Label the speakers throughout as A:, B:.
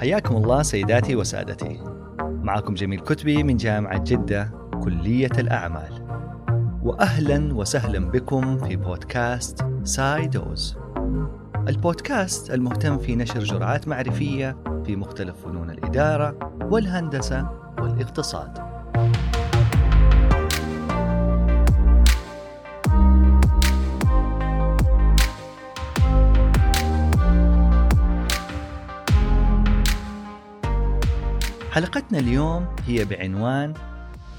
A: حياكم الله سيداتي وسادتي. معكم جميل كتبي من جامعة جدة كلية الأعمال. وأهلا وسهلا بكم في بودكاست سايدوز. البودكاست المهتم في نشر جرعات معرفية في مختلف فنون الإدارة والهندسة والإقتصاد. حلقتنا اليوم هي بعنوان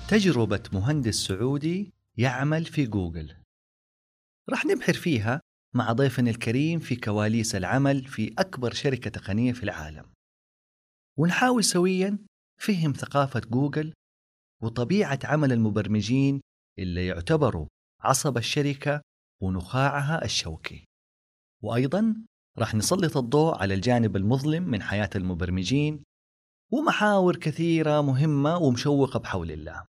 A: تجربة مهندس سعودي يعمل في جوجل. راح نبحر فيها مع ضيفنا الكريم في كواليس العمل في أكبر شركة تقنية في العالم. ونحاول سويا فهم ثقافة جوجل وطبيعة عمل المبرمجين اللي يعتبروا عصب الشركة ونخاعها الشوكي. وأيضا راح نسلط الضوء على الجانب المظلم من حياة المبرمجين ومحاور كثيرة مهمة ومشوقة بحول الله.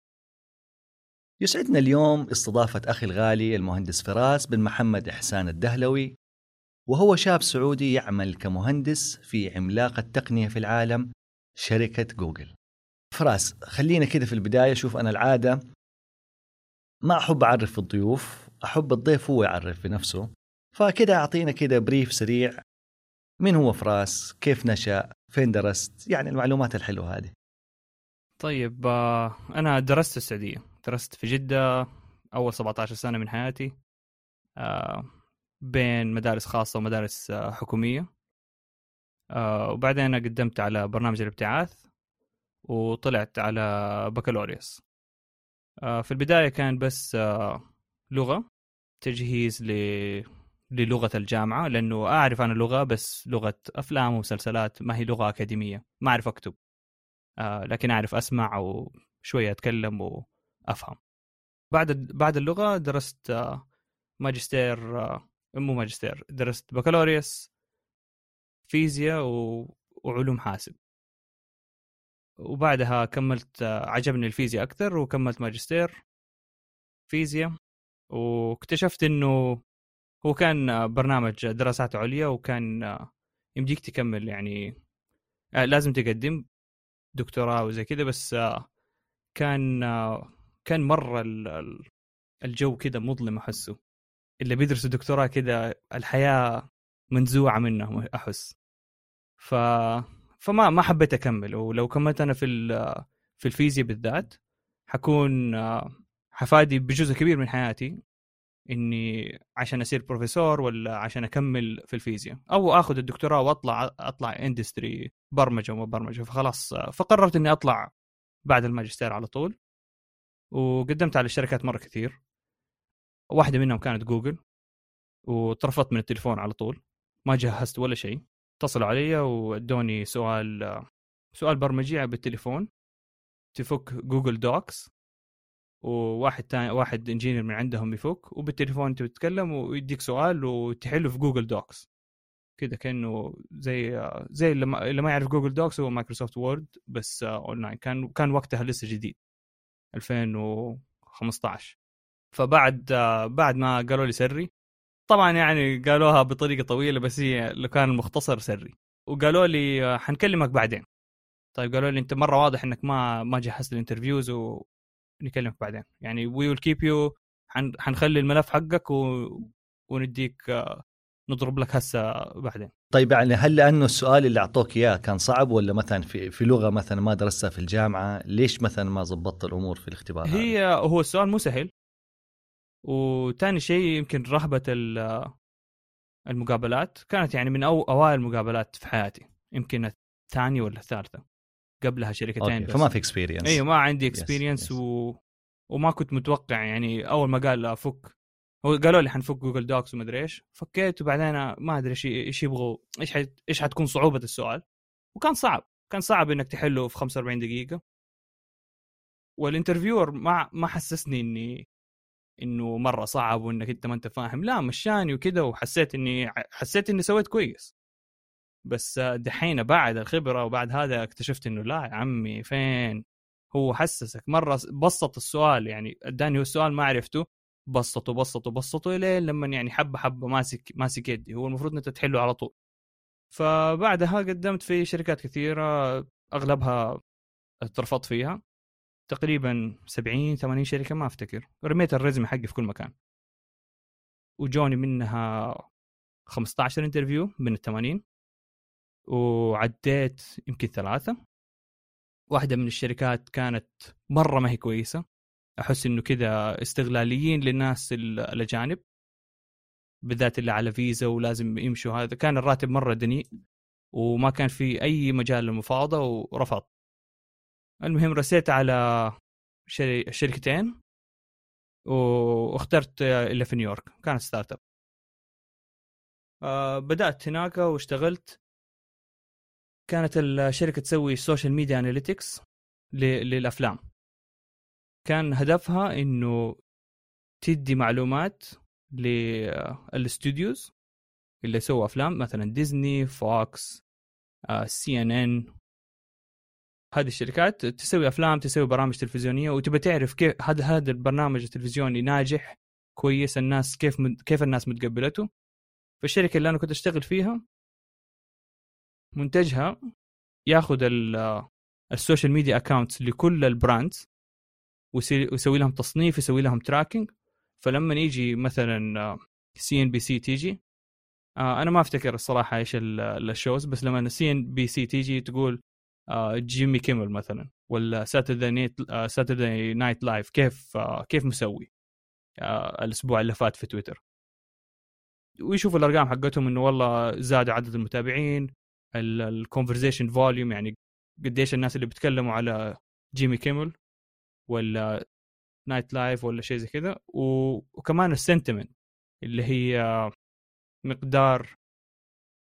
A: يسعدنا اليوم استضافة أخي الغالي المهندس فراس بن محمد إحسان الدهلوي وهو شاب سعودي يعمل كمهندس في عملاق التقنية في العالم شركة جوجل. فراس خلينا كده في البداية شوف أنا العادة. ما أحب أعرف الضيوف أحب الضيف هو يعرف بنفسه. فكده أعطينا كده بريف سريع. مين هو فراس؟ كيف نشأ؟ فين درست؟ يعني المعلومات الحلوة هذه.
B: طيب آه، أنا درست السعودية. درست في جدة أول 17 سنة من حياتي آه، بين مدارس خاصة ومدارس آه، حكومية. وبعدين قدمت على برنامج الابتعاث وطلعت على بكالوريوس. في البداية كان بس لغة تجهيز ل للغة الجامعة لأنه أعرف أنا لغة بس لغة أفلام ومسلسلات ما هي لغة أكاديمية ما أعرف أكتب. آه لكن أعرف أسمع وشوية أتكلم وأفهم. بعد بعد اللغة درست آه ماجستير آه مو ماجستير درست بكالوريوس فيزياء و... وعلوم حاسب. وبعدها كملت آه عجبني الفيزياء أكثر وكملت ماجستير فيزياء. واكتشفت إنه هو كان برنامج دراسات عليا وكان يمديك تكمل يعني آه، لازم تقدم دكتوراه وزي كذا بس آه، كان آه، كان مره الجو كذا مظلم أحسه. اللي بيدرس دكتوراه كذا الحياة منزوعة منه أحس. ف فما ما حبيت أكمل. ولو كملت أنا في في الفيزياء بالذات حكون حفادي بجزء كبير من حياتي. إني عشان أصير بروفيسور ولا عشان أكمل في الفيزياء. أو آخذ الدكتوراه وأطلع أطلع industry برمجة وما برمجة. فخلاص فقررت إني أطلع بعد الماجستير على طول. وقدمت على شركات مرة كثير. واحدة منهم كانت جوجل وترفضت من التليفون على طول. ما جهزت ولا شيء. اتصلوا علي وادوني سؤال سؤال برمجي بالتليفون. تفك Google Docs وواحد تاني واحد engineer من عندهم يفك وبالتليفون انت بتتكلم ويديك سؤال وتحله في Google Docs كذا كأنه زي زي اللي ما, ما يعرف Google Docs هو Microsoft Word بس اونلاين كان كان وقتها لسه جديد 2015 فبعد بعد ما قالوا لي sorry طبعا يعني قالوها بطريقة طويلة بس هي اللي كان المختصر sorry. وقالوا لي حنكلمك بعدين. طيب قالوا لي أنت مرة واضح إنك ما ما جهزت ال interviews و... نكلمك بعدين. يعني we will keep you حنخلي الملف حقك و... ونديك آه، نضرب لك هسه بعدين.
A: طيب يعني هل لأنه السؤال اللي أعطوك إياه كان صعب ولا مثلا في في لغة مثلا ما درستها في الجامعة؟ ليش مثلا ما زبطت الأمور في الاختبار
B: هي هذا؟ هو السؤال مو سهل. وثاني شيء يمكن رهبة المقابلات. كانت يعني من أو أوائل المقابلات في حياتي. يمكن الثانية ولا الثالثة. قبلها شركتين
A: بس. فما في experience
B: أيوه ما عندي experience و... وما كنت متوقع يعني أول ما قال افك هو قالوا لي حنفك Google Docs ومدري إيش. فكيت وبعدين ما أدري إيش إيش يبغوا إيش حي... إيش حتكون صعوبة السؤال. وكان صعب كان صعب إنك تحله في 45 دقيقة. وال interviewer ما ما حسسني إني إنه مرة صعب وإنك أنت ما أنت فاهم. لا مشاني وكذا وحسيت إني حسيت إني سويت كويس. بس دحين بعد الخبرة وبعد هذا اكتشفت إنه لا يا عمي فين؟ هو حسسك. مرة بسط السؤال يعني اداني هو السؤال ما عرفته بسطه بسطه بسطه لين لما يعني حبة حبة ماسك ماسك يدي. هو المفروض إنت تحله على طول. فبعدها قدمت في شركات كثيرة أغلبها اترفضت فيها. تقريبا 70 80 شركة ما أفتكر. رميت الرزمه حقي في كل مكان. وجوني منها 15 انترفيو من ال 80 وعديت يمكن ثلاثة. واحدة من الشركات كانت مرة ما هي كويسة. أحس إنه كذا استغلاليين للناس الأجانب. بالذات اللي على فيزا ولازم يمشوا. هذا كان الراتب مرة دنيء وما كان في أي مجال للمفاوضة ورفض المهم رسيت على شركتين واخترت اللي في نيويورك. كانت startup. آه بدأت هناك واشتغلت. كانت الشركة تسوي social media analytics للأفلام كان هدفها إنه تدي معلومات لل studios اللي سووا أفلام مثلا ديزني فوكس سي إن إن هذه الشركات تسوي أفلام تسوي برامج تلفزيونية وتبى تعرف كيف هذا هذا البرنامج التلفزيوني ناجح كويس الناس كيف. كيف الناس متقبلته فالشركة اللي أنا كنت أشتغل فيها منتجها ياخذ ال social media accounts لكل ال brands ويسوي لهم تصنيف يسوي لهم tracking فلما يجي مثلا CNBC تيجي آه، أنا ما أفتكر الصراحة إيش ال shows بس لما CNBC تيجي تقول آه، Jimmy Kimmel مثلا ولا Saturday Night Saturday Night Live كيف آه، كيف مسوي الأسبوع اللي فات في تويتر ويشوفوا الأرقام حقتهم إنه والله زاد عدد المتابعين ال conversation volume يعني قديش الناس اللي بيتكلموا على Jimmy Kimmel ولا Night Live ولا شيء زي كذا. وكمان ال sentiment اللي هي مقدار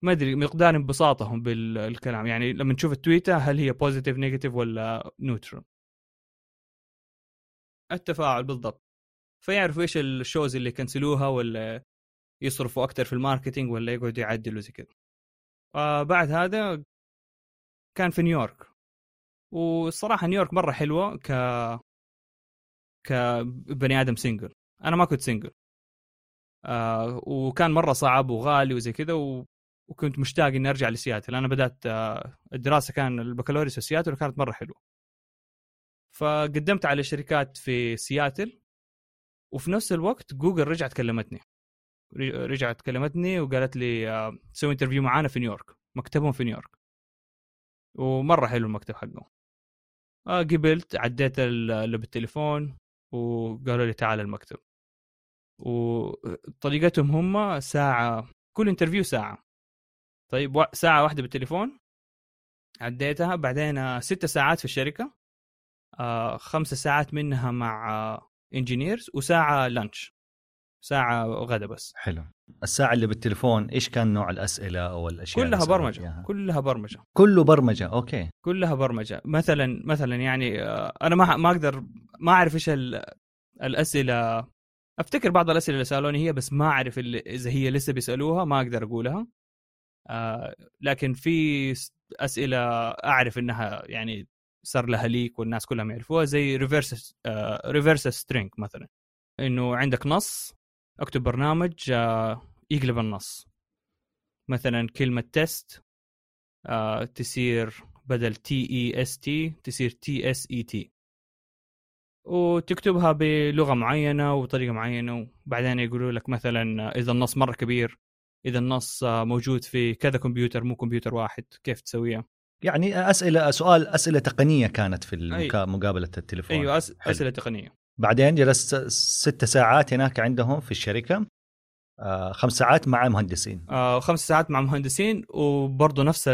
B: ما أدري مقدار انبساطهم بالكلام يعني لما نشوف التويتر هل هي positive negative ولا neutral التفاعل بالضبط. فيعرفوا إيش ال shows اللي cancel وها ولا يصرفوا أكثر في ال marketing ولا يقعدوا يعدلوا زي كذا. آه بعد هذا كان في نيويورك. والصراحة نيويورك مرة حلوة ك كبني آدم single أنا ما كنت single آه وكان مرة صعب وغالي وزي كذا و... وكنت مشتاق إني أرجع لسياتل. أنا بدأت آه الدراسة كان البكالوريوس في سياتل وكانت مرة حلوة. فقدمت على شركات في سياتل. وفي نفس الوقت جوجل رجعت كلمتني. رجعت كلمتني وقالت لي آه سوي interview معانا في نيويورك مكتبهم في نيويورك. ومرة حلو المكتب حقهم. آه قبلت عديت اللي بالتليفون وقالوا لي تعال المكتب. وطريقتهم هم ساعة كل interview ساعة. طيب ساعة واحدة بالتليفون عديتها. بعدين ست ساعات في الشركة آه خمسة ساعات منها مع engineers وساعة lunch ساعة غدا بس.
A: حلو. الساعة اللي بالتليفون إيش كان نوع الأسئلة أو الأشياء
B: كلها برمجة إياها؟ كلها برمجة.
A: كله برمجة أوكي.
B: كلها برمجة. مثلا مثلا يعني آه، أنا ما ما أقدر ما أعرف إيش الأسئلة. أفتكر بعض الأسئلة اللي سألوني هي بس ما أعرف إذا هي لسه بيسألوها ما أقدر أقولها. آه لكن في أسئلة أعرف إنها يعني صار لها leak والناس كلهم يعرفوها زي reverse آه reverse string مثلا. إنه عندك نص أكتب برنامج آه، يقلب النص. مثلا كلمة test آه، تصير بدل T E S T تصير T S E T وتكتبها بلغة معينة وطريقة معينة وبعدين يقولوا لك مثلا إذا النص مرة كبير إذا النص آه، موجود في كذا كمبيوتر مو كمبيوتر واحد كيف تسويها؟
A: يعني أسئلة سؤال أسئلة تقنية كانت في المكا... مقابلة التليفون.
B: أيوة أس... أسئلة تقنية.
A: بعدين جلست ست ساعات هناك عندهم في الشركة. آه خمس ساعات مع مهندسين.
B: آه خمس ساعات مع مهندسين وبرضه نفس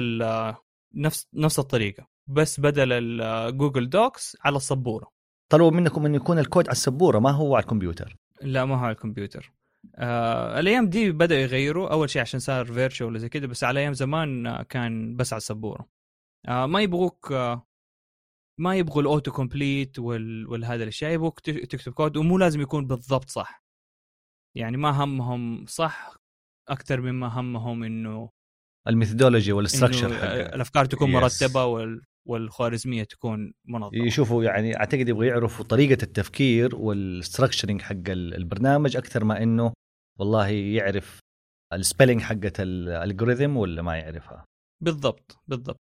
B: نفس نفس الطريقة بس بدل ال Google Docs على السبورة.
A: طلبوا منكم انه يكون الكود على السبورة ما هو على الكمبيوتر؟
B: لا ما هو على الكمبيوتر. آه الأيام دي بدأوا يغيروا. أول شيء عشان صار virtual ولا زي كذا بس على أيام زمان كان بس على السبورة. آه ما يبغوك آه ما يبغوا ال auto complete وال... والهذا الاشياء يبغوك تكتب كود ومو لازم يكون بالضبط صح. يعني ما همهم صح أكثر مما همهم إنه
A: ال methodology
B: وال structure الأفكار تكون yes. مرتبة وال... والخوارزمية تكون منظمة.
A: يشوفوا يعني أعتقد يبغوا يعرفوا طريقة التفكير وال structuring حق البرنامج أكثر ما إنه والله يعرف ال spelling حقت ال algorithm ولا ما يعرفها.
B: بالضبط بالضبط.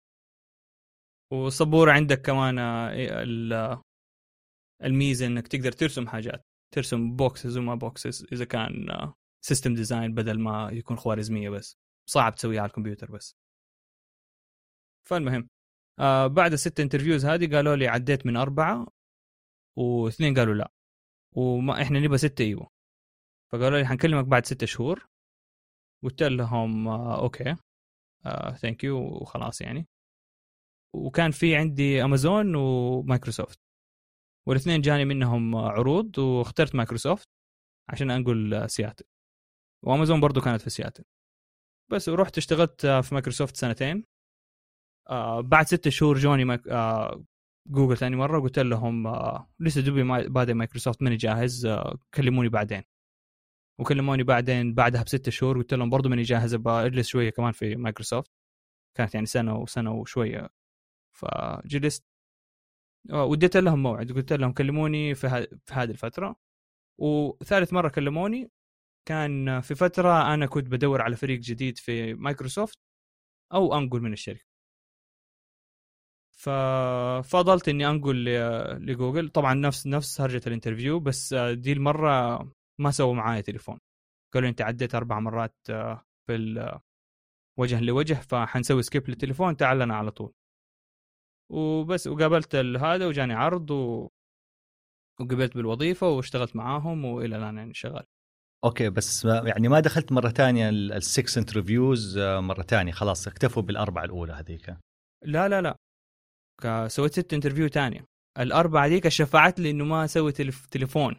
B: وسبوره عندك كمان آه، ال- الميزة إنك تقدر ترسم حاجات ترسم boxes وما boxes إذا كان system design بدل ما يكون خوارزمية بس صعب تسويها على الكمبيوتر بس. فالمهم آه بعد الست interviews هذه قالوا لي عديت من أربعة واثنين قالوا لا وما إحنا نبغى ستة أيوه. فقالوا لي حنكلمك بعد ستة شهور قلت لهم آه okay thank you وخلاص يعني. وكان في عندي امازون ومايكروسوفت. والاثنين جاني منهم عروض واخترت مايكروسوفت عشان أنقل سياتل. وأمازون برضو كانت في سياتل. بس ورحت اشتغلت في مايكروسوفت سنتين. آه بعد ستة شهور جوني مايك... آه جوجل ثاني مرة وقلت لهم آه لسه دوبي ما- بادئ مايكروسوفت ماني جاهز كلموني بعدين. وكلموني بعدين بعدها بستة شهور قلت لهم برضو ماني جاهز أبغى أجلس شوية كمان في مايكروسوفت. كانت يعني سنة وسنه وشوية فجلست آه، وديت لهم موعد قلت لهم كلموني في, ه... في هذه الفترة. وثالث مرة كلموني كان في فترة أنا كنت بدور على فريق جديد في مايكروسوفت أو أنقل من الشركة. ففضلت إني أنقل لجوجل. طبعا نفس نفس هرجة ال interview بس دي المرة ما سووا معايا تليفون. قالوا أنت عديت أربع مرات آه، في وجه لوجه فحنسوي سكيب للتليفون تعال لنا على طول. وبس وقابلت هذا وجاني عرض و... وقبلت بالوظيفة واشتغلت معاهم وإلى الآن يعني شغال.
A: أوكي بس يعني ما دخلت مرة ثانية ال six interviews مرة ثانية خلاص اكتفوا بالأربعة الأولى هذيك.
B: لا لا لا. سويت ست interview تانية. الأربعة ديك شفعت لي إنه ما تلف... تليفون.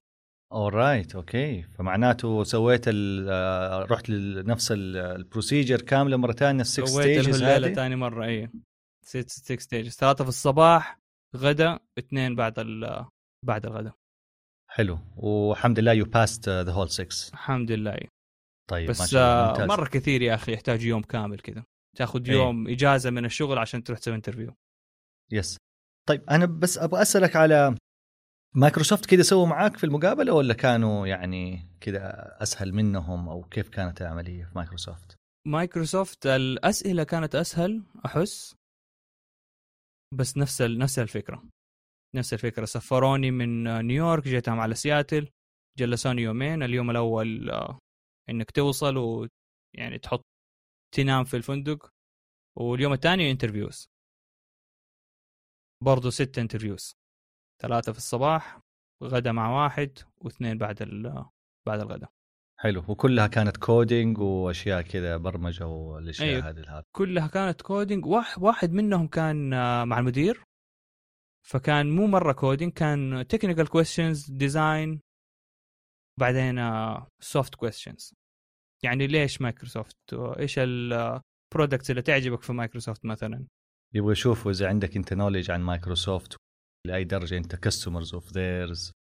A: alright أوكي. فمعناته سويت آه، رحت لنفس ال- procedure كاملة مرة ثانية ال
B: six
A: سويت
B: stages
A: هذه؟
B: تاني مرة إيه. ست ست stages ثلاثة في الصباح غدا اثنين بعد ال... بعد الغدا
A: حلو والحمد لله you passed the whole 6
B: الحمد لله.
A: طيب ما
B: بس
A: شاء الله
B: آه،. مرة كثير يا أخي يحتاج يوم كامل كذا تاخذ
A: إيه.
B: يوم إجازة من الشغل عشان تروح تسوي interview
A: yes طيب أنا بس أبغى أسألك على مايكروسوفت كذا سووا معاك في المقابلة ولا كانوا يعني كذا أسهل منهم أو كيف كانت العملية في مايكروسوفت؟
B: مايكروسوفت الأسئلة كانت أسهل أحس بس نفس ال... نفس الفكرة. نفس الفكرة. سفروني من نيويورك جيتهم على سياتل جلسوني يومين. اليوم الأول آه، إنك توصل ويعني تحط تنام في الفندق. واليوم الثاني interviews برضو ست interview ز ثلاثة في الصباح غدا مع واحد واثنين بعد ال... بعد الغداء
A: حلو. وكلها كانت coding وأشياء كذا برمجة والأشياء
B: أيوة.
A: هذه
B: كلها كانت coding واحد, واحد منهم كان آه، مع المدير. فكان مو مرة coding كان technical questions design بعدين soft questions يعني ليش مايكروسوفت؟ إيش ال products اللي تعجبك في مايكروسوفت مثلا؟
A: يبغوا يشوفوا إذا عندك أنت knowledge عن مايكروسوفت لأي درجة أنت customers of theirs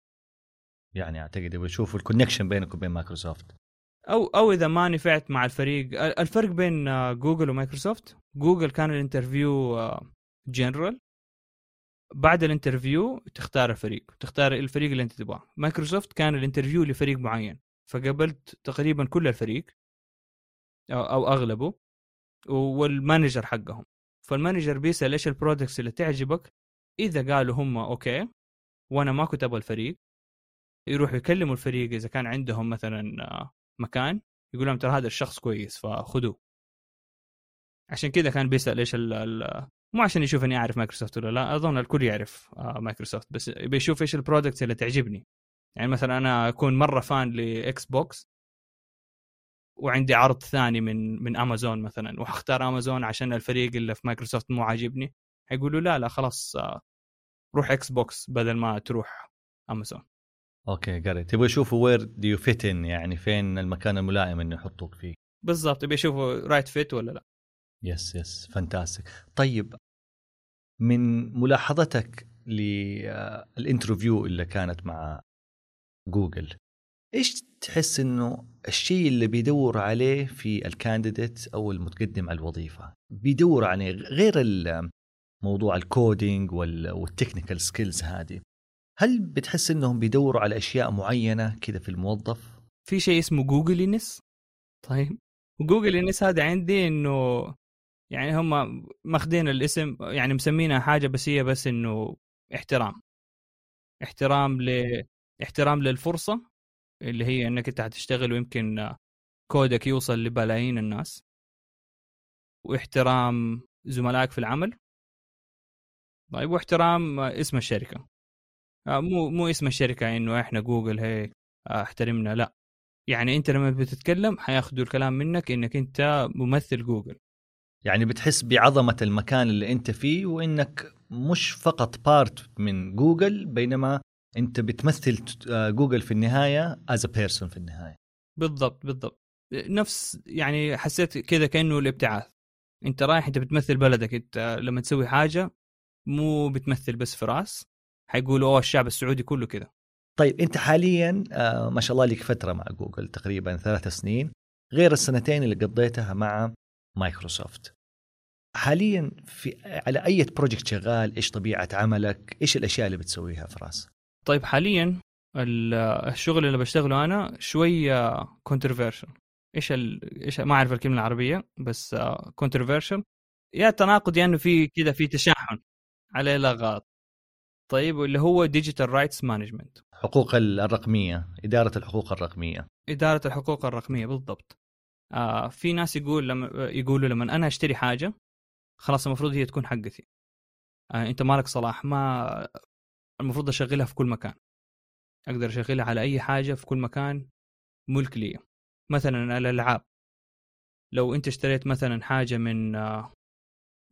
A: يعني أعتقد يبغوا يشوفوا ال connection بينك وبين مايكروسوفت.
B: أو أو إذا ما نفعت مع الفريق الفرق بين آه، جوجل ومايكروسوفت جوجل كان ال interview general بعد ال interview تختار الفريق تختار الفريق اللي أنت تبغاه. مايكروسوفت كان ال interview لفريق معين فقابلت تقريبا كل الفريق أو, أو أغلبه وال manager حقهم. فال manager بيسأل إيش ال products اللي تعجبك إذا قالوا هم أوكي وأنا ما كنت أبغى الفريق يروحوا يكلموا الفريق إذا كان عندهم مثلا آه، مكان يقول لهم ترى هذا الشخص كويس فخذوه. عشان كذا كان بيسأل إيش مو عشان يشوف إني أعرف مايكروسوفت ولا لا أظن الكل يعرف آه، مايكروسوفت بس بيشوف إيش ال products اللي تعجبني. يعني مثلا أنا أكون مرة fan لاكس بوكس وعندي عرض ثاني من من امازون مثلا وحختار امازون عشان الفريق اللي في مايكروسوفت مو عاجبني حيقولوا لا لا خلاص آه، روح إكس بوكس بدل ما تروح امازون
A: أوكي great. يبغوا يشوفوا where do you fit in يعني فين المكان الملائم إنه يحطوك فيه.
B: بالضبط. بيشوفوا right fit ولا لا.
A: yes yes fantastic طيب من ملاحظتك لل interview اللي كانت مع جوجل إيش تحس إنه الشيء اللي بيدور عليه في ال candidate أو المتقدم على الوظيفة؟ بيدور عليه غير ال- موضوع ال coding وال- وال technical skills هذه. هل بتحس إنهم بيدوروا على أشياء معينة كذا في الموظف؟
B: في شيء اسمه Googliness طيب. و Googliness هذا عندي إنه يعني هم ماخذين الاسم يعني مسمينها حاجة بس هي بس إنه احترام. احترام ل احترام للفرصة اللي هي إنك أنت هتشتغل ويمكن كودك يوصل لبلايين الناس. واحترام زملائك في العمل. طيب. واحترام اسم الشركة. مو مو اسم الشركة إنه إحنا جوجل هيك آه، احترمنا لا. يعني أنت لما بتتكلم حياخذوا الكلام منك إنك أنت ممثل جوجل.
A: يعني بتحس بعظمة المكان اللي أنت فيه وإنك مش فقط part من جوجل بينما أنت بتمثل آه، جوجل في النهاية as person في النهاية.
B: بالضبط بالضبط. نفس يعني حسيت كذا كأنه الابتعاث. أنت رايح أنت بتمثل بلدك أنت لما تسوي حاجة مو بتمثل بس في رأس حيقولوا أوه الشعب السعودي كله كذا
A: طيب أنت حاليا آه ما شاء الله لك فترة مع جوجل تقريبا ثلاث سنين غير السنتين اللي قضيتها مع مايكروسوفت. حاليا في على أي project شغال؟ إيش طبيعة عملك؟ إيش الأشياء اللي بتسويها فراس؟
B: طيب حاليا الشغل اللي بشتغله أنا شوية controversial إيش ال... إيش ما أعرف الكلمة العربية بس controversial يا تناقض يا انه في كذا في تشحن عليه لغط طيب واللي هو digital rights management
A: حقوق الرقمية إدارة الحقوق الرقمية.
B: إدارة الحقوق الرقمية بالضبط. آه في ناس يقول لما يقولوا لما أنا أشتري حاجة خلاص المفروض هي تكون حقتي. آه أنت مالك صلاح؟ ما المفروض أشغلها في كل مكان. أقدر أشغلها على أي حاجة في كل مكان ملك لي. مثلا الألعاب. لو أنت اشتريت مثلا حاجة من آه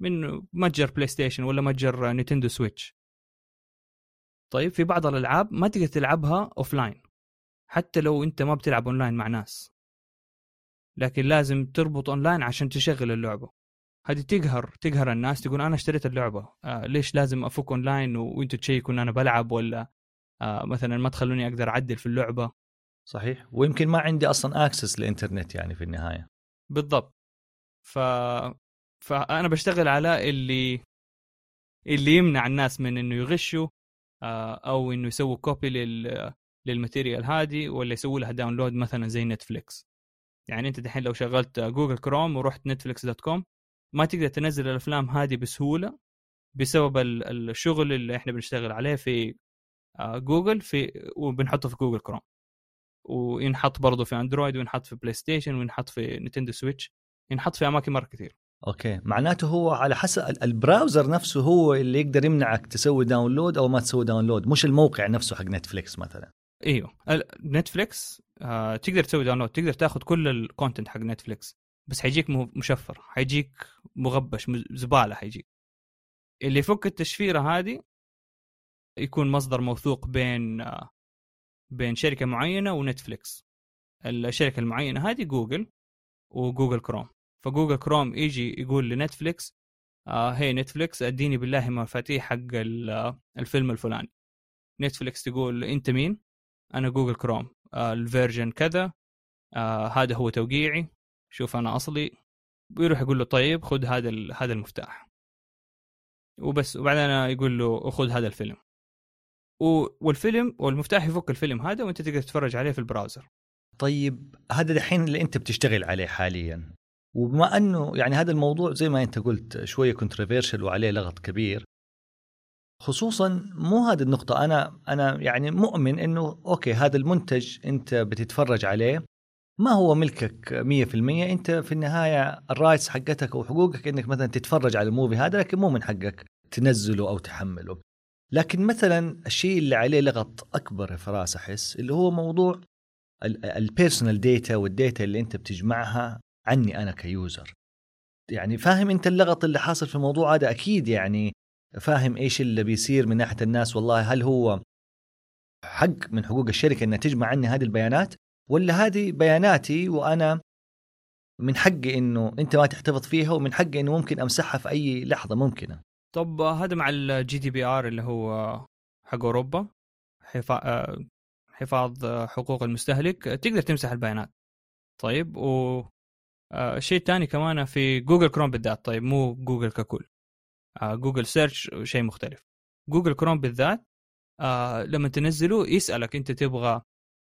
B: من متجر بلاي ستيشن ولا متجر نينتندو سويتش طيب في بعض الألعاب ما تقدر تلعبها offline حتى لو أنت ما بتلعب اونلاين مع ناس. لكن لازم تربط اونلاين عشان تشغل اللعبة. هذه تقهر تقهر الناس تقول أنا اشتريت اللعبة. آه ليش لازم أفك اونلاين وأنتم تشيكوا ان أنا بلعب ولا آه مثلا ما تخلوني أقدر أعدل في اللعبة؟
A: صحيح. ويمكن ما عندي أصلا access للانترنت يعني في النهاية.
B: بالضبط. ف فأنا بشتغل على اللي اللي يمنع الناس من إنه يغشوا. أو إنه يسووا copy لل لل material هذه ولا يسووا لها download مثلا زي نتفليكس يعني أنت دحين لو شغلت جوجل كروم ورحت نتفليكس dot com ما تقدر تنزل الأفلام هذه بسهولة بسبب الشغل اللي إحنا بنشتغل عليه في آه، جوجل في وبنحطه في جوجل كروم وينحط برضه في اندرويد وينحط في بلاي ستيشن وينحط في نينتندو سويتش ينحط في أماكن مرة كثير.
A: okay. معناته هو على حسب ال browser نفسه هو اللي يقدر يمنعك تسوي download أو ما تسوي download مش الموقع نفسه حق نتفليكس مثلا.
B: إيوه. نتفليكس آه تقدر تسوي download تقدر تاخذ كل ال content حق نتفليكس بس حيجيك مشفر حيجيك مغبش زبالة حيجيك. اللي يفك التشفيرة هذه يكون مصدر موثوق بين آه بين شركة معينة ونتفليكس الشركة المعينة هذه جوجل وجوجل كروم فجوجل كروم يجي يقول لنتفليكس آه هي نتفليكس أديني بالله مفاتيح حق الفيلم الفلاني. نتفليكس تقول أنت مين؟ أنا جوجل كروم. آه ال version كذا آه هذا هو توقيعي شوف أنا أصلي. ويروح يقول له طيب خذ هذا هذا المفتاح. وبس وبعدين يقول له خذ هذا الفيلم. والفيلم والمفتاح يفك الفيلم هذا وأنت تقدر تتفرج عليه في ال browser.
A: طيب هذا دحين اللي أنت بتشتغل عليه حاليا. وبما أنه يعني هذا الموضوع زي ما أنت قلت شوية controversial وعليه لغط كبير خصوصا مو هذه النقطة. أنا أنا يعني مؤمن إنه okay هذا المنتج أنت بتتفرج عليه ما هو ملكك 100% أنت في النهاية ال rights حقتك أو حقوقك إنك مثلا تتفرج على ال movie هذا لكن مو من حقك تنزله أو تحمله. لكن مثلا الشيء اللي عليه لغط أكبر فراس أحس اللي هو موضوع ال personal data وال data اللي أنت بتجمعها عني أنا ك user. يعني فاهم أنت اللغط اللي حاصل في الموضوع هذا؟ أكيد يعني فاهم إيش اللي بيصير من ناحية الناس والله. هل هو حق من حقوق الشركة إنها تجمع عني هذه البيانات؟ ولا هذه بياناتي وأنا من حقي إنه أنت ما تحتفظ فيها ومن حقي إنه ممكن أمسحها في أي لحظة ممكنة.
B: طب هذا مع ال GDPR اللي هو حق أوروبا حفاظ حقوق المستهلك تقدر تمسح البيانات. طيب و آه شيء ثاني كمان في جوجل كروم بالذات. طيب مو جوجل ككل. آه جوجل سيرش شيء مختلف. جوجل كروم بالذات آه لما تنزله يسألك أنت تبغى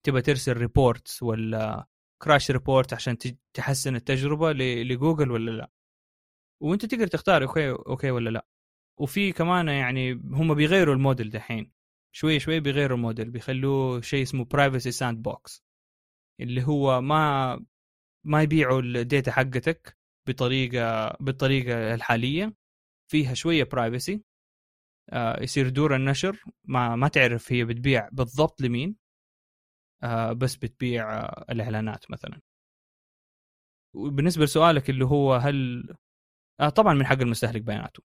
B: تبغى ترسل reports ولا crash report عشان تحسن التجربة لجوجل ولا لا. وأنت تقدر تختار okay okay ولا لا. وفي كمان يعني هم بيغيروا الموديل دحين. شوي شوي بيغيروا الموديل. بيخلوه شيء اسمه Privacy Sandbox اللي هو ما ما يبيعوا ال data حقتك بطريقة بالطريقة الحالية فيها شوية privacy آه يصير دور النشر. ما ما تعرف هي بتبيع بالضبط لمين. آه بس بتبيع آه الإعلانات مثلا. وبالنسبة لسؤالك اللي هو هل آه طبعا من حق المستهلك بياناته.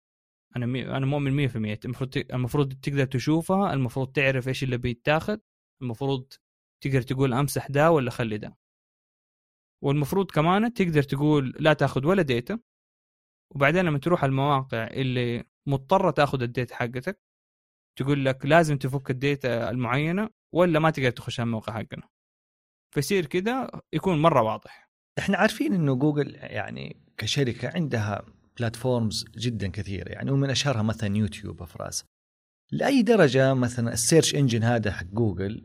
B: أنا مي... أنا مؤمن 100% المفروض. المفروض تقدر تشوفها المفروض تعرف إيش اللي بيتاخذ المفروض تقدر تقول أمسح ده ولا خلي ده. والمفروض كمان تقدر تقول لا تاخذ ولا data وبعدين لما تروح المواقع اللي مضطرة تاخذ ال data حقتك تقول لك لازم تفك ال data المعينة ولا ما تقدر تخش الموقع حقنا. فيصير كده يكون مرة واضح.
A: إحنا عارفين إنه جوجل يعني كشركة عندها platforms جدا كثيرة يعني ومن أشهرها مثلا يوتيوب يا فراس. لأي درجة مثلا ال search engine هذا حق جوجل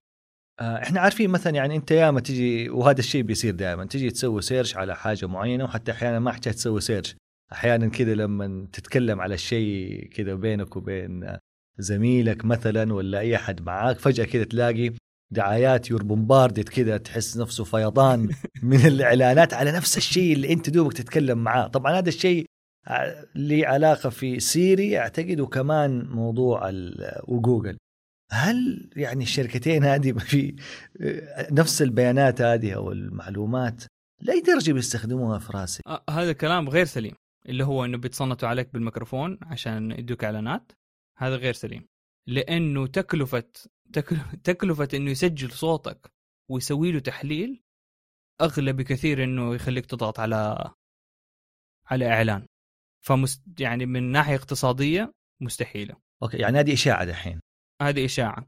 A: إحنا عارفين مثلا يعني أنت ياما تجي وهذا الشيء بيصير دائما تجي تسوي search على حاجة معينة وحتى أحيانا ما احتاج تسوي search أحيانا كذا لما تتكلم على الشيء كذا بينك وبين زميلك مثلا ولا أي أحد معاك فجأة كذا تلاقي دعايات you're bombarded كذا تحس نفسه فيضان من الإعلانات على نفس الشيء اللي أنت دوبك تتكلم معاه. طبعا هذا الشيء لي علاقة في سيري أعتقد وكمان موضوع وجوجل. هل يعني الشركتين هذه في نفس البيانات هذه أو المعلومات لاي درجه بيستخدموها في راسي؟
B: آه هذا كلام غير سليم اللي هو إنه بيتصنتوا عليك بالميكروفون عشان يدوك إعلانات هذا غير سليم. لأنه تكلفة تكلفة إنه يسجل صوتك ويسوي له تحليل أغلى بكثير إنه يخليك تضغط على على إعلان. فمست يعني من ناحية اقتصادية مستحيلة.
A: أوكي يعني هذه إشاعة دحين.
B: هذه إشاعة.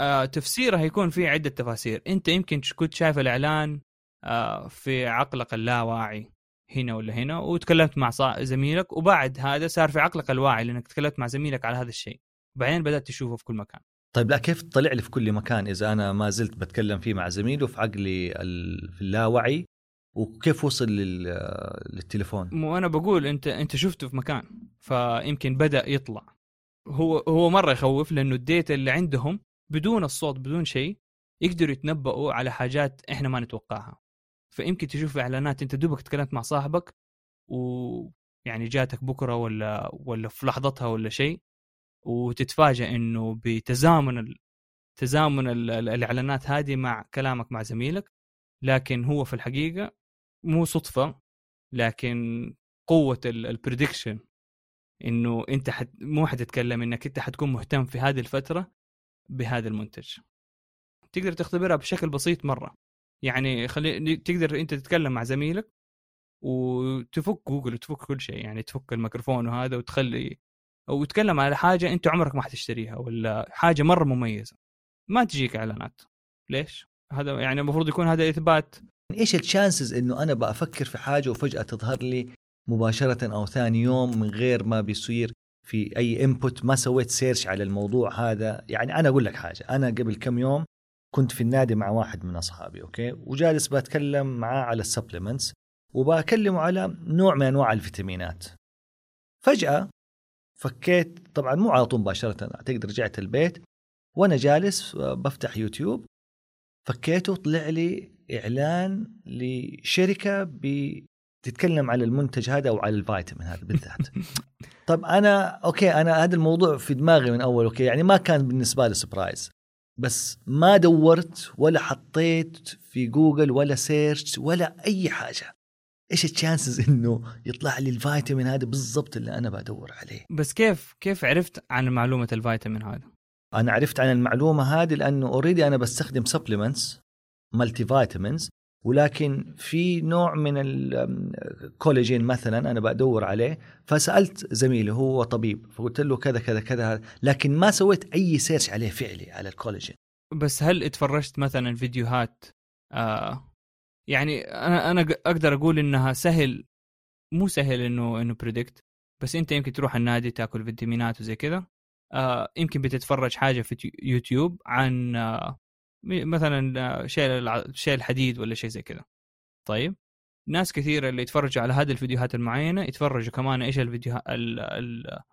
B: آه تفسيرها يكون في عدة تفاسير. أنت يمكن كنت شايف الإعلان آه في عقلك اللاواعي هنا ولا هنا وتكلمت مع زميلك وبعد هذا صار في عقلك الواعي لأنك تكلمت مع زميلك على هذا الشيء. وبعدين بدأت تشوفه في كل مكان.
A: طيب لا كيف طلع لي في كل مكان إذا أنا ما زلت بتكلم فيه مع زميله في عقلي في اللاوعي؟ وكيف وصل للتليفون؟
B: مو أنا بقول أنت أنت شفته في مكان فيمكن بدأ يطلع. هو هو مرة يخوف لأنه الديتا اللي عندهم بدون الصوت بدون شيء يقدروا يتنبؤوا على حاجات إحنا ما نتوقعها. فيمكن تشوف إعلانات أنت دوبك تكلمت مع صاحبك ويعني جاتك بكرة ولا ولا في لحظتها ولا شيء وتتفاجئ إنه بتزامن ال... تزامن ال... الإعلانات هذه مع كلامك مع زميلك لكن هو في الحقيقة مو صدفة لكن قوة ال prediction إنه أنت حت... مو حتتكلم إنك أنت حتكون مهتم في هذه الفترة بهذا المنتج. تقدر تختبرها بشكل بسيط مرة. يعني خلي تقدر أنت تتكلم مع زميلك وتفك جوجل وتفك كل شيء. يعني تفك الميكروفون وهذا وتخلي وتتكلم على حاجة أنت عمرك ما حتشتريها ولا حاجة مرة مميزة. ما تجيك إعلانات. ليش؟ هذا يعني المفروض يكون هذا إثبات.
A: إيش ال chances إنه أنا بفكر في حاجة وفجأة تظهر لي مباشرة أو ثاني يوم من غير ما بيصير في أي input ما سويت search على الموضوع هذا. يعني أنا أقول لك حاجة أنا قبل كم يوم كنت في النادي مع واحد من أصحابي أوكي؟ وجالس بتكلم معاه على ال supplements وبكلمه على نوع من أنواع الفيتامينات. فجأة فكيت طبعا مو على طول مباشرة أعتقد رجعت البيت وأنا جالس بفتح يوتيوب فكيته طلع لي إعلان لشركة بتتكلم على المنتج هذا أو على الفيتامين هذا بالذات. طب أنا أوكي أنا هذا الموضوع في دماغي من أول أوكي يعني ما كان بالنسبة لي surprise بس ما دورت ولا حطيت في جوجل ولا search ولا أي حاجة. إيش ال chances إنه يطلع لي الفيتامين هذا بالضبط اللي أنا بدور عليه؟
B: بس كيف كيف عرفت عن معلومة الفيتامين هذا؟
A: أنا عرفت عن المعلومة هذه لأنه already أنا بستخدم supplements multivitamins ولكن في نوع من الكولاجين مثلا أنا بدور عليه فسألت زميلي هو طبيب فقلت له كذا كذا كذا لكن ما سويت أي search عليه فعلي على الكولاجين.
B: بس هل اتفرجت مثلا فيديوهات؟ آه يعني أنا أنا أقدر أقول إنها سهل مو سهل إنه إنه بريدكت بس أنت يمكن تروح النادي تاكل فيتامينات وزي كذا. آه يمكن بتتفرج حاجة في يوتيوب عن آه مثلا شيل شيل الحديد ولا شيء زي كذا. طيب. ناس كثيرة اللي يتفرجوا على هذه الفيديوهات المعينة يتفرجوا كمان إيش الفيديوهات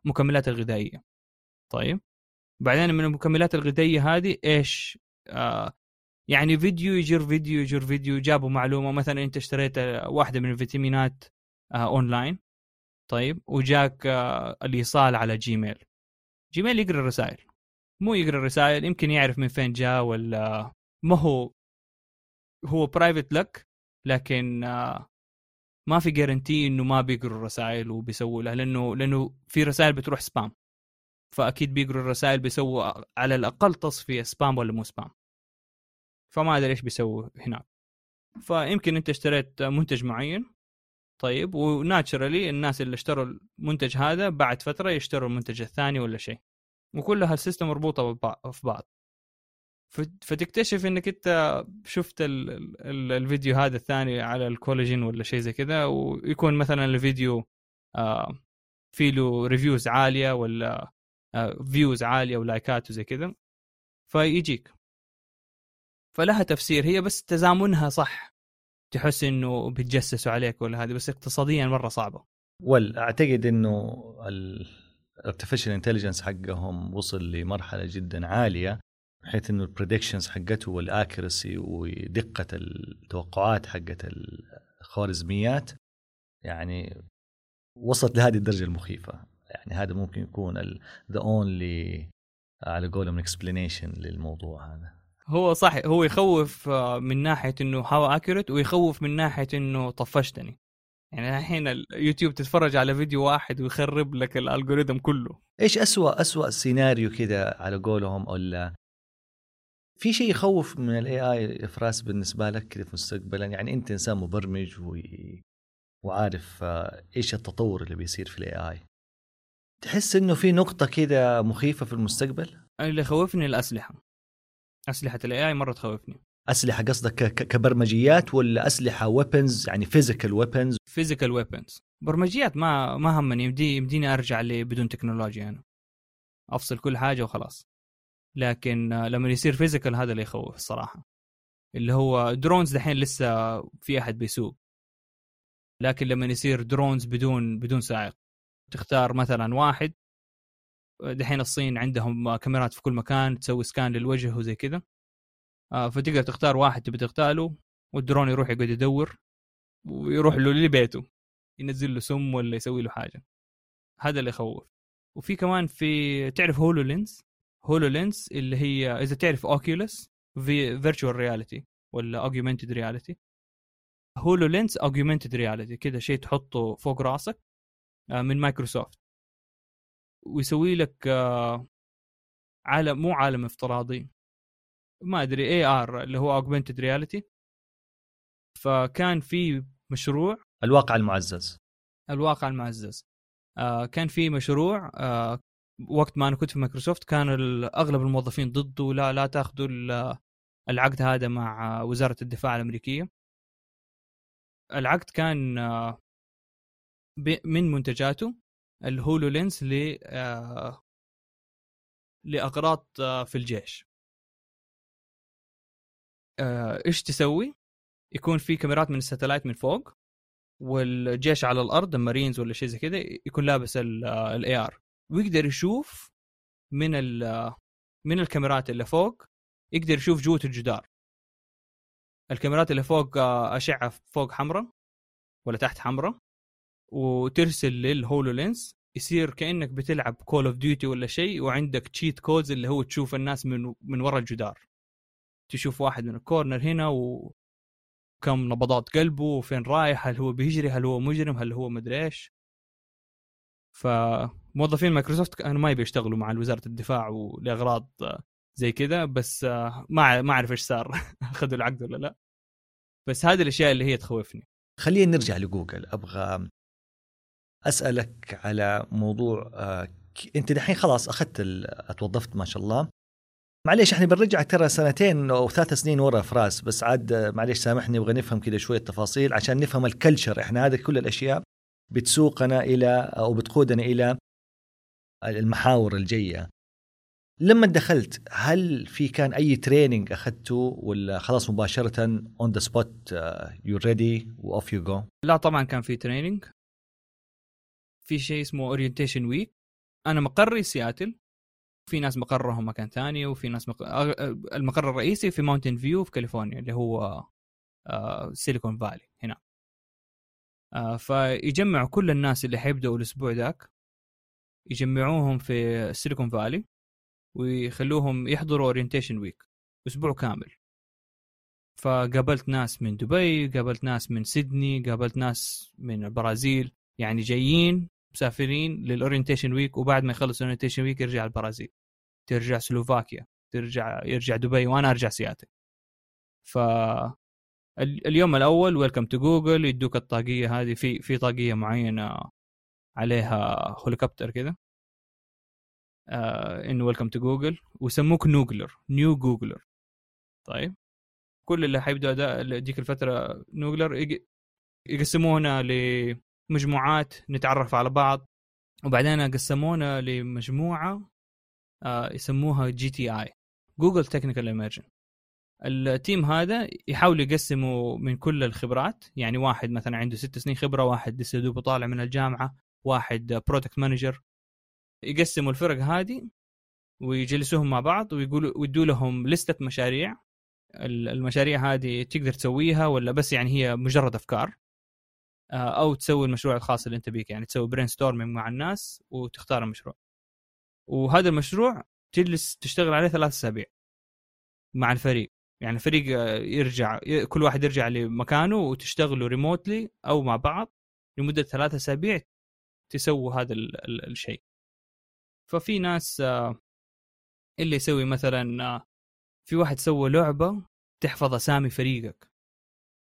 B: المكملات الغذائية. طيب. بعدين من المكملات الغذائية هذه إيش؟ آه يعني فيديو يجر فيديو يجر فيديو جابوا معلومة مثلا أنت اشتريت واحدة من الفيتامينات آه أونلاين. طيب. وجاك آه الإيصال على جيميل. جيميل يقرأ الرسائل. مو يقرا الرسائل يمكن يعرف من فين جاء ولا ما هو هو private لك لكن آه، ما في guarantee إنه ما بيقروا الرسائل وبيسووا لها لأنه لأنه في رسائل بتروح spam فأكيد بيقروا الرسائل بيسووا على الأقل تصفية spam ولا مو spam فما أدري إيش بيسووا هناك. فيمكن أنت اشتريت منتج معين طيب و naturally الناس اللي اشتروا المنتج هذا بعد فترة يشتروا المنتج الثاني ولا شيء. وكلها ال system مربوطة في بعض. فتكتشف إنك أنت شفت ال ال الفيديو هذا الثاني على الكولاجين ولا شيء زي كذا ويكون مثلا الفيديو آه في له reviews عالية ولا آه views عالية ولايكات وزي كذا فيجيك. فلها تفسير هي بس تزامنها صح. تحس إنه بيتجسسوا عليك ولا هذه بس اقتصاديا مرة صعبة.
A: وال أعتقد إنه ال artificial intelligence حقهم وصل لمرحلة جدا عالية بحيث إنه ال predictions حقته وال accuracy ودقة التوقعات حقت الخوارزميات يعني وصلت لهذه الدرجة المخيفة. يعني هذا ممكن يكون the only على قولهم explanation للموضوع هذا.
B: هو صح هو يخوف آه، من ناحية إنه how accurate ويخوف من ناحية إنه طفشتني. يعني الحين اليوتيوب تتفرج على فيديو واحد ويخرب لك ال algorithm كله.
A: إيش أسوأ أسوأ سيناريو كذا على قولهم ولا في شيء يخوف من ال AI فراس بالنسبة لك كذا في مستقبلا؟ يعني أنت إنسان مبرمج و... وعارف آه، إيش التطور اللي بيصير في ال AI تحس إنه في نقطة كذا مخيفة في المستقبل؟
B: اللي يخوفني الأسلحة. أسلحة ال AI مرة تخوفني.
A: أسلحة قصدك كبرمجيات ولا أسلحة ويبنز يعني فيزيكال ويبنز
B: فيزيكال ويبنز برمجيات ما ما همني يمدي يمديني أرجع لي بدون تكنولوجيا أنا. أفصل كل حاجة وخلاص. لكن لما يصير physical هذا اللي يخوف الصراحة. اللي هو drones دحين لسه في أحد بيسوق. لكن لما يصير drones بدون بدون سائق. تختار مثلا واحد. دحين الصين عندهم كاميرات في كل مكان تسوي scan للوجه وزي كذا. فتقدر تختار واحد تبي تقتاله والدرون يروح يقعد يدور ويروح له لبيته ينزل له سم ولا يسوي له حاجة. هذا اللي يخوف. وفي كمان في تعرف HoloLens HoloLens اللي هي إذا تعرف Oculus في virtual reality ولا augmented reality HoloLens augmented reality كذا شيء تحطه فوق راسك آه، من مايكروسوفت. ويسوي لك آه، عالم مو عالم افتراضي ما أدري AR اللي هو augmented reality فكان في مشروع.
A: الواقع المعزز.
B: الواقع المعزز. آه كان في مشروع آه وقت ما أنا كنت في مايكروسوفت كان أغلب الموظفين ضده. لا لا تأخذوا العقد هذا مع وزارة الدفاع الأمريكية. العقد كان آه، من منتجاته ال HoloLens ل آه، لأغراض آه، في الجيش. إيش تسوي؟ يكون في كاميرات من ال satellite من فوق والجيش على الأرض المارينز ولا شيء زي كذا يكون لابس ال AR ويقدر يشوف من من الكاميرات اللي فوق يقدر يشوف جوة الجدار. الكاميرات اللي فوق آه، أشعة فوق حمراء ولا تحت حمراء وترسل لل HoloLens يصير كأنك بتلعب Call of Duty ولا شيء وعندك cheat codes اللي هو تشوف الناس من من ورا الجدار. تشوف واحد من ال corner هنا وكم نبضات قلبه وفين رايح هل هو بيجري هل هو مجرم هل هو مدري إيش. فموظفين مايكروسوفت كانوا ما يبي يشتغلوا مع وزارة الدفاع ولاغراض زي كذا بس ما ما أعرف إيش صار أخذوا العقد ولا لا. بس هذه الأشياء اللي هي تخوفني.
A: خلينا نرجع لجوجل. أبغى أسألك على موضوع آه، أنت دحين خلاص أخذت اتوظفت ما شاء الله. معليش إحنا بنرجعك ترى سنتين أو ثلاث سنين ورا فراس بس عاد معليش سامحني نبغى نفهم كذا شوية تفاصيل عشان نفهم ال culture. إحنا هذه كل الأشياء بتسوقنا إلى أو بتقودنا إلى المحاور الجاية. لما دخلت هل في كان أي training أخذته ولا خلاص مباشرة on the spot you ready و off you go
B: لا طبعا كان في training في شيء اسمه orientation week أنا مقري سياتل في ناس مقرهم مكان ثاني وفي ناس مق... المقر الرئيسي في ماونتن فيو في كاليفورنيا اللي هو Silicon Valley هنا. آه، فيجمعوا كل الناس اللي حيبدأوا الأسبوع ذاك يجمعوهم في Silicon Valley ويخلوهم يحضروا orientation week أسبوع كامل. فقابلت ناس من دبي قابلت ناس من سيدني قابلت ناس من البرازيل يعني جايين مسافرين لل orientation week وبعد ما يخلص ال orientation week يرجع البرازيل. ترجع سلوفاكيا ترجع يرجع دبي وأنا أرجع سياتل. ف اليوم الأول welcome to Google يدوك الطاقية هذه في في طاقية معينة عليها هوليكوبتر كذا آه انه welcome to Google ويسموك Noogler new Googler طيب. كل اللي حيبدوا ديك الفترة Noogler يقسمونا لمجموعات نتعرف على بعض. وبعدين قسمونا لمجموعة آه يسموها GTI Google Technical Immersion ال team هذا يحاول يقسموا من كل الخبرات يعني واحد مثلا عنده ست سنين خبرة واحد لسه دوبه طالع من الجامعة واحد product manager يقسموا الفرق هذه ويجلسوهم مع بعض ويقولوا ويدوا لهم لستة مشاريع. المشاريع هذه تقدر تسويها ولا بس يعني هي مجرد أفكار. أو تسوي المشروع الخاص اللي أنت تبيه يعني تسوي brainstorming مع الناس وتختار المشروع. وهذا المشروع تجلس تشتغل عليه ثلاث أسابيع مع الفريق. يعني الفريق آه، يرجع كل واحد يرجع لمكانه وتشتغلوا remotely أو مع بعض لمدة ثلاثة أسابيع تسووا هذا الشيء. ففي ناس آه، اللي يسوي مثلا آه، في واحد سوى لعبة تحفظ أسامي فريقك.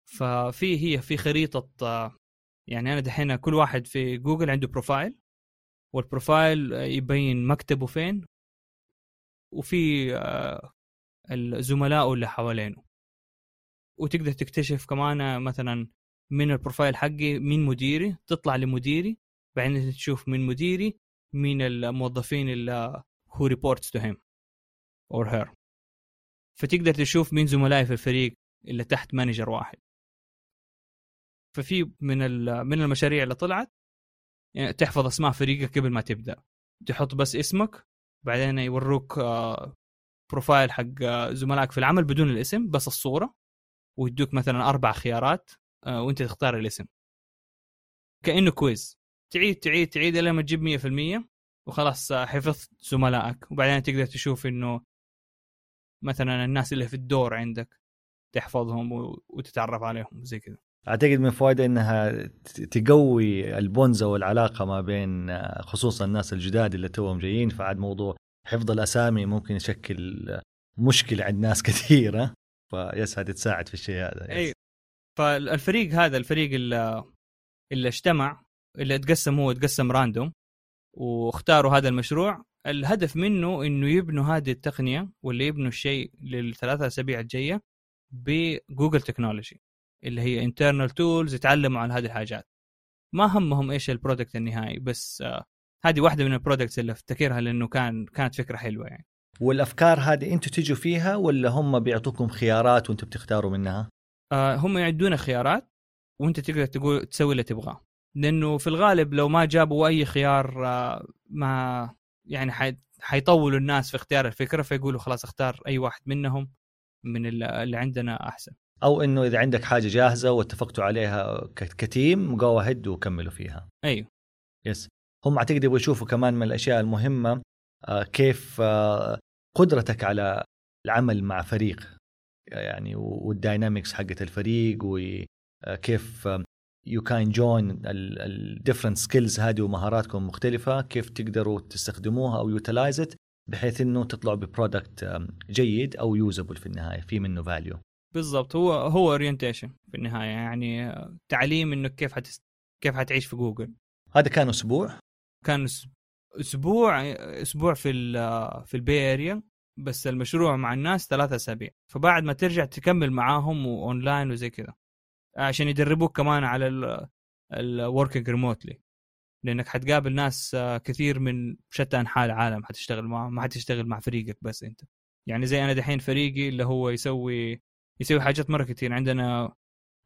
B: ففي هي في خريطة يعني أنا دحين كل واحد في جوجل عنده profile وال profile يبين مكتبه فين وفي الزملاء اللي حوالينه. وتقدر تكتشف كمان مثلا من ال profile حقي مين مديري تطلع لمديري بعدين تشوف من مديري مين الموظفين اللي هو reports to him or her فتقدر تشوف مين زملائي في الفريق اللي تحت manager واحد. ففي من من المشاريع اللي طلعت يعني تحفظ أسماء فريقك قبل ما تبدأ. تحط بس اسمك بعدين يوروك آه، profile حق زملائك في العمل بدون الاسم بس الصورة ويدوك مثلا أربع خيارات آه، وأنت تختار الاسم. كأنه كويز تعيد تعيد تعيد لما تجيب 100% وخلاص آه، حفظت زملائك. وبعدين تقدر تشوف إنه مثلا الناس اللي في الدور عندك تحفظهم وتتعرف عليهم زي كذا.
A: أعتقد من فوائدها إنها تقوي البونزه والعلاقة ما بين آه، خصوصا الناس الجداد اللي توهم جايين. فعاد موضوع حفظ الأسامي ممكن يشكل مشكلة عند ناس كثيرة. فيس هذه تساعد في الشيء هذا
B: اي فالفريق هذا الفريق اللي, اللي اجتمع اللي تقسم هو تقسم random واختاروا هذا المشروع. الهدف منه إنه يبنوا هذه التقنية واللي يبنوا الشيء للثلاثة أسابيع الجاية ب Google technology. اللي هي internal tools يتعلموا عن هذه الحاجات. ما همهم إيش ال product النهائي بس آه هذه واحدة من ال products اللي أفتكرها لأنه كان كانت فكرة حلوة يعني.
A: والأفكار هذه أنتم تجوا فيها ولا هم بيعطوكم خيارات وأنتم بتختاروا منها؟
B: آه هم يعدون خيارات وأنت تقدر تقول تسوي اللي تبغاه. لأنه في الغالب لو ما جابوا أي خيار آه ما يعني حي... حيطولوا الناس في اختيار الفكرة فيقولوا خلاص اختار أي واحد منهم من اللي عندنا أحسن.
A: أو إنه إذا عندك حاجة جاهزة واتفقتوا عليها كتيم جو هيد وكملوا فيها.
B: أيوه.
A: yes هم أعتقد يبغوا يشوفوا كمان من الأشياء المهمة آه، كيف آه، قدرتك على العمل مع فريق يعني وال dynamics حقت الفريق وكيف you can join ال different skills هذه ومهاراتكم مختلفة كيف تقدروا تستخدموها أو utilize بحيث إنه تطلعوا ب product جيد أو usable في النهاية في منه value
B: بالضبط. هو هو orientation في النهاية يعني تعليم إنك كيف حتست... كيف حتعيش في جوجل.
A: هذا كان أسبوع؟
B: كان أسبوع أسبوع في في ال Bay Area بس المشروع مع الناس ثلاثة أسابيع. فبعد ما ترجع تكمل معاهم واونلاين وزي كذا. عشان يدربوك كمان على ال working remotely لأنك حتقابل ناس كثير من شتى أنحاء العالم حتشتغل معهم ما حتشتغل مع فريقك بس أنت. يعني زي أنا دحين فريقي اللي هو يسوي يسوي حاجات مرة كثير عندنا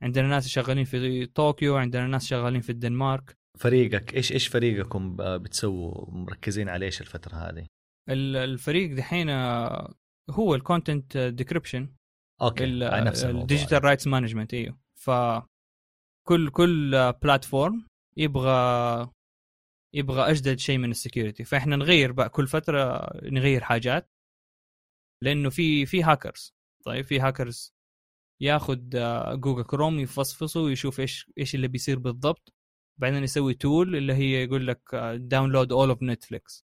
B: عندنا ناس شغالين في طوكيو عندنا ناس شغالين في الدنمارك.
A: فريقك إيش إيش فريقكم بتسووا؟ مركزين على إيش الفترة هذه؟
B: الفريق دحين آه، هو ال content
A: decryption
B: أوكي ال digital rights management أيوه ف كل كل platform يبغى يبغى أجدد شيء من ال security فإحنا نغير بقى كل فترة نغير حاجات لأنه في في هاكرز طيب في هاكرز ياخذ جوجل كروم يفصفصه ويشوف إيش إيش اللي بيصير بالضبط. بعدين يسوي tool اللي هي يقول لك download all of نتفليكس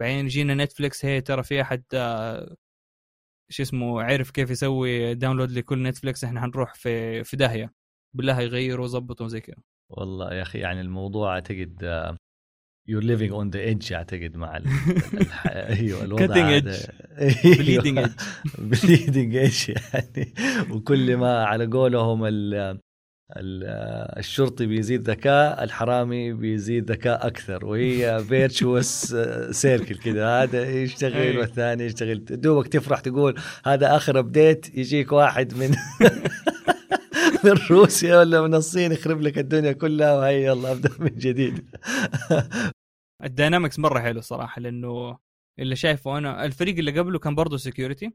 B: بعدين يجينا نتفليكس هي ترى في أحد آه، شو اسمه عرف كيف يسوي download لكل نتفليكس إحنا حنروح في في داهية. بالله يغيروا وظبطوا زي كذا.
A: والله يا أخي يعني الموضوع أعتقد you're living on the edge أعتقد مع
B: أيوه الوضع cutting edge bleeding edge
A: bleeding edge يعني. وكل ما على قولهم ال الشرطي بيزيد ذكاء الحرامي بيزيد ذكاء أكثر. وهي virtuous circle كذا هذا يشتغل والثاني يشتغل. دوبك تفرح تقول هذا آخر update يجيك واحد من من روسيا ولا من الصين يخرب لك الدنيا كلها وهي يلا أبدأ من جديد.
B: ال dynamics مرة حلو صراحة لأنه اللي شايفه أنا الفريق اللي قبله كان برضه security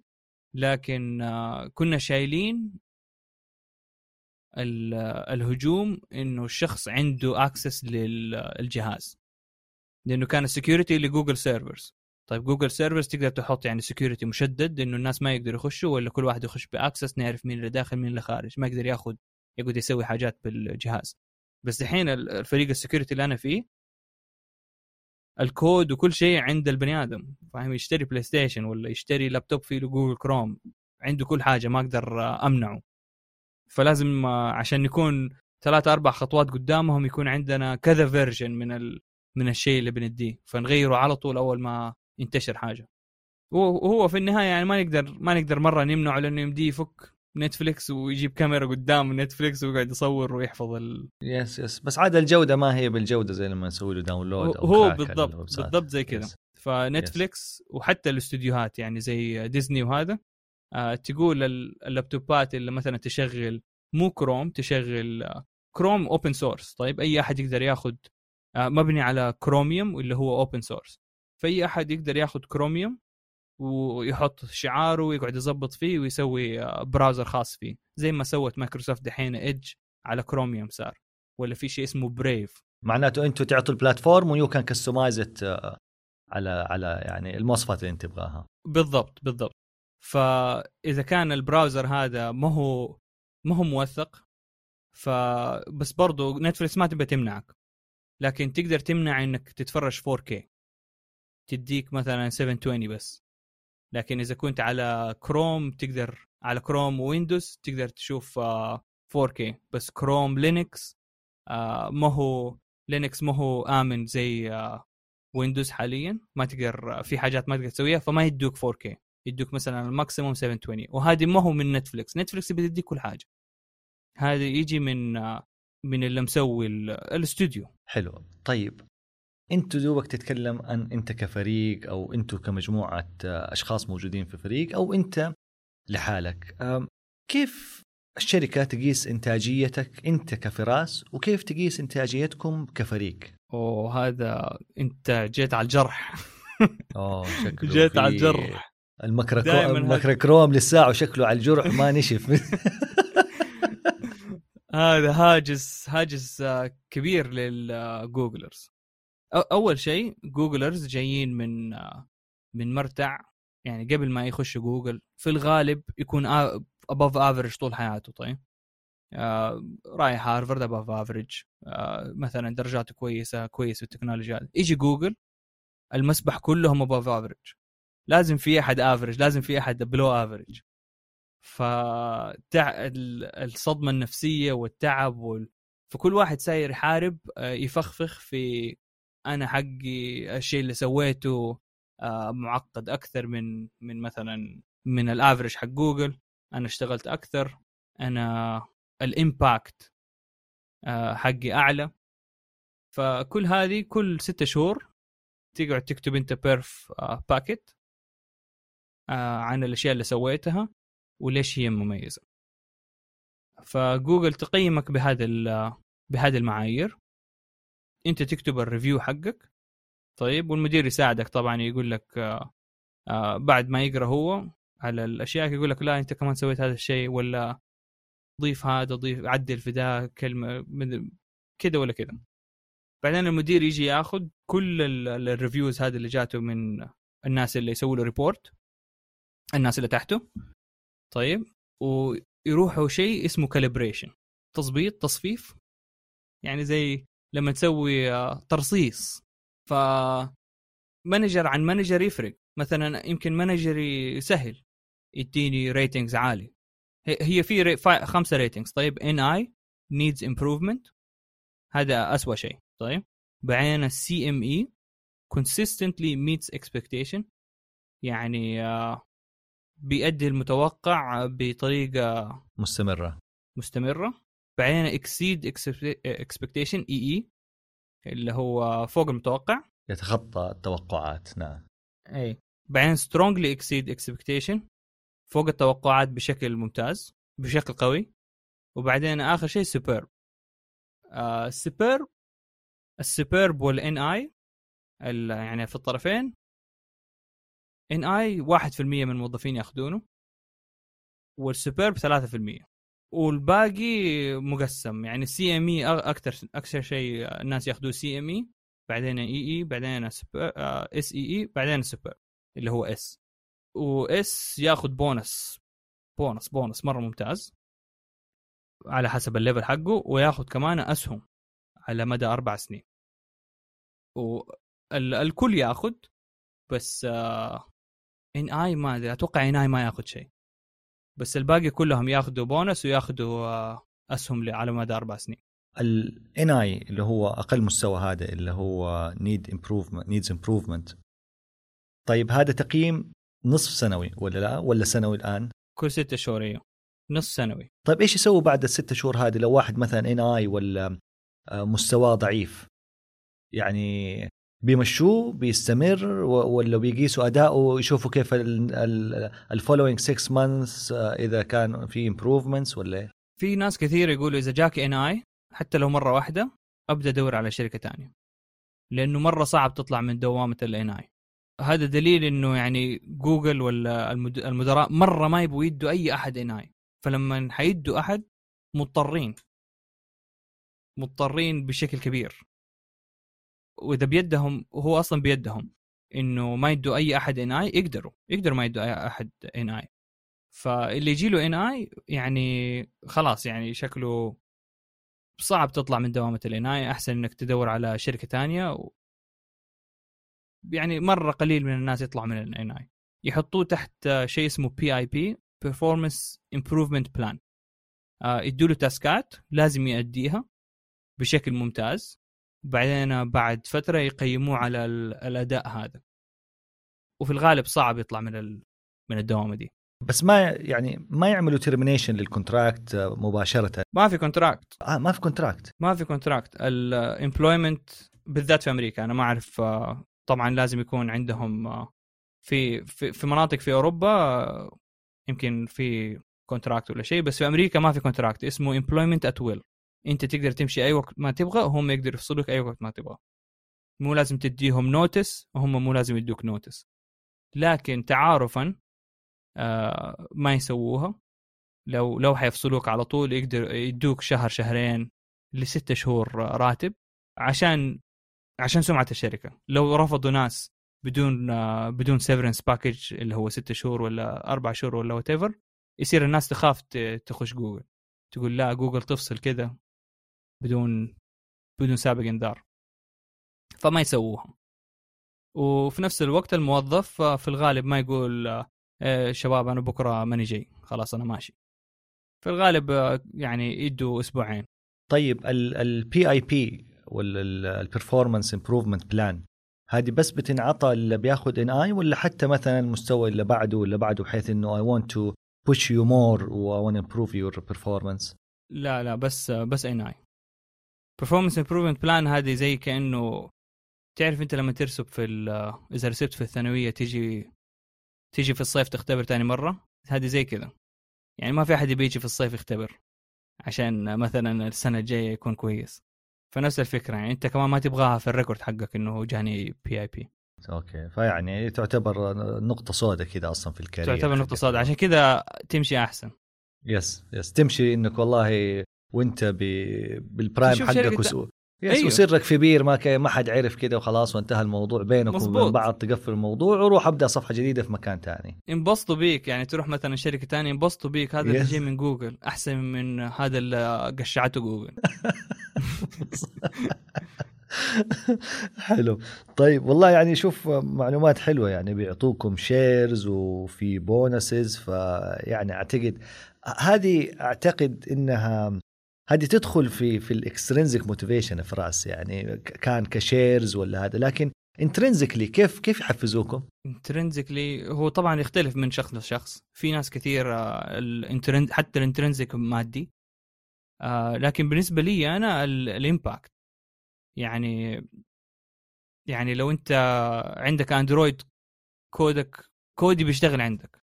B: لكن آه، كنا شايلين الهجوم إنه الشخص عنده access للجهاز لأنه كان ال security لجوجل servers طيب جوجل servers تقدر تحط يعني security مشدد إنه الناس ما يقدروا يخشوا ولا كل واحد يخش ب access نعرف مين اللي داخل مين اللي خارج ما يقدر ياخذ يقعد يسوي حاجات بالجهاز. بس دحين الفريق ال security اللي أنا فيه الكود وكل شيء عند البني آدم. فاهم؟ يشتري بلاي ستيشن ولا يشتري لابتوب فيه جوجل كروم عنده كل حاجة ما أقدر أمنعه. فلازم عشان نكون ثلاثة أربع خطوات قدامهم يكون عندنا كذا version من ال... من الشيء اللي بنديه. فنغيره على طول أول ما ينتشر حاجة. وهو في النهاية يعني ما نقدر ما نقدر مرة نمنعه لأنه يمديه يفك نتفليكس ويجيب كاميرا قدام نتفليكس ويقعد يصور ويحفظ ال...
A: yes yes بس عاد الجودة ما هي بالجودة زي لما نسوي له download
B: أو هو بالضبط بالضبط زي كذا. فنتفليكس وحتى الاستديوهات يعني زي ديزني وهذا آه تقول اللابتوبات اللي مثلا تشغل مو كروم تشغل كروم open source طيب أي أحد يقدر ياخذ آه مبني على كروميوم اللي هو open source فأي أحد يقدر ياخذ كروميوم ويحط شعاره ويقعد يظبط فيه ويسوي browser خاص فيه. زي ما سوت مايكروسوفت دحين ايدج على كروميوم صار. ولا في شيء اسمه Brave
A: معناته أنتم تعطوا ال platform و you can customize على على يعني المواصفات اللي أنت تبغاها.
B: بالضبط بالضبط. فإذا كان ال browser هذا ما هو ما هو موثق فبس برضو نتفلكس ما تبى تمنعك. لكن تقدر تمنع إنك تتفرج 4K تديك مثلا 720 بس. لكن إذا كنت على كروم تقدر على كروم ويندوز تقدر تشوف 4K آه، بس كروم لينكس آه، ما هو لينكس ما هو آمن زي ويندوز آه، حاليا. ما تقدر في حاجات ما تقدر تسويها فما يدوك 4K يدوك مثلا ال maximum 720 وهذه ما هو من نتفلكس نتفلكس بتديك كل حاجة. هذا يجي من من اللي مسوي الاستوديو
A: حلو. طيب انت دوبك تتكلم عن انت كفريق أو أنتم كمجموعة أشخاص موجودين في فريق أو انت لحالك. كيف الشركة تقيس إنتاجيتك انت كفراس وكيف تقيس إنتاجيتكم كفريق؟
B: أوه هذا انت جيت على الجرح.
A: أوه شكله
B: جيت على الجرح.
A: المكركروم المكركروم للساعة وشكله على الجرح ما نشف.
B: هذا هاجس هاجس آه، كبير لل Googlers. أول شيء Googlers جايين من من مرتع يعني قبل ما يخش جوجل في الغالب يكون above average طول حياته طيب؟ آه رايح هارفرد above average آه مثلا درجاته كويسة كويس في التكنولوجيا. يجي جوجل المسبح كلهم above average لازم في أحد average لازم في أحد below average فتع الصدمة النفسية والتعب وال... فكل واحد ساير يحارب يفخفخ في أنا حقي الشيء اللي سويته آه، معقد أكثر من من مثلا من ال average حق جوجل. أنا اشتغلت أكثر. أنا ال impact آه، حقي أعلى. فكل هذه كل ستة شهور تقعد تكتب أنت perf packet عن الأشياء اللي سويتها وليش هي مميزة. فجوجل تقيمك بهذا بهذه المعايير. أنت تكتب ال review حقك طيب والمدير يساعدك طبعا يقول لك آه، آه، بعد ما يقرأ هو على الأشياء يقول لك لا أنت كمان سويت هذا الشيء ولا ضيف هذا ضيف عدل في ذا كلمة كذا ولا كذا. بعدين المدير يجي ياخذ كل ال reviews هذه اللي جاته من الناس اللي يسووا له report الناس اللي تحته طيب ويروحوا شيء اسمه calibration تظبيط تصفيف يعني زي لما تسوي آه، ترصيص. ف manager عن manager يفرق. مثلا يمكن manager ي سهل يديني ratings عالي. هي في ري... خمسة ratings طيب NI needs improvement هذا اسوء شيء. طيب بعدين ال CME consistently meets expectation. يعني uh, بيأدي المتوقع بطريقة
A: مستمرة.
B: مستمرة. بعدين exceed expectation EE اللي هو فوق المتوقع.
A: يتخطى التوقعات نعم.
B: إي. بعدين strongly exceed expectation فوق التوقعات بشكل ممتاز بشكل قوي. وبعدين آخر شيء superb آه superb ال superb وال NI يعني في الطرفين. NI 1% من الموظفين ياخذونه وال superb 3% والباقي مقسم. يعني ال CME أكثر أكثر شيء الناس ياخذوه CME بعدين EE بعدين S EE بعدين superb اللي هو S و S ياخذ bonus bonus bonus مرة ممتاز. على حسب ال level حقه وياخذ كمان أسهم على مدى أربع سنين. والكل ياخذ بس NI ما أدري أتوقع NI ما ياخذ شيء. بس الباقي كلهم ياخذوا بونس وياخذوا آه، أسهم على مدى أربع سنين.
A: ال NI اللي هو أقل مستوى هذا اللي هو need improvement needs improvement طيب هذا تقييم نصف سنوي ولا لا؟ ولا سنوي الآن؟
B: كل ستة شهور أيوه. نصف سنوي.
A: طيب إيش يسوي بعد الستة شهور هذه لو واحد مثلا NI ولا آه، مستواه ضعيف؟ يعني بيمشوه بيستمر ولا بيقيسوا اداؤه يشوفوا كيف ال following 6 months إذا كان في improvements ولا إيه؟
B: في ناس كثير يقولوا إذا جاك NI حتى لو مرة واحدة أبدأ أدور على شركة ثانية لأنه مرة صعب تطلع من دوامة ال NI هذا دليل إنه يعني جوجل ولا المدراء مرة ما يبغوا يدوا أي أحد NI فلما حيدوا أحد مضطرين. مضطرين بشكل كبير. وإذا بيدهم هو أصلا بيدهم إنه ما يدوا أي أحد NI يقدروا يقدروا ما يدوا أي أحد NI. فاللي يجي له NI يعني خلاص يعني شكله صعب تطلع من دوامة ال NI أحسن إنك تدور على شركة ثانية و... يعني مرة قليل من الناس يطلعوا من ال NI. يحطوه تحت شيء اسمه PIP performance improvement plan يدوا له task ات لازم يأديها بشكل ممتاز. بعدين بعد فترة يقيموه على الأداء هذا. وفي الغالب صعب يطلع من من الدوامة دي.
A: بس ما يعني ما يعملوا termination لل contract مباشرة.
B: ما في contract
A: آه ما في contract
B: ما في contract ال employment بالذات في أمريكا أنا ما أعرف طبعا لازم يكون عندهم في في, في مناطق في أوروبا يمكن في contract ولا شيء بس في أمريكا ما في contract اسمه employment at will أنت تقدر تمشي أي وقت ما تبغى وهم يقدروا يفصلوك أي وقت ما تبغى. مو لازم تديهم notice وهم مو لازم يدوك notice لكن تعارفا آه ما يسووها. لو لو حيفصلوك على طول يقدر يدوك شهر شهرين لستة شهور راتب عشان عشان سمعة الشركة. لو رفدوا ناس بدون آه بدون severance package اللي هو ستة شهور ولا أربع شهور ولا what يصير الناس تخاف تخش جوجل تقول لا جوجل تفصل كذا بدون بدون سابق إنذار. فما يسووها. وفي نفس الوقت الموظف في الغالب ما يقول إيه شباب أنا بكرة ماني جاي. خلاص أنا ماشي. في الغالب يعني يدوا أسبوعين.
A: طيب ال PIP ولا ال performance improvement plan هذه بس بتنعطى اللي بياخذ NI ولا حتى مثلا المستوى اللي بعده واللي بعده بحيث إنه I want to push you more و I want to improve your performance
B: لا لا بس بس NI. Performance improvement plan هذه زي كأنه تعرف أنت لما ترسب في إذا رسبت في الثانوية تيجي تيجي في الصيف تختبر تاني مرة هذه زي كذا. يعني ما في أحد بيجي في الصيف يختبر عشان مثلا السنة الجاية يكون كويس. فنفس الفكرة يعني أنت كمان ما تبغاها في ال record حقك إنه جاني PIP
A: okay فيعني تعتبر نقطة سوداء كذا أصلا في ال career
B: تعتبر نقطة سوداء عشان كذا تمشي أحسن.
A: yes yes تمشي إنك والله وانت بال prime حقك. yes أيوه. وسرك في بير ما كي ما حد عرف كده وخلاص وانتهى الموضوع بينك وبين بعض تقفل الموضوع وروح ابدأ صفحة جديدة في مكان ثاني
B: انبسطوا بيك يعني تروح مثلا شركة ثانية انبسطوا بيك. هذا اللي جاي من جوجل أحسن من هذا اللي قشعته جوجل.
A: حلو. طيب والله يعني شوف معلومات حلوة يعني بيعطوكم shares وفي bonuses فيعني أعتقد هذه أعتقد إنها هذه تدخل في في ال extrinsic motivation فراس يعني كان ك shares ولا هذا لكن intrinsically كيف كيف يحفزوكم؟
B: intrinsically هو طبعا يختلف من شخص لشخص. في ناس كثير آه، حتى ال intrinsic مادي. آه، لكن بالنسبة لي أنا ال impact يعني يعني لو أنت عندك اندرويد كودك كودي بيشتغل عندك.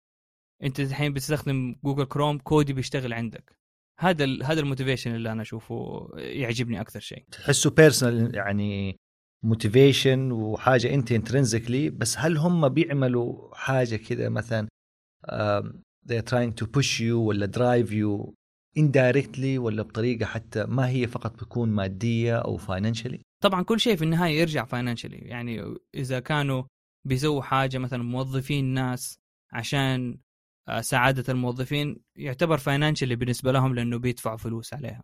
B: أنت الحين بتستخدم Google Chrome كودي بيشتغل عندك. هذا ال هذا ال motivation اللي أنا أشوفه يعجبني أكثر شيء.
A: تحسه personal يعني motivation وحاجة أنت intrinsically بس هل هم بيعملوا حاجة كذا مثلا um, they're trying to push you ولا drive you indirectly ولا بطريقة حتى ما هي فقط بتكون مادية أو financially
B: طبعا كل شيء في النهاية يرجع financially. يعني إذا كانوا بيسووا حاجة مثلا موظفين ناس عشان سعادة الموظفين يعتبر financially بالنسبة لهم لأنه بيدفعوا فلوس عليها.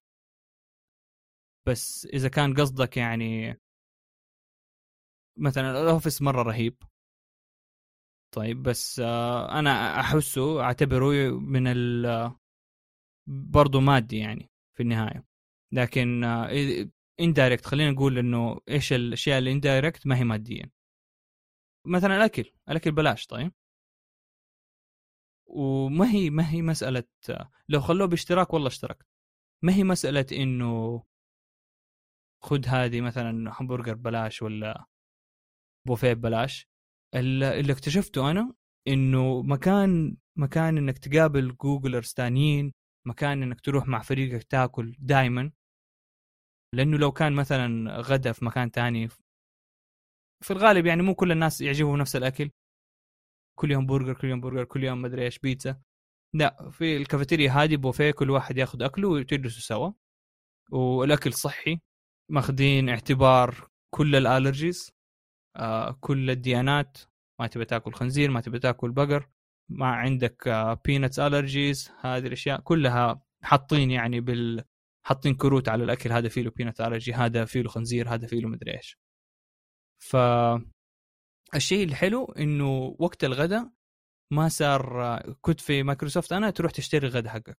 B: بس إذا كان قصدك يعني مثلا ال office مرة رهيب. طيب بس آه، أنا أحسه أعتبره من ال برضه مادي يعني في النهاية. لكن indirect آه، خلينا نقول إنه إيش الأشياء اللي indirect ما هي ماديه مثلا الأكل الأكل بلاش طيب. وما هي ما هي مسألة لو خلوه باشتراك والله اشتركت. ما هي مسألة إنه خذ هذه مثلا همبرجر بلاش ولا بوفيه ببلاش اللي اكتشفته أنا إنه مكان مكان إنك تقابل Googlers ثانيين مكان إنك تروح مع فريقك تاكل دائما لأنه لو كان مثلا غدا في مكان تاني في الغالب يعني مو كل الناس يعجبهم نفس الأكل. كل يوم برجر كل يوم برجر كل يوم مدري إيش بيتزا. لا في الكافيتيريا هذه بوفيه كل واحد ياخذ أكله وتجلسوا سوا. والأكل صحي ماخذين اعتبار كل ال allergies آه كل الديانات. ما تبي تاكل خنزير ما تبي تاكل بقر ما عندك آه peanuts allergies هذه الأشياء كلها حاطين يعني بال حاطين كروت على الأكل. هذا فيه له peanut allergy هذا فيه له خنزير هذا فيه له مدري إيش. ف الشيء الحلو إنه وقت الغداء ما صار كنت في مايكروسوفت أنا تروح تشتري الغداء حقك.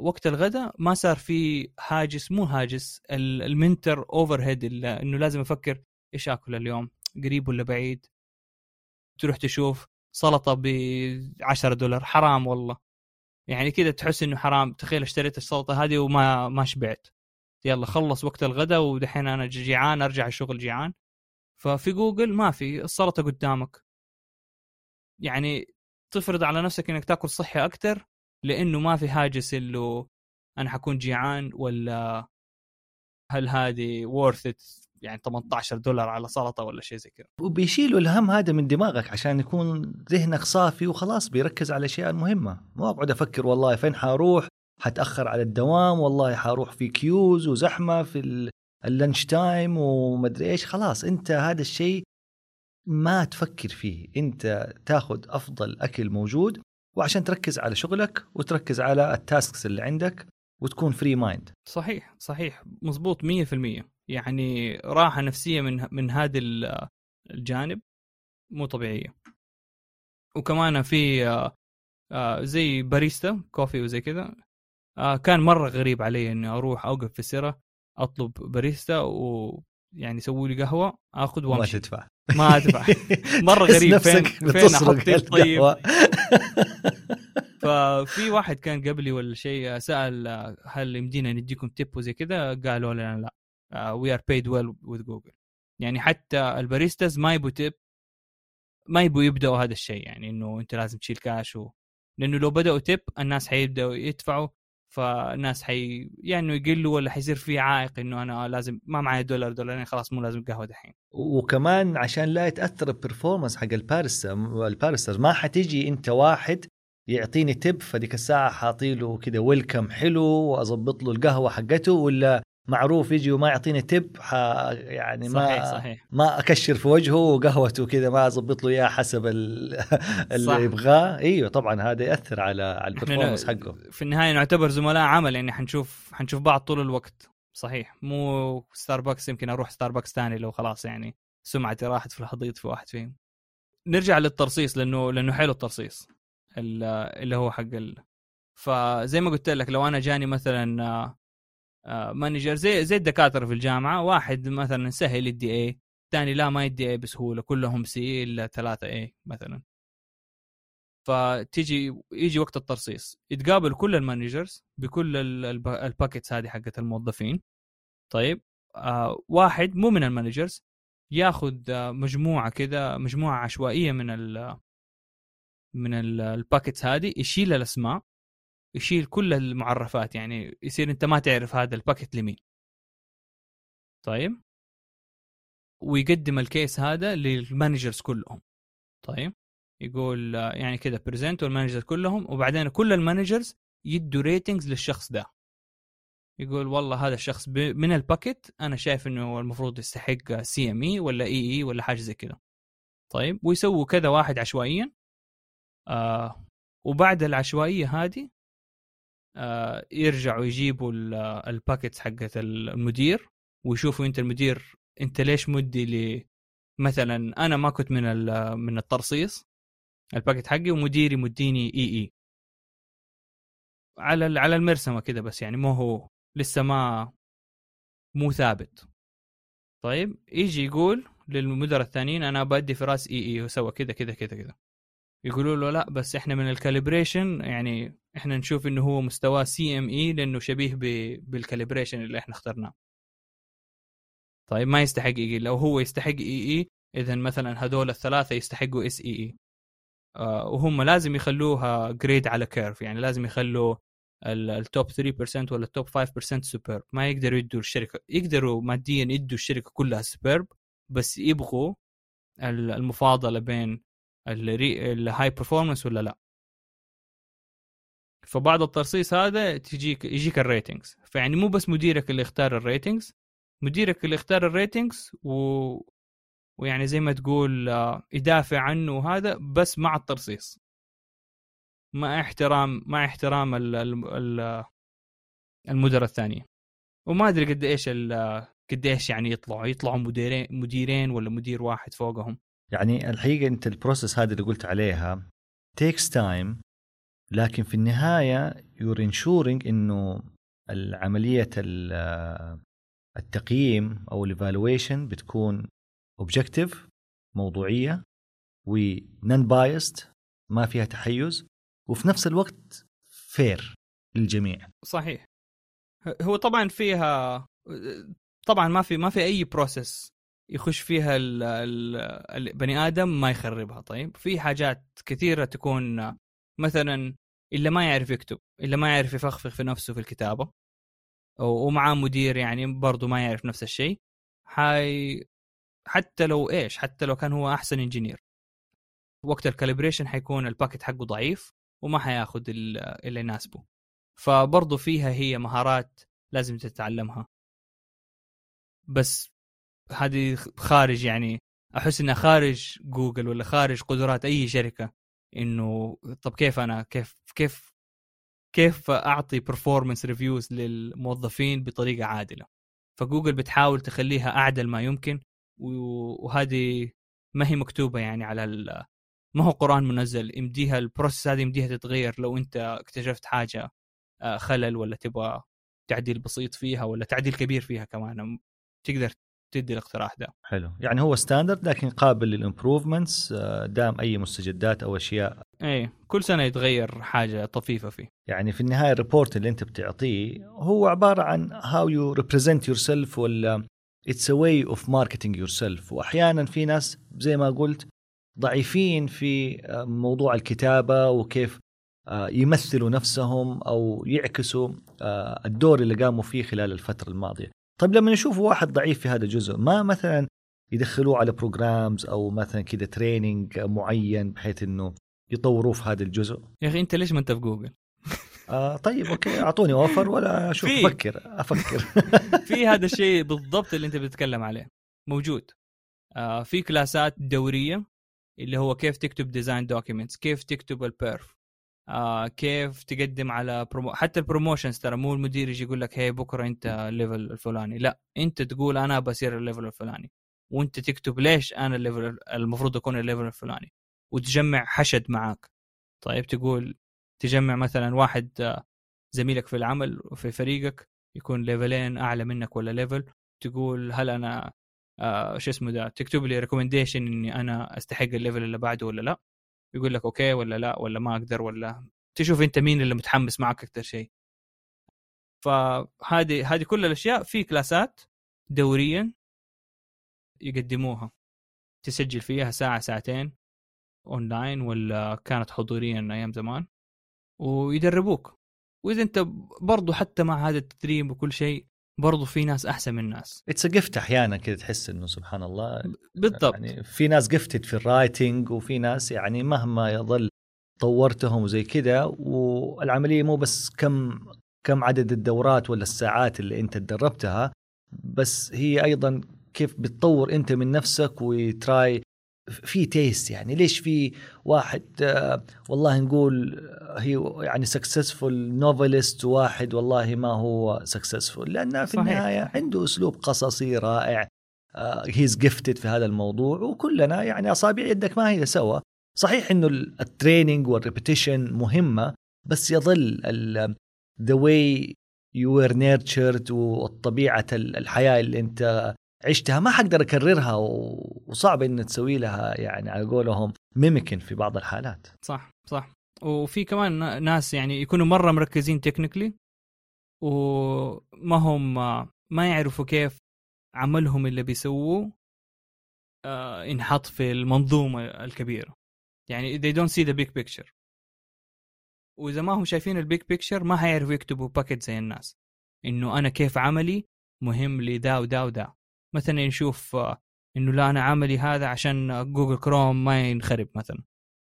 B: وقت الغداء ما صار في هاجس مو هاجس ال mental overhead إنه لازم أفكر إيش آكل اليوم قريب ولا بعيد؟ تروح تشوف سلطة ب 10 دولار حرام والله. يعني كذا تحس إنه حرام تخيل اشتريت السلطة هذه وما ما شبعت. يلا خلص وقت الغداء ودحين أنا جيعان أرجع الشغل جيعان. ففي جوجل ما في السلطة قدامك. يعني تفرض على نفسك إنك تأكل صحي أكثر لأنه ما في هاجس اللي أنا حكون جيعان ولا هل هذه worth يعني 18 دولار على سلطة ولا شيء زي كذا.
A: وبيشيلوا الهم هذا من دماغك عشان يكون ذهنك صافي وخلاص بيركز على الاشياء المهمه مو اقعد أفكر والله فين حأروح؟ حتأخر على الدوام والله حروح في queues وزحمة في ال lunch time ومدري إيش خلاص أنت هذا الشيء ما تفكر فيه. أنت تاخذ أفضل أكل موجود وعشان تركز على شغلك وتركز على ال tasks اللي عندك وتكون free mind
B: صحيح صحيح. مزبوط 100% يعني راحة نفسية من من هذا الجانب مو طبيعية. وكمان في آه، آه، زي barista coffee وزي كذا آه، كان مرة غريب علي إني أروح أوقف في السرا أطلب باريستا ويعني يسوي لي قهوة آخذ وأمشي.
A: ما تدفع.
B: ما أدفع. مرة غريب فين فين أحط طيب. ففي واحد كان قبلي ولا شيء سأل هل يمدينا نديكم tip وزي كذا قالوا لنا لا. we are paid well with Google يعني حتى ال baristas ما يبوا tip ما يبوا يبدأوا هذا الشيء يعني إنه أنت لازم تشيل كاش و... لأنه لو بدأوا tip الناس حيبدأوا يدفعوا فالناس حي يعني يقلوا ولا حيصير في عائق إنه أنا لازم ما معي دولار دولارين خلاص مو لازم قهوة دحين.
A: وكمان عشان لا يتأثر ال performance حق ال barista ال barista ما حتيجي أنت واحد يعطيني tip فديك الساعة حاطي له كذا welcome حلو وأظبط له القهوة حقته ولا معروف يجي وما يعطيني tip يعني ما
B: صحيح صحيح.
A: ما أكشر في وجهه وقهوته كذا ما أظبط له اياها حسب اللي يبغاه. إيوه طبعا هذا يأثر على على ال performance حقه.
B: في النهاية نعتبر زملاء عمل يعني حنشوف حنشوف بعض طول الوقت. صحيح. مو ستاربكس يمكن أروح ستاربكس ثاني لو خلاص يعني سمعتي راحت في الحضيض في واحد فيهم. نرجع للترصيص لأنه لأنه حلو الترصيص اللي هو حق ال... فزي ما قلت لك لو أنا جاني مثلا manager. زي زي الدكاترة في الجامعة. واحد مثلا سهل يدي A الثاني لا ما يدي A بسهولة. كلهم C إلا ثلاثة A مثلا. فتيجي يجي وقت الترصيص. يتقابل كل ال managers بكل ال packets هذه حقت الموظفين. طيب آه واحد مو من ال managers ياخذ آه مجموعة كذا مجموعة عشوائية من ال من ال packets هذه يشيل الأسماء. يشيل كل المعرفات يعني يصير أنت ما تعرف هذا ال packet لمين طيب. ويقدم ال case هذا لل managers كلهم. طيب. يقول يعني كذا present وال managers كلهم وبعدين كل ال managers يدوا ratings للشخص ده. يقول والله هذا الشخص من ال packet أنا شايف إنه المفروض يستحق CME ولا EE ولا حاجة زي كذا. طيب. ويسووا كذا واحد عشوائيا. آه. وبعد العشوائية هذه يرجعوا يجيبوا ال packets حقت المدير ويشوفوا انت المدير انت ليش مدي لي؟ مثلا أنا ما كنت من من الترصيص ال packet حقي ومديري مديني EE. على على المرسمة كده بس يعني مو هو لسه ما مو ثابت. طيب يجي يقول للمدراء الثانيين أنا بدي فراس EE وسوى كذا كذا كذا كذا يقولوا له لا بس إحنا من ال calibration يعني إحنا نشوف إنه هو مستواه CME لأنه شبيه بال calibration اللي إحنا اخترناه. طيب ما يستحق EE لو هو يستحق EE إذا مثلا هذول الثلاثة يستحقوا SEE وهم لازم يخلوها grade على curve يعني لازم يخلوا ال top 3% ولا ال top 5% superb ما يقدروا يدوا الشركة يقدروا ماديا يدوا الشركة كلها superb بس يبغوا المفاضلة بين ال high performance ولا لا. فبعد الترصيص هذا تجيك يجيك ال ratings فيعني مو بس مديرك اللي يختار ال ratings مديرك اللي يختار ال ratings و... ويعني زي ما تقول آه، يدافع عنه وهذا بس مع الترصيص. مع احترام مع احترام ال... ال... المدراء الثانية. وما أدري قد إيش قد إيش يعني يطلعوا يطلعوا مديرين مديرين ولا مدير واحد فوقهم.
A: يعني الحقيقة أنت ال process هذه اللي قلت عليها takes time لكن في النهاية you're ensuring إنه العملية التقييم أو ال evaluation بتكون objective موضوعية و non-biased ما فيها تحيز وفي نفس الوقت fair للجميع.
B: صحيح. هو طبعا فيها طبعا ما في ما في أي process يخش فيها البني آدم ما يخربها. طيب في حاجات كثيرة تكون مثلا إلا ما يعرف يكتب إلا ما يعرف يفخفخ في نفسه في الكتابة ومعاه مدير يعني برضه ما يعرف نفس الشيء. حي حتى لو إيش حتى لو كان هو أحسن engineer وقت ال calibration حيكون ال packet حقه ضعيف وما حياخذ اللي يناسبه. فبرضه فيها هي مهارات لازم تتعلمها. بس هذه خارج يعني أحس انها خارج جوجل ولا خارج قدرات أي شركة إنه طب كيف أنا؟ كيف كيف كيف أعطي performance reviews للموظفين بطريقة عادلة؟ فجوجل بتحاول تخليها أعدل ما يمكن وهذه ما هي مكتوبة يعني على ما هو قرآن منزل يمديها ال process هذه يمديها تتغير لو أنت اكتشفت حاجة آه، خلل ولا تبغى تعديل بسيط فيها ولا تعديل كبير فيها كمان تقدر تدي الاقتراح ده.
A: حلو. يعني هو standard لكن قابل لل improvements دام أي مستجدات أو أشياء.
B: اي كل سنة يتغير حاجة طفيفة فيه.
A: يعني في النهاية ال report اللي أنت بتعطيه هو عبارة عن how you represent yourself ولا it's a way of marketing yourself وأحيانا في ناس زي ما قلت ضعيفين في آه، موضوع الكتابة وكيف آه، يمثلوا نفسهم أو يعكسوا آه، الدور اللي قاموا فيه خلال الفترة الماضية. طيب لما نشوف واحد ضعيف في هذا الجزء ما مثلا يدخلوه على programs أو مثلا كذا training معين بحيث إنه يطوروه في هذا الجزء
B: يا أخي أنت ليش ما أنت في جوجل؟
A: آه طيب okay أعطوني offer ولا أشوف
B: في.
A: أفكر أفكر
B: في هذا الشيء بالضبط اللي أنت بتتكلم عليه موجود آه في كلاسات دورية اللي هو كيف تكتب design documents كيف تكتب ال perf آه كيف تقدم على برومو حتى ال promotions ترى مو المدير يجي يقول لك هي بكرة أنت ال level الفلاني. لا أنت تقول أنا بصير ال level الفلاني. وأنت تكتب ليش أنا ال level المفروض أكون ال level الفلاني وتجمع حشد معاك. طيب تقول تجمع مثلا واحد آه، زميلك في العمل في فريقك يكون ليفلين أعلى منك ولا level تقول هل أنا آه شو اسمه ده تكتب لي recommendation إني أنا أستحق ال level اللي بعده ولا لا؟ يقول لك okay ولا لا ولا ما أقدر ولا تشوف أنت مين اللي متحمس معك أكثر شيء. فهذه هذه كل الأشياء في كلاسات دوريا يقدموها. تسجل فيها ساعة ساعتين اونلاين ولا كانت حضوريا أيام زمان ويدربوك. وإذا أنت برضو حتى مع هذا التدريب وكل شيء برضو في ناس أحسن من الناس.
A: it's gift أحيانا كذا تحس إنه سبحان الله
B: بالضبط.
A: يعني في ناس gifted في ال writing وفي ناس يعني مهما يظل طورتهم وزي كذا والعملية مو بس كم كم عدد الدورات ولا الساعات اللي أنت تدربتها بس هي أيضا كيف بتطور أنت من نفسك وترى في taste يعني. ليش في واحد آه، والله نقول هي يعني successful novelist وواحد والله ما هو successful لأن في
B: صحيح.
A: النهاية عنده أسلوب قصصي رائع he's gifted في هذا الموضوع وكلنا يعني أصابع يدك ما هي سوا. صحيح إنه ال training وال repetition مهمة بس يظل the way you are nurtured وطبيعه الحياة اللي أنت عشتها ما حقدر أكررها وصعب ان تسوي لها يعني على قولهم mimic في بعض الحالات.
B: صح صح. وفي كمان ناس يعني يكونوا مرة مركزين technically وما هم ما يعرفوا كيف عملهم اللي بيسووه آه، ينحط في المنظومة الكبيرة. يعني they don't see the big picture. وإذا ما هم شايفين ال big picture ما هيعرفوا يكتبوا packet زي الناس. إنه أنا كيف عملي مهم لذا وذا وذا مثلا نشوف آه، إنه لا أنا عملي هذا عشان Google Chrome ما ينخرب مثلا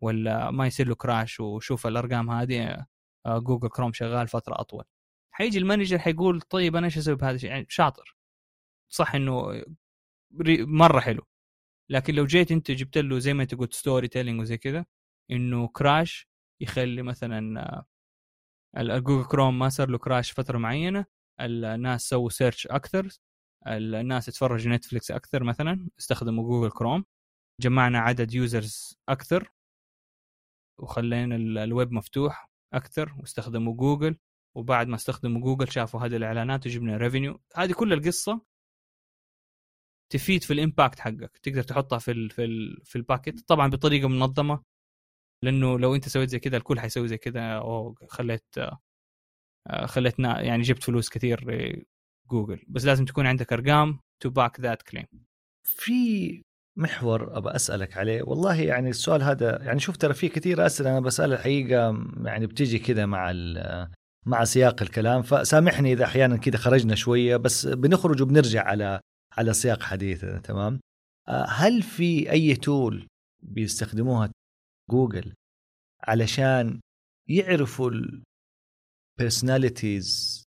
B: ولا ما يصير له crash وشوف الأرقام هذه آه، Google Chrome شغال فترة أطول. حيجي ال manager حيقول طيب أنا إيش أسوي بهذا الشيء؟ يعني شاطر. صح إنه مرة حلو. لكن لو جيت أنت جبت له زي ما أنت قلت storytelling وزي كذا إنه crash يخلي مثلا آه، Google Chrome ما صار له crash فترة معينة الناس سووا search أكثر الناس تتفرج Netflix أكثر مثلا استخدموا Google Chrome جمعنا عدد users أكثر وخلينا الويب مفتوح أكثر واستخدموا جوجل وبعد ما استخدموا جوجل شافوا هذه الإعلانات وجبنا revenue هذه كل القصة تفيد في ال impact حقك. تقدر تحطها في ال في ال في ال packet. طبعا بطريقة منظمة لأنه لو أنت سويت زي كذا الكل حيسوي زي كذا. أو خليت آه، خليتنا يعني جبت فلوس كثير جوجل بس لازم تكون عندك أرقام to back that claim
A: في محور أبى أسألك عليه. والله يعني السؤال هذا يعني شوف ترى في كثير أسئلة أنا بسال الحقيقة يعني بتيجي كذا مع مع سياق الكلام. فسامحني إذا أحيانا كذا خرجنا شوية بس بنخرج وبنرجع على على سياق حديثنا تمام؟ آه، هل في أي tool بيستخدموها جوجل علشان يعرفوا ال personalities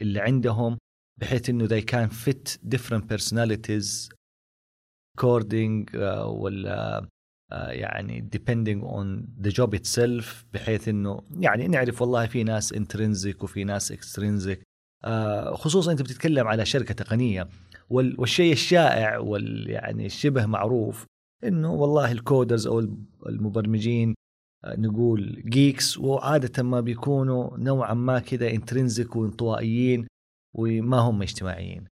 A: اللي عندهم؟ بحيث إنه they can fit different personalities according uh, ولا uh, يعني depending on the job itself بحيث إنه يعني نعرف والله في ناس intrinsic وفي ناس extrinsic uh, خصوصا أنت بتتكلم على شركة تقنية. والشيء الشائع وال يعني الشبه معروف إنه والله ال coders أو المبرمجين نقول geeks وعادة ما بيكونوا نوعا ما كذا intrinsic وانطوائيين. وما هم اجتماعيين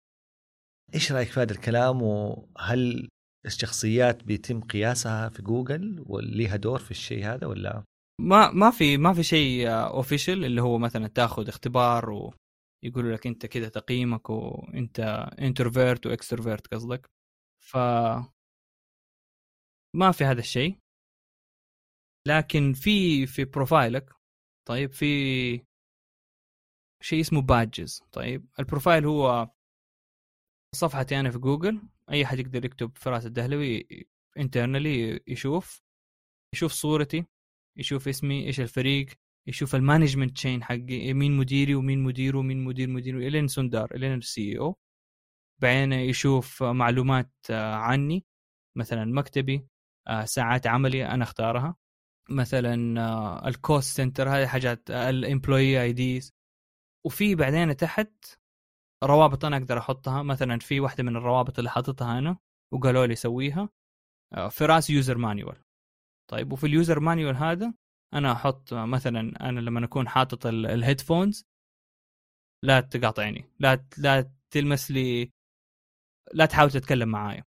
A: إيش رأيك في هذا الكلام؟ وهل الشخصيات بيتم قياسها في جوجل وليها دور في الشيء هذا ولا؟
B: ما ما في ما في شيء official اللي هو مثلا تاخذ اختبار ويقولوا لك أنت كذا تقييمك وأنت introvert و extrovert قصدك. ف ما في هذا الشيء. لكن في في profile ك طيب في شيء اسمه badges طيب ال profile هو صفحتي أنا في جوجل. أي حد يقدر يكتب فراس الدهلوي internally يشوف يشوف صورتي يشوف اسمي إيش الفريق يشوف ال management chain حقي مين مديري ومين مديره ومين مدير مديره الين سندار الين ال CEO بعدين يشوف معلومات عني مثلا مكتبي ساعات عملي أنا أختارها. مثلا ال cost center هذه حاجات ال employee IDs وفي بعدين تحت روابط أنا أقدر أحطها. مثلا في واحدة من الروابط اللي حاططها أنا وقالوا لي سويها. فراس user manual طيب وفي ال user manual هذا أنا أحط مثلا أنا لما أكون حاطط ال headphones لا تقاطعني لا لا تلمس لي لا تحاول تتكلم معايا.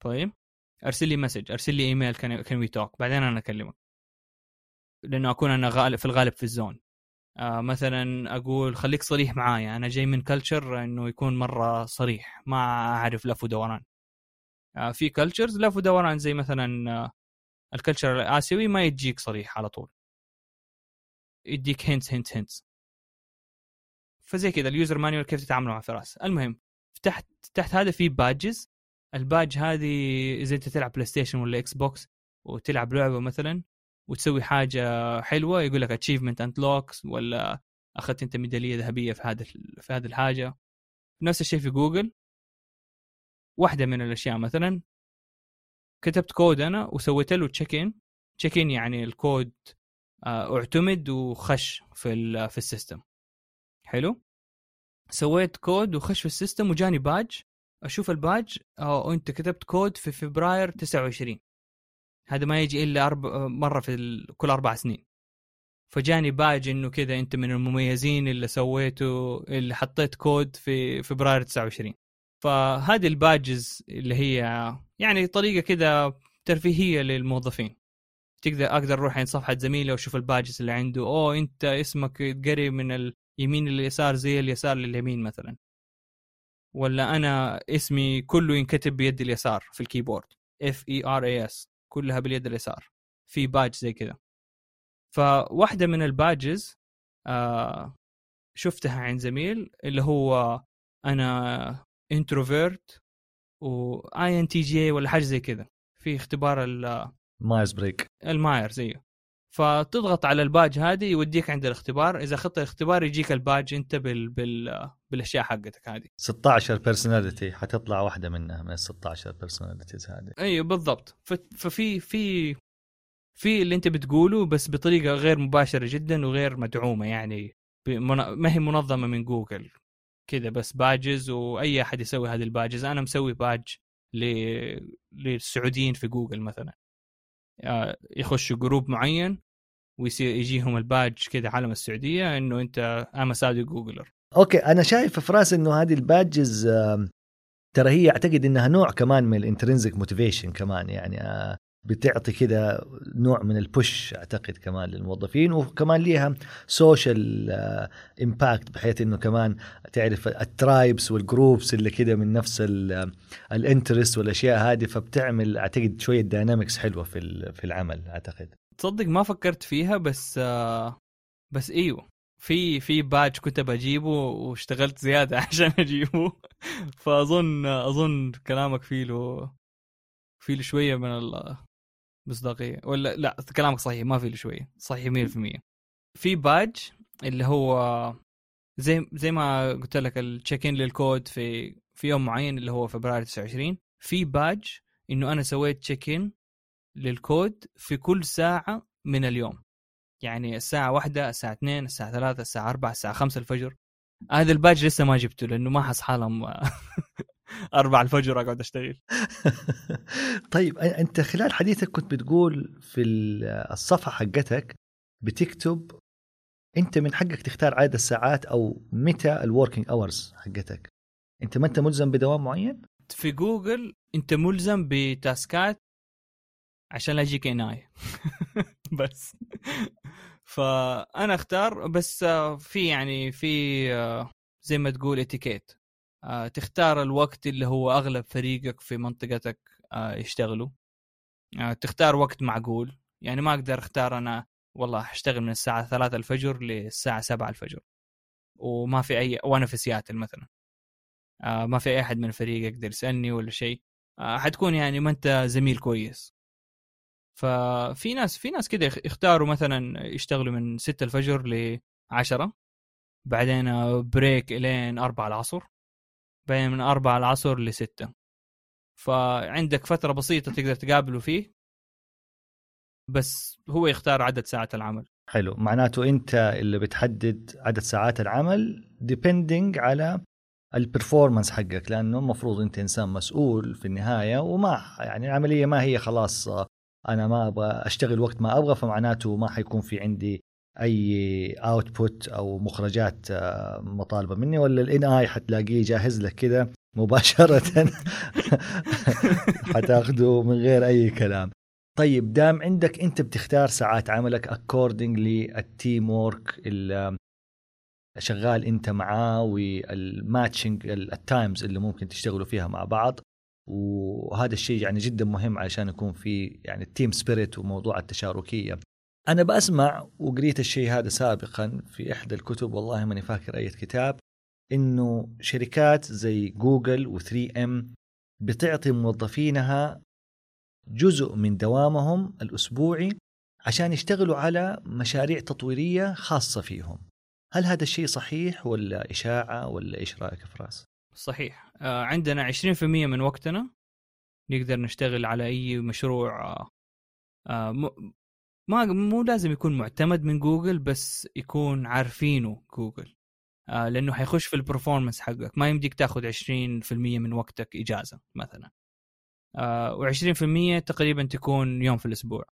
B: طيب أرسل لي message أرسل لي email can we talk بعدين أنا أكلمك. لأنه أكون أنا غالب في الغالب في ال zone. آه مثلا أقول خليك صريح معايا أنا جاي من culture إنه يكون مرة صريح ما أعرف لف ودوران آه في cultures لف ودوران زي مثلا آه ال culture الآسيوي ما يجيك صريح على طول. يديك hint hint hint فزي كذا ال user manual كيف تتعاملوا مع فراس المهم تحت تحت هذا في badges ال badge هذه اذا أنت تلعب PlayStation ولا Xbox وتلعب لعبة مثلا. وتسوي حاجة حلوة يقول لك achievement unlocked ولا أخذت أنت ميدالية ذهبية في هذا في هذه الحاجة. نفس الشيء في جوجل. واحدة من الأشياء مثلا كتبت كود أنا وسويت له check in check in يعني الكود آه، اعتمد وخش في في ال system. حلو؟ سويت كود وخش في ال system وجاني باج أشوف الباج أو أنت كتبت كود في فبراير 29 هذا ما يجي إلا أربع مرة في كل أربع سنين. فجاني باج إنه كذا أنت من المميزين اللي سويته اللي حطيت كود في فبراير 29 فهذه ال badges اللي هي يعني طريقة كذا ترفيهية للموظفين. تقدر أقدر أروح عند صفحة زميلي وأشوف ال badges اللي عنده. أوه أنت اسمك قريب من اليمين لليسار زي اليسار لليمين مثلا. ولا أنا اسمي كله ينكتب بيد اليسار في ال keyboard. F I R A S كلها باليد اليسار في باج زي كذا. فواحدة من ال badges آه شفتها عند زميل اللي هو أنا introvert و INTJ ولا حاجة زي كذا. في اختبار ال
A: Myers Briggs
B: ال Myers زيه فتضغط على الباج هذه يوديك عند الاختبار. إذا اخذت الاختبار يجيك الباج أنت بال... بال... بالأشياء حقتك هذه.
A: 16 personality حتطلع واحدة منها من ال 16 personalities هذه.
B: أيوه بالضبط. ف... ففي في في اللي أنت بتقوله بس بطريقة غير مباشرة جدا وغير مدعومة يعني. ما هي منظمة من جوجل. كذا بس باجز وأي أحد يسوي هذه ال badges. أنا مسوي باج ل... للسعوديين في جوجل مثلا. آه، يخشوا group معين ويصير يجيهم الباج كذا علم السعودية إنه أنت اما سعودي Googler
A: okay أنا شايف فراس إنه هذه ال badges ترى هي أعتقد إنها نوع كمان من ال intrinsic motivation كمان يعني آه، بتعطي كذا نوع من ال push أعتقد كمان للموظفين وكمان ليها social impact بحيث إنه كمان تعرف ال tribes وال groups اللي كذا من نفس ال interest والأشياء هذه فبتعمل أعتقد شوية dynamics حلوة في في العمل أعتقد.
B: تصدق ما فكرت فيها بس آه، بس إيوه في في باج كنت بجيبه واشتغلت زيادة عشان أجيبه. فأظن أظن كلامك فيه له فيه له شوية من مصداقية. ولا لا كلامك صحيح ما في له شوية. صحيح 100% في باج اللي هو زي زي ما قلت لك ال check in لل code في في يوم معين اللي هو فبراير 29 في باج إنه أنا سويت check in لل code في كل ساعة من اليوم. يعني الساعة واحدة الساعة 2 الساعة 3 الساعة 4 الساعة 5 الفجر. هذا الباج لسه ما جبته لأنه ما حصحى لهم أربع الفجر أقعد أشتغل.
A: طيب أنت خلال حديثك كنت بتقول في الصفحة حقتك بتكتب أنت من حقك تختار عدد الساعات أو متى ال working hours حقتك. أنت ما أنت ملزم بدوام معين؟
B: في جوجل أنت ملزم ب taskات عشان لا يجيك NI بس. فأنا أختار بس آه، في يعني في آه، زي ما تقول اتيكيت. آه، تختار الوقت اللي هو أغلب فريقك في منطقتك يشتغلوا. تختار وقت معقول. يعني ما أقدر أختار أنا والله حاشتغل من الساعة 3 الفجر للساعة 7 الفجر. وما في أي وأنا في سياتل مثلا. ما في اي أحد من الفريق يقدر يسألني ولا شيء. حتكون يعني ما أنت زميل كويس. ففي ناس في ناس كده يختاروا مثلا يشتغلوا من 6 الفجر ل 10 بعدين break إلين 4 العصر بعدين من 4 العصر ل 6 فعندك فترة بسيطة تقدر تقابله فيه. بس هو يختار عدد ساعات العمل.
A: حلو. معناته أنت اللي بتحدد عدد ساعات العمل depending على ال performance حقك لأنه المفروض أنت إنسان مسؤول في النهاية وما يعني العملية ما هي خلاص أنا ما أبغى أشتغل وقت ما أبغى فمعناته ما حيكون في عندي أي output أو مخرجات آه، مطالبة مني ولا ال NI حتلاقيه جاهز لك كذا مباشرة. حتاخذه من غير أي كلام. طيب دام عندك أنت بتختار ساعات عملك according لل teamwork شغال أنت معاه وال matching ال times اللي ممكن تشتغلوا فيها مع بعض وهذا الشيء يعني جدا مهم عشان يكون في يعني ال team spirit وموضوع التشاركية أنا بسمع وقريت الشيء هذا سابقا في إحدى الكتب والله ماني فاكر أي كتاب إنه شركات زي جوجل و3 إم بتعطي موظفينها جزء من دوامهم الأسبوعي عشان يشتغلوا على مشاريع تطويرية خاصة فيهم. هل هذا الشيء صحيح ولا إشاعة ولا إيش رأيك فراس؟
B: صحيح. آه عندنا 20% من وقتنا نقدر نشتغل على أي مشروع آه, آه، ما مو لازم يكون معتمد من جوجل بس يكون عارفينه جوجل لأنه حيخش في ال performance حقك. ما يمديك تاخذ 20% من وقتك إجازة مثلا. آه و20% تقريبا تكون يوم في الأسبوع.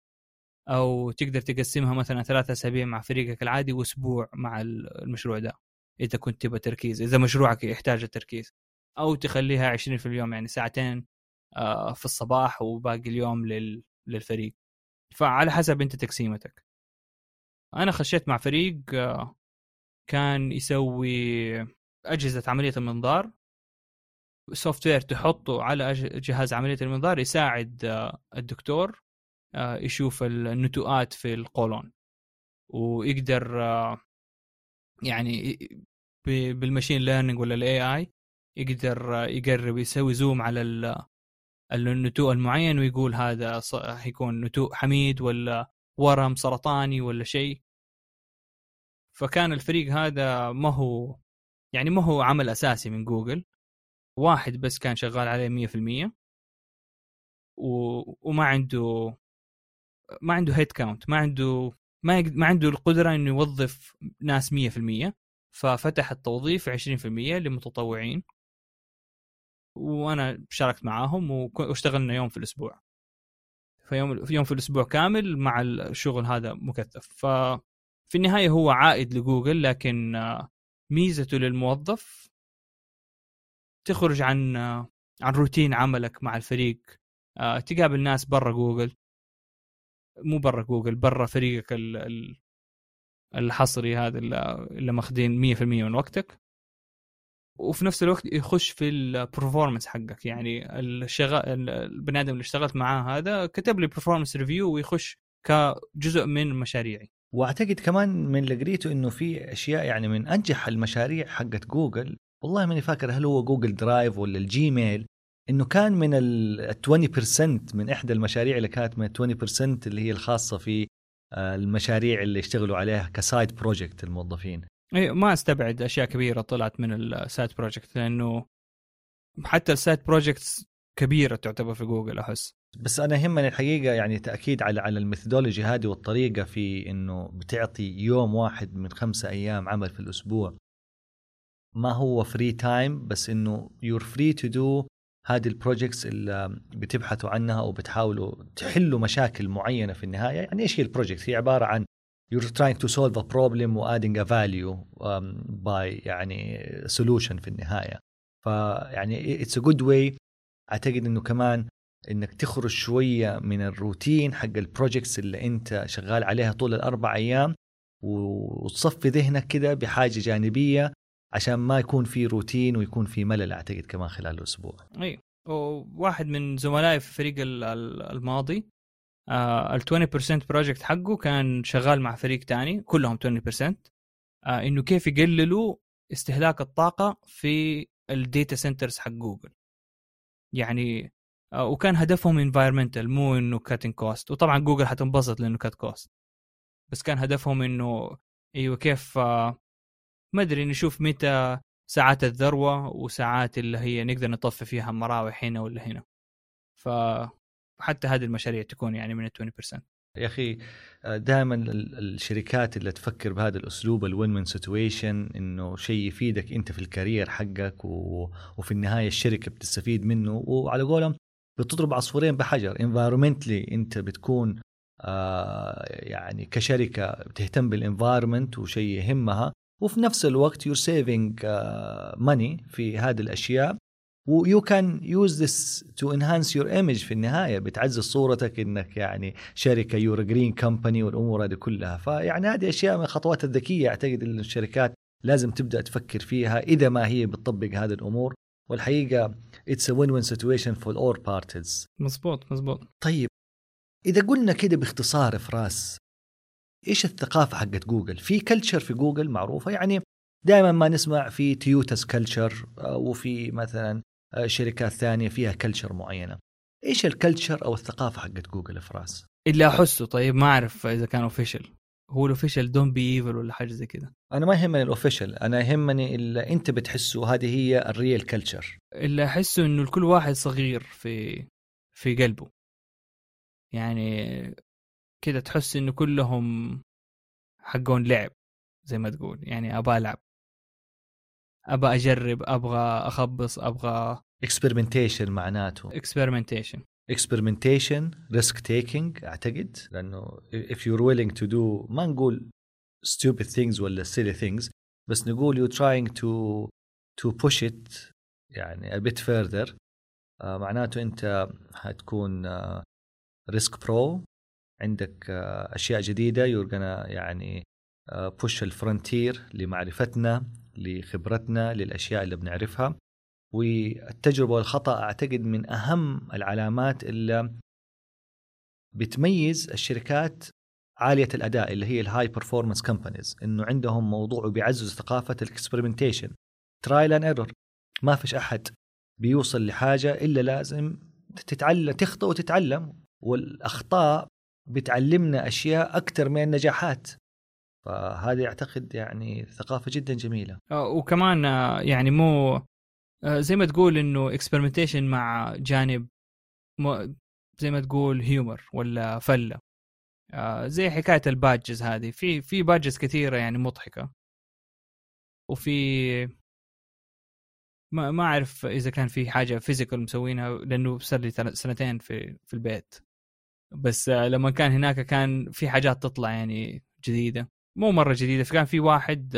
B: أو تقدر تقسمها مثلا ثلاثة أسابيع مع فريقك العادي وأسبوع مع المشروع ده. إذا كنت تبغى تركيز إذا مشروعك يحتاج التركيز. أو تخليها 20 في اليوم يعني ساعتين آه، في الصباح وباقي اليوم للفريق. فعلى حسب أنت تقسيمتك. أنا خشيت مع فريق آه، كان يسوي أجهزة عملية المنظار. software تحطه على جهاز عملية المنظار يساعد آه، الدكتور يشوف النتوءات في القولون. ويقدر يعني بال machine learning ولا ال AI يقدر يقرب يسوي zoom على النتوء المعين ويقول هذا حيكون نتوء حميد ولا ورم سرطاني ولا شيء. فكان الفريق هذا ما هو يعني ما هو عمل أساسي من جوجل. واحد بس كان شغال عليه 100% و... وما عنده ما عنده headcount ما عنده ما. ما عنده القدرة إنه يوظف ناس 100% ففتح التوظيف 20% للمتطوعين وأنا شاركت معاهم واشتغلنا يوم في الأسبوع. فيوم في يوم في الأسبوع كامل مع الشغل هذا مكثف. ففي النهاية هو عائد لجوجل لكن ميزته للموظف تخرج عن عن روتين عملك مع الفريق. تقابل ناس برا جوجل. مو برا جوجل برا فريقك الحصري هذا اللي ماخذين 100% من وقتك. وفي نفس الوقت يخش في ال performance حقك. يعني الشغل البني آدم اللي اشتغلت معاه هذا كتب لي performance review ويخش كجزء من مشاريعي.
A: وأعتقد كمان من اللي قريته إنه في أشياء يعني من أنجح المشاريع حقت جوجل. والله ماني فاكر هل هو جوجل درايف ولا الجيميل. إنه كان من ال 20% من إحدى المشاريع اللي كانت من 20% اللي هي الخاصة في المشاريع اللي يشتغلوا عليها ك side project الموظفين.
B: اي ما أستبعد أشياء كبيرة طلعت من ال side project لأنه حتى ال side projects كبيرة تعتبر في جوجل أحس.
A: بس أنا يهمني الحقيقة يعني تأكيد على على ال methodology هذه والطريقة في إنه بتعطي يوم واحد من خمسة أيام عمل في الأسبوع. ما هو free time بس إنه you're free to do هذه ال projects اللي بتبحثوا عنها وبتحاولوا تحلوا مشاكل معينة في النهاية. يعني إيش هي ال project هي عبارة عن you're trying to solve a problem و adding a value um, by يعني solution في النهاية. فيعني it's a good way أعتقد إنه كمان إنك تخرج شوية من الروتين حق ال projects اللي أنت شغال عليها طول الأربع أيام وتصفي ذهنك كده بحاجة جانبية عشان ما يكون في روتين ويكون في ملل أعتقد كمان خلال الأسبوع.
B: إي وواحد من زملائي في الفريق الماضي آه، ال 20% project حقه كان شغال مع فريق تاني كلهم 20% آه، إنه كيف يقللوا استهلاك الطاقة في ال data centers حق جوجل. يعني آه، وكان هدفهم environmental مو إنه cutting cost وطبعا جوجل حتنبسط لإنه cut cost بس كان هدفهم إنه إيوه كيف ما أدري نشوف متى ساعات الذروة وساعات اللي هي نقدر نطفي فيها مراوح هنا ولا هنا. ف حتى هذه المشاريع تكون يعني من ال 20%
A: يا أخي دائما الشركات اللي تفكر بهذا الأسلوب ال win-win situation إنه شيء يفيدك أنت في ال career حقك و... وفي النهاية الشركة بتستفيد منه. وعلى قولهم بتضرب عصفورين بحجر. environmentally أنت بتكون آه يعني كشركة بتهتم بال environment وشيء يهمها. وفي نفس الوقت you're saving money في هذه الأشياء. و you can use this to enhance your image في النهاية بتعزز صورتك إنك يعني شركة you're green company والأمور هذه كلها. فيعني هذه أشياء من الخطوات الذكية أعتقد إن الشركات لازم تبدأ تفكر فيها إذا ما هي بتطبق هذه الأمور. والحقيقة it's a win win situation for all parties
B: مزبوط مزبوط
A: طيب إذا قلنا كده باختصار فراس إيش الثقافة حقت جوجل؟ في culture في جوجل معروفة يعني دائما ما نسمع في تويوتاز culture وفي مثلا آه، شركات ثانية فيها culture معينة. إيش ال culture أو الثقافة حقت جوجل فراس؟
B: اللي أحسه طيب ما أعرف إذا كان official هو ال official don't be evil ولا حاجة زي كذا
A: أنا ما يهمني ال official أنا يهمني اللي أنت بتحسه هذه هي ال real culture
B: اللي أحسه إنه الكل واحد صغير في في قلبه. يعني كذا تحس إنه كلهم حقون لعب زي ما تقول. يعني ابى ألعب. ابى أجرب أبغى أخبص أبغى
A: experimentation معناته.
B: experimentation
A: experimentation risk taking أعتقد. لأنه if you're willing to do ما نقول stupid things ولا silly things بس نقول you're trying to to push it يعني a bit further. uh, معناته أنت حتكون risk prone عندك uh, أشياء جديدة gonna يعني push ال frontier لمعرفتنا لخبرتنا للأشياء اللي بنعرفها. والتجربة والخطأ أعتقد من أهم العلامات اللي بتميز الشركات عالية الأداء اللي هي ال high performance companies إنه عندهم موضوع وبيعزز ثقافة ال experimentation trial and error ما فيش أحد بيوصل لحاجة إلا لازم تتعلم تخطئ وتتعلم والأخطاء بتعلمنا أشياء أكثر من النجاحات. فهذه أعتقد يعني ثقافة جدا جميلة.
B: آه، وكمان آه، يعني مو آه، زي ما تقول إنه experimentation مع جانب زي ما تقول humor ولا فلة. زي حكاية ال badges هذه. في في badges كثيرة يعني مضحكة. وفي ما ما أعرف إذا كان في حاجة physical مسوينها لأنه صار لي سنتين في في البيت. بس لما كان هناك كان في حاجات تطلع يعني جديدة. مو مرة جديدة فكان في واحد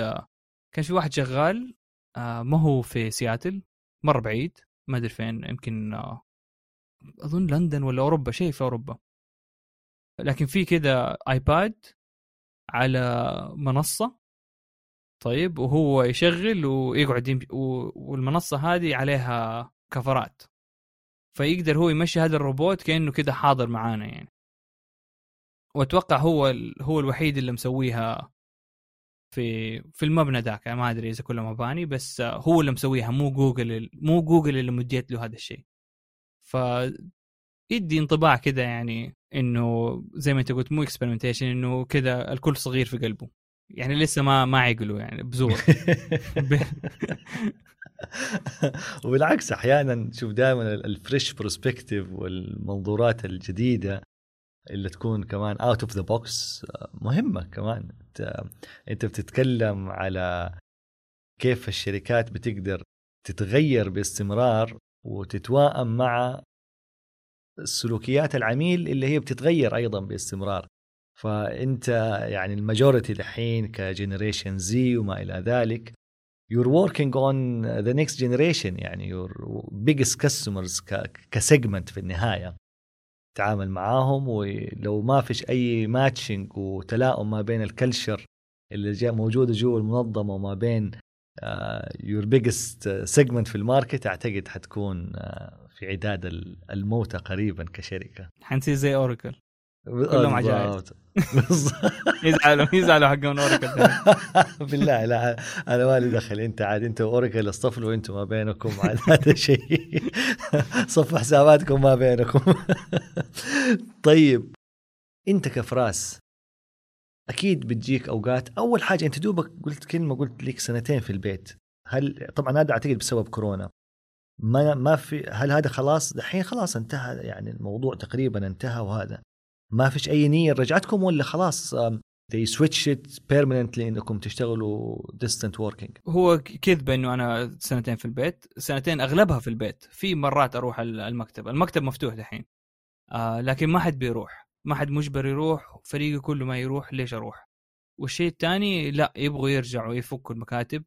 B: كان في واحد شغال ما هو في سياتل مرة بعيد ما أدري فين يمكن أظن لندن ولا أوروبا شيء في أوروبا. لكن في كذا آيباد على منصة طيب وهو يشغل ويقعد يمشي والمنصة هذه عليها كفرات. فيقدر هو يمشي هذا الروبوت كأنه كده حاضر معانا يعني. وأتوقع هو ال... هو الوحيد اللي مسويها في في المبنى ذاك. ما أدري إذا كله مباني بس هو اللي مسويها مو جوجل مو جوجل اللي مديت له هذا الشيء. ف يدي انطباع كذا يعني إنه زي ما أنت قلت مو experimentation إنه كذا الكل صغير في قلبه. يعني لسه ما ما عقلوا يعني بزور.
A: وبالعكس أحيانا تشوف دائما ال fresh perspective والمنظورات الجديدة اللي تكون كمان out of the box مهمة كمان. أنت بتتكلم على كيف الشركات بتقدر تتغير باستمرار وتتواءم مع سلوكيات العميل اللي هي بتتغير أيضا باستمرار. فأنت يعني ال majority الحين ك generation Z وما إلى ذلك you're working on the next generation يعني your biggest customers ك segment في النهاية. تعامل معاهم ولو ما فيش أي matching وتلاؤم ما بين ال culture اللي موجودة جوا المنظمة وما بين your biggest segment في ال market أعتقد حتكون uh, في عداد الموتى قريبا كشركة.
B: حنصير زي اوراكل كلهم عجائز يزعلوا يزعلوا حقهم أوراكل.
A: بالله لا أنا مالي دخل. أنت عاد أنت واوراكل اصطفلوا أنتم ما بينكم عاد. هذا شيء. صفوا حساباتكم ما بينكم. طيب أنت كفراس أكيد بتجيك أوقات. أول حاجة أنت دوبك قلت كلمة قلت لك سنتين في البيت. هل طبعا هذا أعتقد بسبب كورونا. ما ما في هل هذا خلاص؟ دحين خلاص انتهى يعني الموضوع تقريبا انتهى وهذا. ما فيش أي نية رجعتكم ولا خلاص they switch it permanently إنكم تشتغلوا distant working
B: هو كذبه إنه أنا سنتين في البيت سنتين أغلبها في البيت في مرات أروح المكتب المكتب مفتوح دحين آه لكن ما حد بيروح ما حد مجبر يروح فريقي كله ما يروح ليش أروح؟ والشيء الثاني لا يبغوا يرجعوا يفكوا المكاتب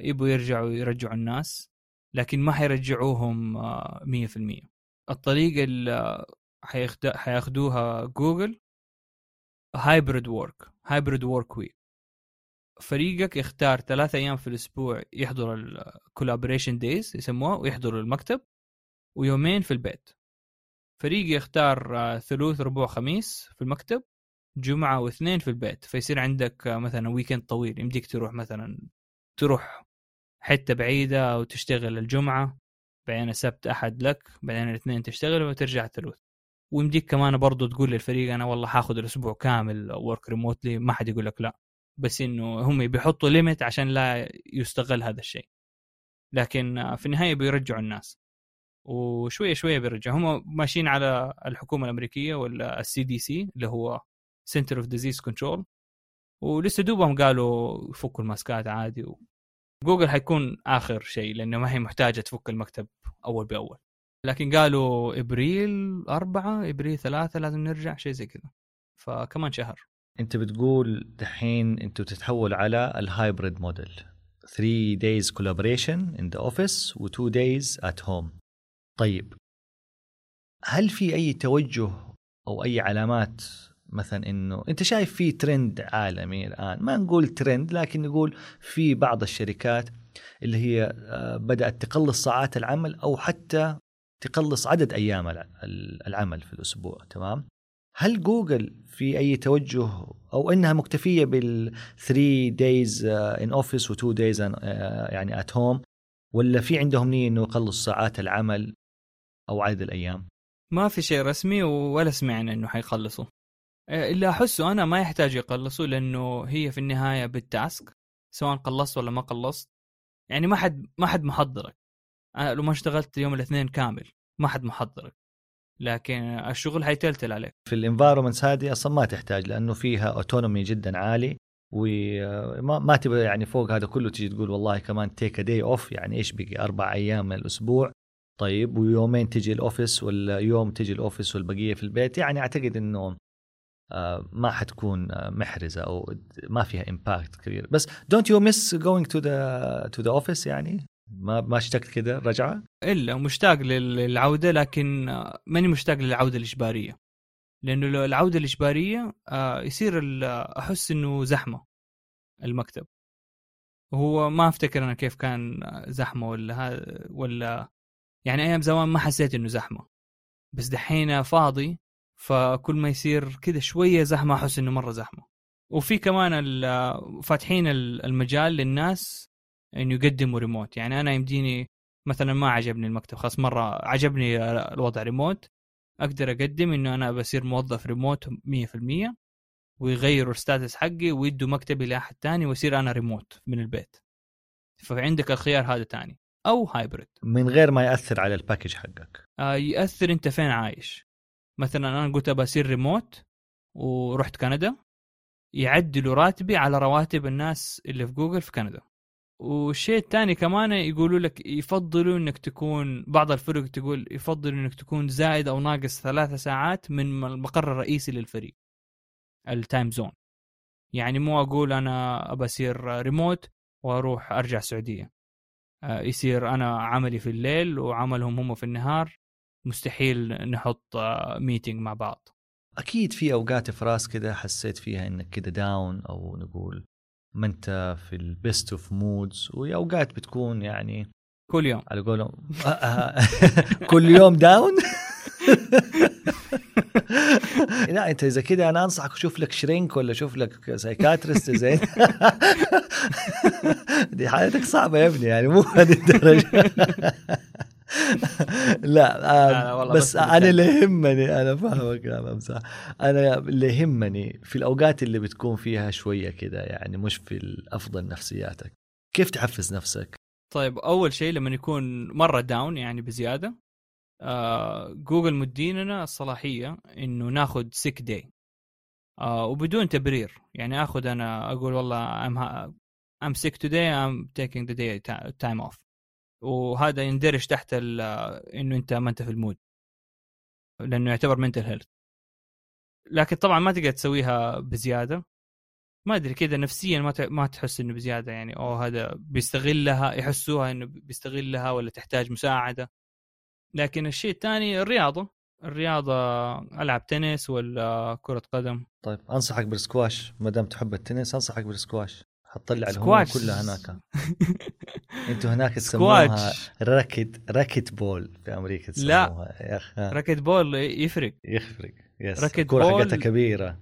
B: يبغوا يرجعوا يرجعوا الناس لكن ما حيرجعوهم 100% آه، الطريقة حياخدوها جوجل. hybrid work hybrid work week فريقك يختار ثلاثة أيام في الأسبوع يحضر ال collaboration days يسموها ويحضروا المكتب ويومين في البيت. فريق يختار آه، ثلوث ربوع خميس في المكتب جمعة واثنين في البيت. فيصير عندك آه، مثلا weekend طويل يمديك تروح مثلا تروح حتة بعيدة أو تشتغل الجمعة بعدين السبت أحد لك بعدين الاثنين تشتغل وترجع ثلوث. ويمديك كمان برضو تقول للفريق أنا والله حاخذ الأسبوع كامل work remotely ما حد يقول لك لا. بس إنه هم بيحطوا limit عشان لا يستغل هذا الشيء. لكن في النهاية بيرجعوا الناس. وشوية شوية بيرجع هم ماشيين على الحكومة الأمريكية ولا ال CDC اللي هو Center of Disease Control ولسه دوبهم قالوا يفكوا الماسكات عادي و... جوجل حيكون آخر شيء لأنه ما هي محتاجة تفك المكتب أول بأول. لكن قالوا إبريل أربعة إبريل ثلاثة لازم نرجع شيء زي كذا. فكمان شهر.
A: أنت بتقول دحين أنتوا تتحول على ال hybrid model. 3 days collaboration in the office و 2 days at home. طيب هل في أي توجه أو أي علامات مثلا إنه أنت شايف في ترند عالمي الآن؟ ما نقول ترند لكن نقول في بعض الشركات اللي هي آه، بدأت تقلص ساعات العمل أو حتى تقلص عدد أيام العمل في الأسبوع تمام؟ هل جوجل في أي توجه أو إنها مكتفية بال 3 days in office و 2 days يعني at home ولا في عندهم نية إنه يقلص ساعات العمل أو عدد الأيام؟
B: ما في شيء رسمي ولا سمعنا إنه حيخلصوا آه، اللي أحسه أنا ما يحتاج يقلصوا لأنه هي في النهاية بال task سواء قلصت ولا ما قلصت. يعني ما حد ما حد محضرك. أنا لو ما اشتغلت يوم الاثنين كامل ما حد محضرك. لكن الشغل حيتلتل عليك.
A: في ال environments هذه أصلا ما تحتاج لأنه فيها autonomy جدا عالي وما ما تبغى يعني فوق هذا كله تجي تقول والله كمان take day off يعني إيش بقي؟ أربع أيام من الأسبوع. طيب ويومين تجي ال office ولا يوم تجي ال office والبقية في البيت. يعني أعتقد إنه آه، ما حتكون آه، محرزة أو ما فيها impact كبير. بس don't you miss going to the to the office يعني؟ ما ما اشتقت كذا رجعة؟
B: إلا مشتاق للعودة لكن آه، ماني مشتاق للعودة الإجبارية. لأنه العودة الإجبارية يصير أحس إنه زحمة المكتب. هو ما أفتكر أنا كيف كان زحمة ولا ولا يعني أيام زمان ما حسيت إنه زحمة. بس دحين فاضي فكل ما يصير كذا شوية زحمة أحس إنه مرة زحمة. وفي كمان فاتحين المجال للناس إنه يقدموا ريموت يعني أنا يمديني مثلا ما عجبني المكتب خلاص مرة عجبني الوضع ريموت أقدر أقدم إنه أنا بصير موظف ريموت 100% ويغيروا ال status حقي ويدوا مكتبي لأحد تاني ويصير أنا ريموت من البيت. فعندك الخيار هذا تاني. أو hybrid
A: من غير ما يأثر على ال package حقك.
B: آه يأثر أنت فين عايش. مثلا أنا قلت أبى أصير ريموت ورحت كندا يعدلوا راتبي على رواتب الناس اللي في جوجل في كندا. والشيء الثاني كمان يقولوا لك يفضلوا إنك تكون بعض الفرق تقول يفضلوا إنك تكون زائد أو ناقص ثلاثة ساعات من المقر الرئيسي للفريق ال time zone يعني مو أقول أنا أبى أصير ريموت وأروح أرجع السعوديه آه، يصير أنا عملي في الليل وعملهم هم في النهار مستحيل نحط meeting مع بعض.
A: أكيد في أوقات في راس كذا حسيت فيها إنك كذا down أو نقول ما انت في ال best of moods واوقات بتكون يعني
B: كل يوم.
A: على قولهم. كل يوم down لا أنت إذا كذا أنا أنصحك شوف لك shrink ولا شوف لك psychiatrist زين. دي حالتك صعبة يا ابني يعني مو هذه الدرجة. لا,
B: لا, لا والله
A: بس,
B: بس
A: أنا اللي يهمني أنا فاهمك يا امزح أنا اللي يهمني في الأوقات اللي بتكون فيها شوية كذا يعني مش في الأفضل نفسياتك. كيف تحفز نفسك؟
B: طيب أول شيء لما يكون مرة down يعني بزيادة آه جوجل مديننا الصلاحية إنه ناخذ sick day آه وبدون تبرير. يعني آخذ أنا أقول والله I'm, I'm sick today I'm taking the day time off. وهذا يندرج تحت إنه أنت ما أنت في ال mood. لأنه يعتبر mental health لكن طبعا ما تقدر تسويها بزيادة. ما أدري كذا نفسيا ما ما تحس إنه بزيادة يعني. أو هذا بيستغلها يحسوها إنه بيستغلها ولا تحتاج مساعدة. لكن الشيء الثاني الرياضة. الرياضة ألعب تنس ولا كرة قدم.
A: طيب أنصحك بالسكواش. ما دام تحب التنس أنصحك بالسكواش. حتطلع الهموم كلها هناك. أنتوا هناك تسموها racquet racquetball في أمريكا
B: تسموها لا يا أخي. racquet ball يفرق.
A: يفرق. yes. racquetball حقتها كبيرة.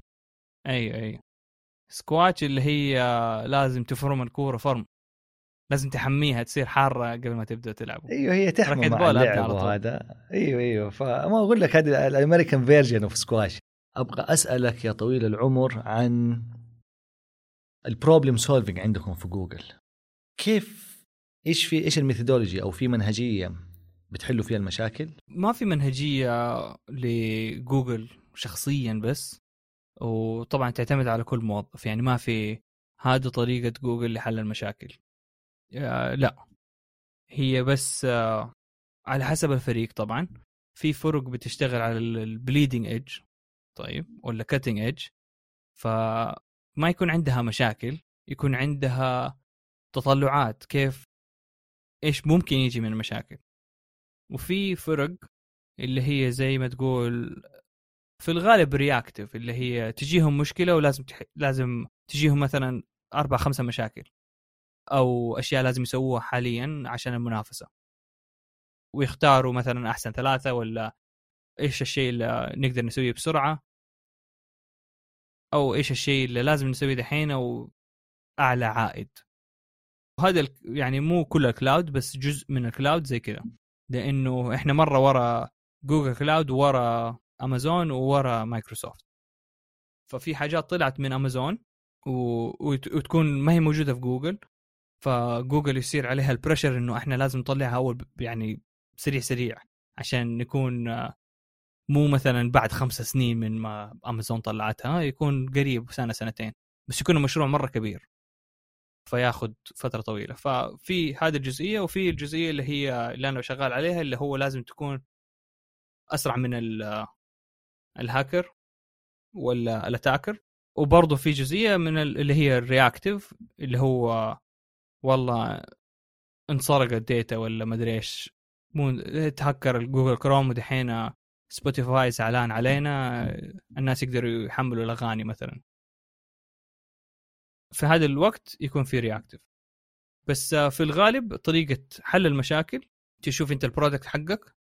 B: أي أي. سكواش اللي هي لازم تفرم الكورة فرم. لازم تحميها تصير حارة قبل ما تبدأ تلعب.
A: أيوه هي تحمي مع اللعب وهذا. أيوه أيوه. فما أقول لك هذه ال American version of squash أبغى أسألك يا طويل العمر عن ال problem solving عندكم في جوجل. كيف إيش في إيش ال methodology أو في منهجية بتحلوا فيها المشاكل؟
B: ما في منهجية لجوجل شخصيا بس وطبعا تعتمد على كل موظف يعني ما في هذه طريقة جوجل لحل المشاكل. آه لا. هي بس آه على حسب الفريق طبعا. في فرق بتشتغل على ال bleeding edge طيب ولا cutting edge ف ما يكون عندها مشاكل يكون عندها تطلعات كيف إيش ممكن يجي من المشاكل. وفي فرق اللي هي زي ما تقول في الغالب reactive اللي هي تجيهم مشكلة ولازم تح... لازم تجيهم مثلا أربع خمسة مشاكل أو أشياء لازم يسووها حاليا عشان المنافسة. ويختاروا مثلا أحسن ثلاثة ولا إيش الشيء اللي نقدر نسويه بسرعة. أو إيش الشيء اللي لازم نسويه دحين أو أعلى عائد. وهذا يعني مو كل ال cloud بس جزء من الكلاود زي كذا. لأنه إحنا مرة ورا جوجل كلاود ورا امازون وورا مايكروسوفت ففي حاجات طلعت من امازون و... وتكون ما هي موجودة في جوجل فجوجل يصير عليها البريشر إنه إحنا لازم نطلعها أول يعني سريع سريع عشان نكون مو مثلا بعد خمس سنين من ما امازون طلعتها يكون قريب سنة سنتين بس يكون المشروع مرة كبير. فياخذ فترة طويلة. ففي هذه الجزئية وفي الجزئية اللي هي اللي أنا شغال عليها اللي هو لازم تكون أسرع من الهاكر ولا الأتاكر. وبرضه في جزئية من اللي هي ال reactive اللي هو والله انسرق ال data ولا مدري إيش. مو تهكر جوجل كروم ودحين سبوتيفاي زعلان علينا الناس يقدروا يحملوا الأغاني مثلا. في هذا الوقت يكون في reactive بس في الغالب طريقة حل المشاكل تشوف أنت ال product حقك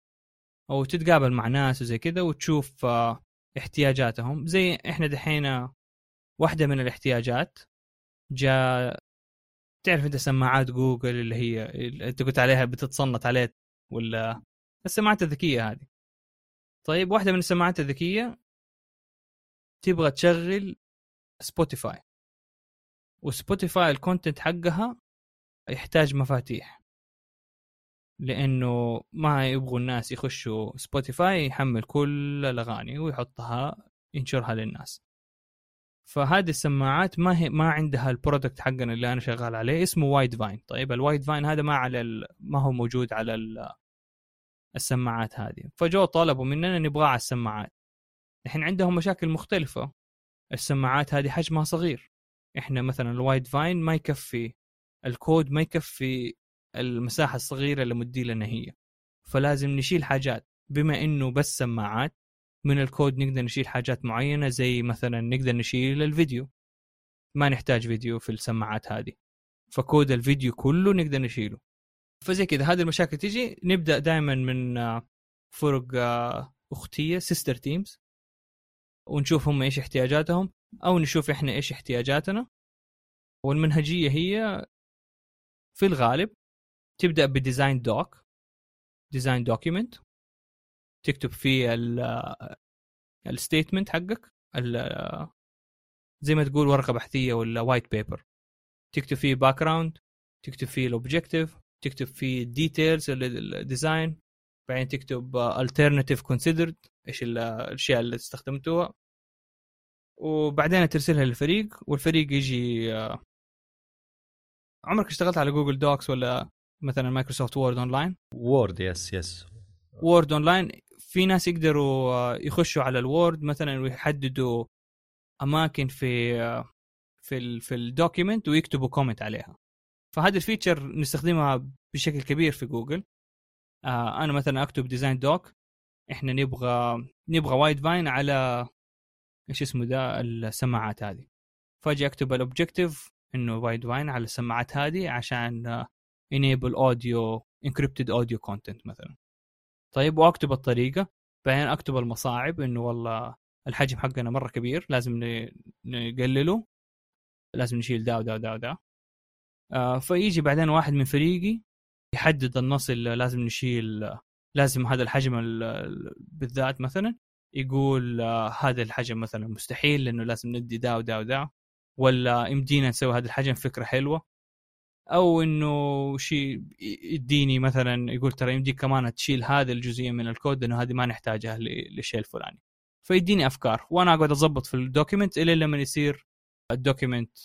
B: أو تتقابل مع ناس وزي كذا وتشوف آه، احتياجاتهم. زي إحنا دحين واحدة من الاحتياجات جاء تعرف أنت سماعات جوجل اللي هي اللي أنت قلت عليها بتتصنت عليه ولا؟ السماعات الذكية هذه. طيب واحدة من السماعات الذكية تبغى تشغل سبوتيفاي وسبوتيفاي ال content حقها يحتاج مفاتيح لأنه ما يبغوا الناس يخشوا سبوتيفاي يحمل كل الأغاني ويحطها ينشرها للناس فهذه السماعات ما هي ما عندها ال product حقنا اللي أنا شغال عليه اسمه Widevine طيب ال Widevine هذا ما على. ما هو موجود على. السماعات هذه. فجو طلبوا مننا نبغاه على السماعات. الحين عندهم مشاكل مختلفة. السماعات هذه حجمها صغير. إحنا مثلا ال Widevine ما يكفي الكود ما يكفي المساحة الصغيرة اللي مدي لنا هي. فلازم نشيل حاجات. بما إنه بس سماعات من الكود نقدر نشيل حاجات معينة زي مثلا نقدر نشيل الفيديو. ما نحتاج فيديو في السماعات هذه. فكود الفيديو كله نقدر نشيله. فزي كذا هذه المشاكل تيجي نبدأ دائما من آه، فرق آه، أختية sister teams ونشوف هم إيش احتياجاتهم أو نشوف إحنا إيش احتياجاتنا. والمنهجية هي في الغالب تبدأ ب design doc design document تكتب فيه ال statement حقك زي ما تقول ورقة بحثية ولا white paper تكتب فيه background تكتب فيه ال objective تكتب فيه ال details ال design بعدين تكتب alternative considered إيش الأشياء اللي استخدمتوها. وبعدين ترسلها للفريق والفريق يجي عمرك اشتغلت على جوجل دوكس ولا مثلا مايكروسوفت وورد اونلاين؟
A: وورد yes yes
B: وورد اونلاين في ناس يقدروا يخشوا على الوورد مثلا ويحددوا أماكن في في ال في ال document ويكتبوا comment عليها. فهذا ال feature نستخدمها بشكل كبير في جوجل. آه أنا مثلا أكتب design doc إحنا نبغى نبغى Widevine على إيش اسمه ده السماعات هذه. فأجي أكتب ال objective إنه Widevine على السماعات هذه عشان enable audio encrypted audio content مثلا. طيب وأكتب الطريقة. بعدين أكتب المصاعب إنه والله الحجم حقنا مرة كبير لازم نقلله. لازم نشيل دا ودا ودا ودا فيجي بعدين واحد من فريقي يحدد النص اللي لازم نشيل لازم هذا الحجم بالذات مثلا يقول آه هذا الحجم مثلا مستحيل لأنه لازم ندي دا ودا ودا ولا يمدينا نسوي هذا الحجم فكرة حلوة أو إنه شيء يديني مثلا يقول ترى يمديك كمان تشيل هذه الجزئية من الكود لأنه هذه ما نحتاجها للشيء الفلاني. فيديني أفكار وأنا أقعد أضبط في ال document إلى لما يصير ال document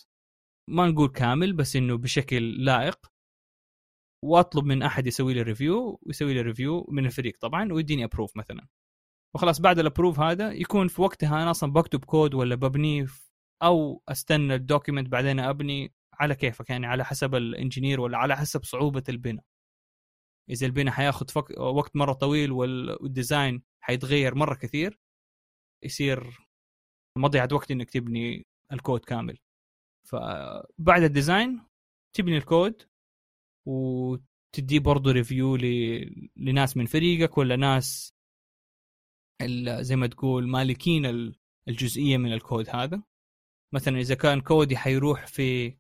B: ما نقول كامل بس إنه بشكل لائق. وأطلب من أحد يسوي لي review ويسوي لي review من الفريق طبعا ويديني approve مثلا. وخلاص بعد ال approve هذا يكون في وقتها أنا أصلا بكتب كود ولا ببنيه أو أستنى ال document بعدين أبني على كيفك يعني على حسب ال engineer ولا على حسب صعوبة البناء. إذا البناء حياخذ فك... وقت مرة طويل وال design حيتغير مرة كثير يصير مضيعة وقت إنك تبني الكود كامل. فبعد ال design تبني الكود وتديه برضه review ل... لناس من فريقك ولا ناس زي ما تقول مالكين الجزئية من الكود هذا. مثلا إذا كان كودي حيروح في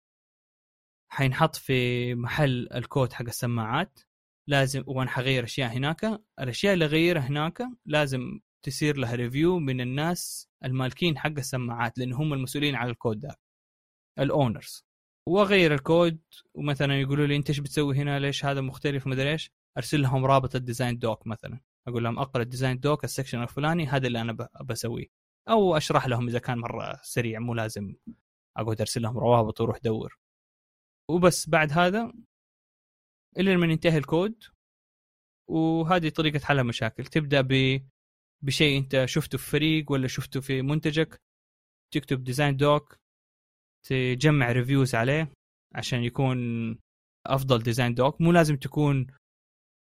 B: حينحط في محل الكود حق السماعات لازم وأنا حغير أشياء هناك الأشياء اللي أغيرها هناك لازم تصير لها review من الناس المالكين حق السماعات لأن هم المسؤولين على الكود ده. ال owners واغير الكود ومثلا يقولوا لي أنت إيش بتسوي هنا؟ ليش هذا مختلف؟ مدري إيش. أرسل لهم رابط ال design doc مثلا. أقول لهم أقرأ ال design doc ال section الفلاني هذا اللي أنا بسويه. أو أشرح لهم إذا كان مرة سريع مو لازم أقعد أرسل لهم روابط وروح دور وبس بعد هذا الا لما ينتهي الكود. وهذه طريقة حل المشاكل. تبدأ ب بشيء أنت شفته في فريق ولا شفته في منتجك. تكتب design doc تجمع reviews عليه عشان يكون أفضل design doc مو لازم تكون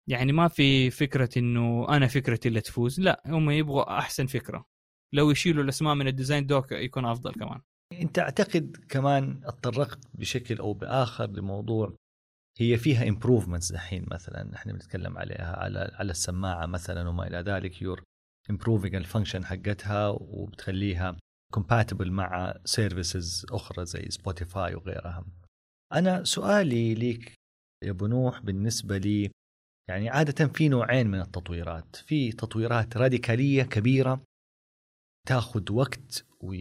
B: يعني ما في فكرة إنه أنا فكرتي اللي تفوز. لا هم يبغوا أحسن فكرة. لو يشيلوا الأسماء من ال design doc يكون أفضل كمان.
A: أنت أعتقد كمان اتطرقت بشكل أو بآخر لموضوع هي فيها improvements دحين مثلا. إحنا بنتكلم عليها على على السماعة مثلا وما إلى ذلك. you're improving ال function حقتها وبتخليها compatible مع services أخرى زي سبوتيفاي وغيرها. أنا سؤالي ليك يا أبو نوح بالنسبة لي يعني عادة في نوعين من التطويرات، في تطويرات راديكالية كبيرة تاخذ وقت و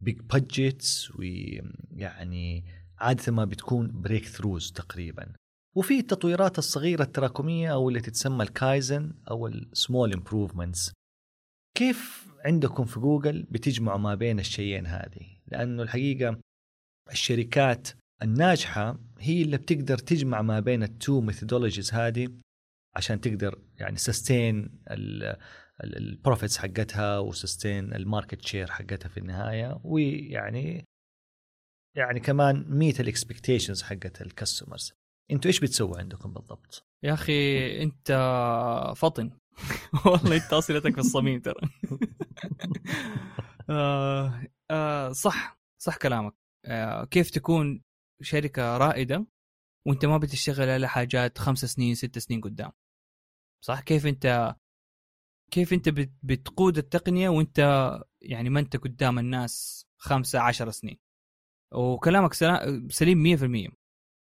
A: big budgets ويعني عادة ما بتكون breakthroughs تقريبا. وفي التطويرات الصغيرة التراكمية أو اللي تتسمى الكايزن أو ال small improvements كيف عندكم في جوجل بتجمعوا ما بين الشيئين هذه لأنه الحقيقة الشركات الناجحة هي اللي بتقدر تجمع ما بين ال two methodologies هذه عشان تقدر يعني sustain ال profits حقتها و sustain ال market share حقتها في النهاية ويعني يعني كمان meet ال expectations حقت ال customers أنتوا إيش بتسووا عندكم بالضبط؟
B: يا أخي أنت فطن والله انت اصلتك في الصميم ترى. آه آه صح صح كلامك. آه كيف تكون شركة رائدة وانت ما بتشتغل على حاجات خمس سنين ست سنين قدام؟ صح؟ كيف انت كيف انت بتقود التقنية وانت يعني ما انت قدام الناس خمسة عشر سنين؟ وكلامك سليم 100%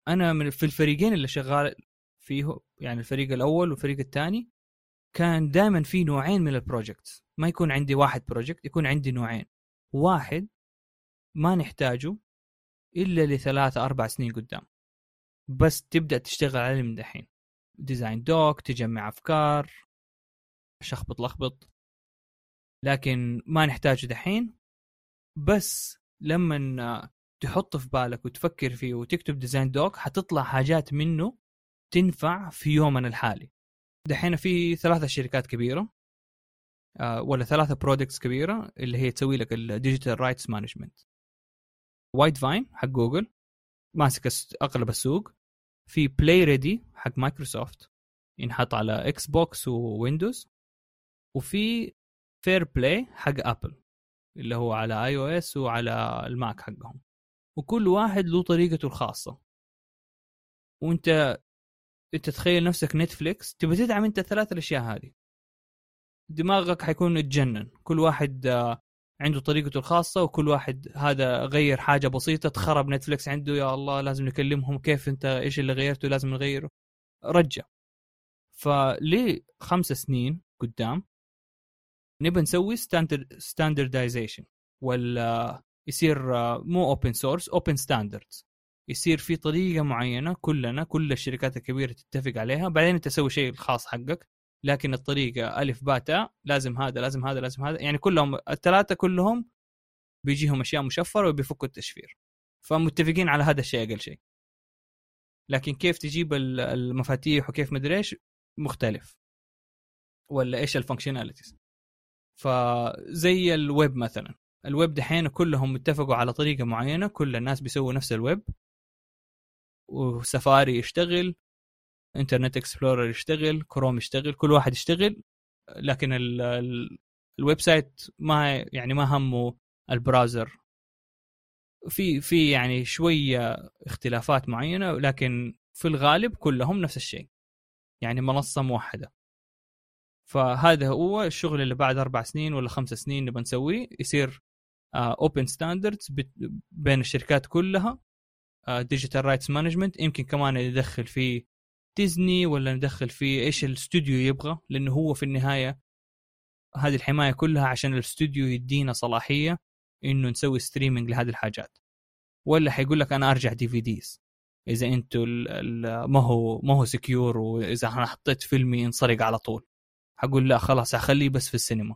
B: أنا من في الفريقين اللي شغال فيه يعني الفريق الأول والفريق الثاني كان دائما في نوعين من ال project ما يكون عندي واحد project يكون عندي نوعين. واحد ما نحتاجه إلا لثلاثة أربع سنين قدام. بس تبدأ تشتغل عليه من دحين. design doc تجمع أفكار شخبط لخبط لكن ما نحتاجه دحين. بس لما تحط في بالك وتفكر فيه وتكتب design doc حتطلع حاجات منه تنفع في يومنا الحالي. دحين في ثلاثة شركات كبيرة آه، ولا ثلاثة products كبيرة اللي هي تسوي لك ال digital rights management Widevine حق جوجل ماسك أغلب السوق. في PlayReady حق مايكروسوفت ينحط على Xbox و Windows وفي FairPlay حق ابل اللي هو على iOS وعلى ال Mac حقهم. وكل واحد له طريقته الخاصة. وانت إنت تخيل نفسك نتفليكس تبي تدعم أنت الثلاث الأشياء هذه. دماغك حيكون يتجنن كل واحد آه، عنده طريقته الخاصة وكل واحد هذا غير حاجة بسيطة تخرب نتفليكس عنده يا الله لازم نكلمهم كيف أنت إيش اللي غيرته لازم نغيره. رجع. فليه خمس سنين قدام نبى نسوي standardization ولا يصير مو open source open standards يصير في طريقة معينة كلنا كل الشركات الكبيرة تتفق عليها. بعدين أنت تسوي شيء الخاص حقك لكن الطريقة ألف باتا لازم هذا لازم هذا لازم هذا. يعني كلهم الثلاثة كلهم بيجيهم أشياء مشفرة وبيفكوا التشفير. فمتفقين على هذا الشيء أقل شيء. لكن كيف تجيب المفاتيح وكيف مدري إيش؟ مختلف. ولا إيش ال functionalities فزي الويب مثلا. الويب دحين كلهم اتفقوا على طريقة معينة كل الناس بيسووا نفس الويب. وسفاري يشتغل Internet Explorer يشتغل كروم يشتغل كل واحد يشتغل لكن ال ال ال website ما يعني ما همه ال browser. في في يعني شوية اختلافات معينة لكن في الغالب كلهم نفس الشيء يعني منصة موحدة. فهذا هو الشغل اللي بعد أربع سنين ولا خمس سنين نبغى نسويه يصير open uh, standards بين الشركات كلها. digital rights management يمكن كمان يدخل فيه ديزني ولا ندخل فيه إيش الاستوديو يبغى لأنه هو في النهاية هذه الحماية كلها عشان الاستوديو يدينا صلاحية إنه نسوي streaming لهذه الحاجات. ولا حيقول لك أنا أرجع DVDs إذا أنتوا ما هو ما هو secure وإذا أنا حطيت فيلمي ينسرق على طول. حقول لا خلاص أخليه بس في السينما.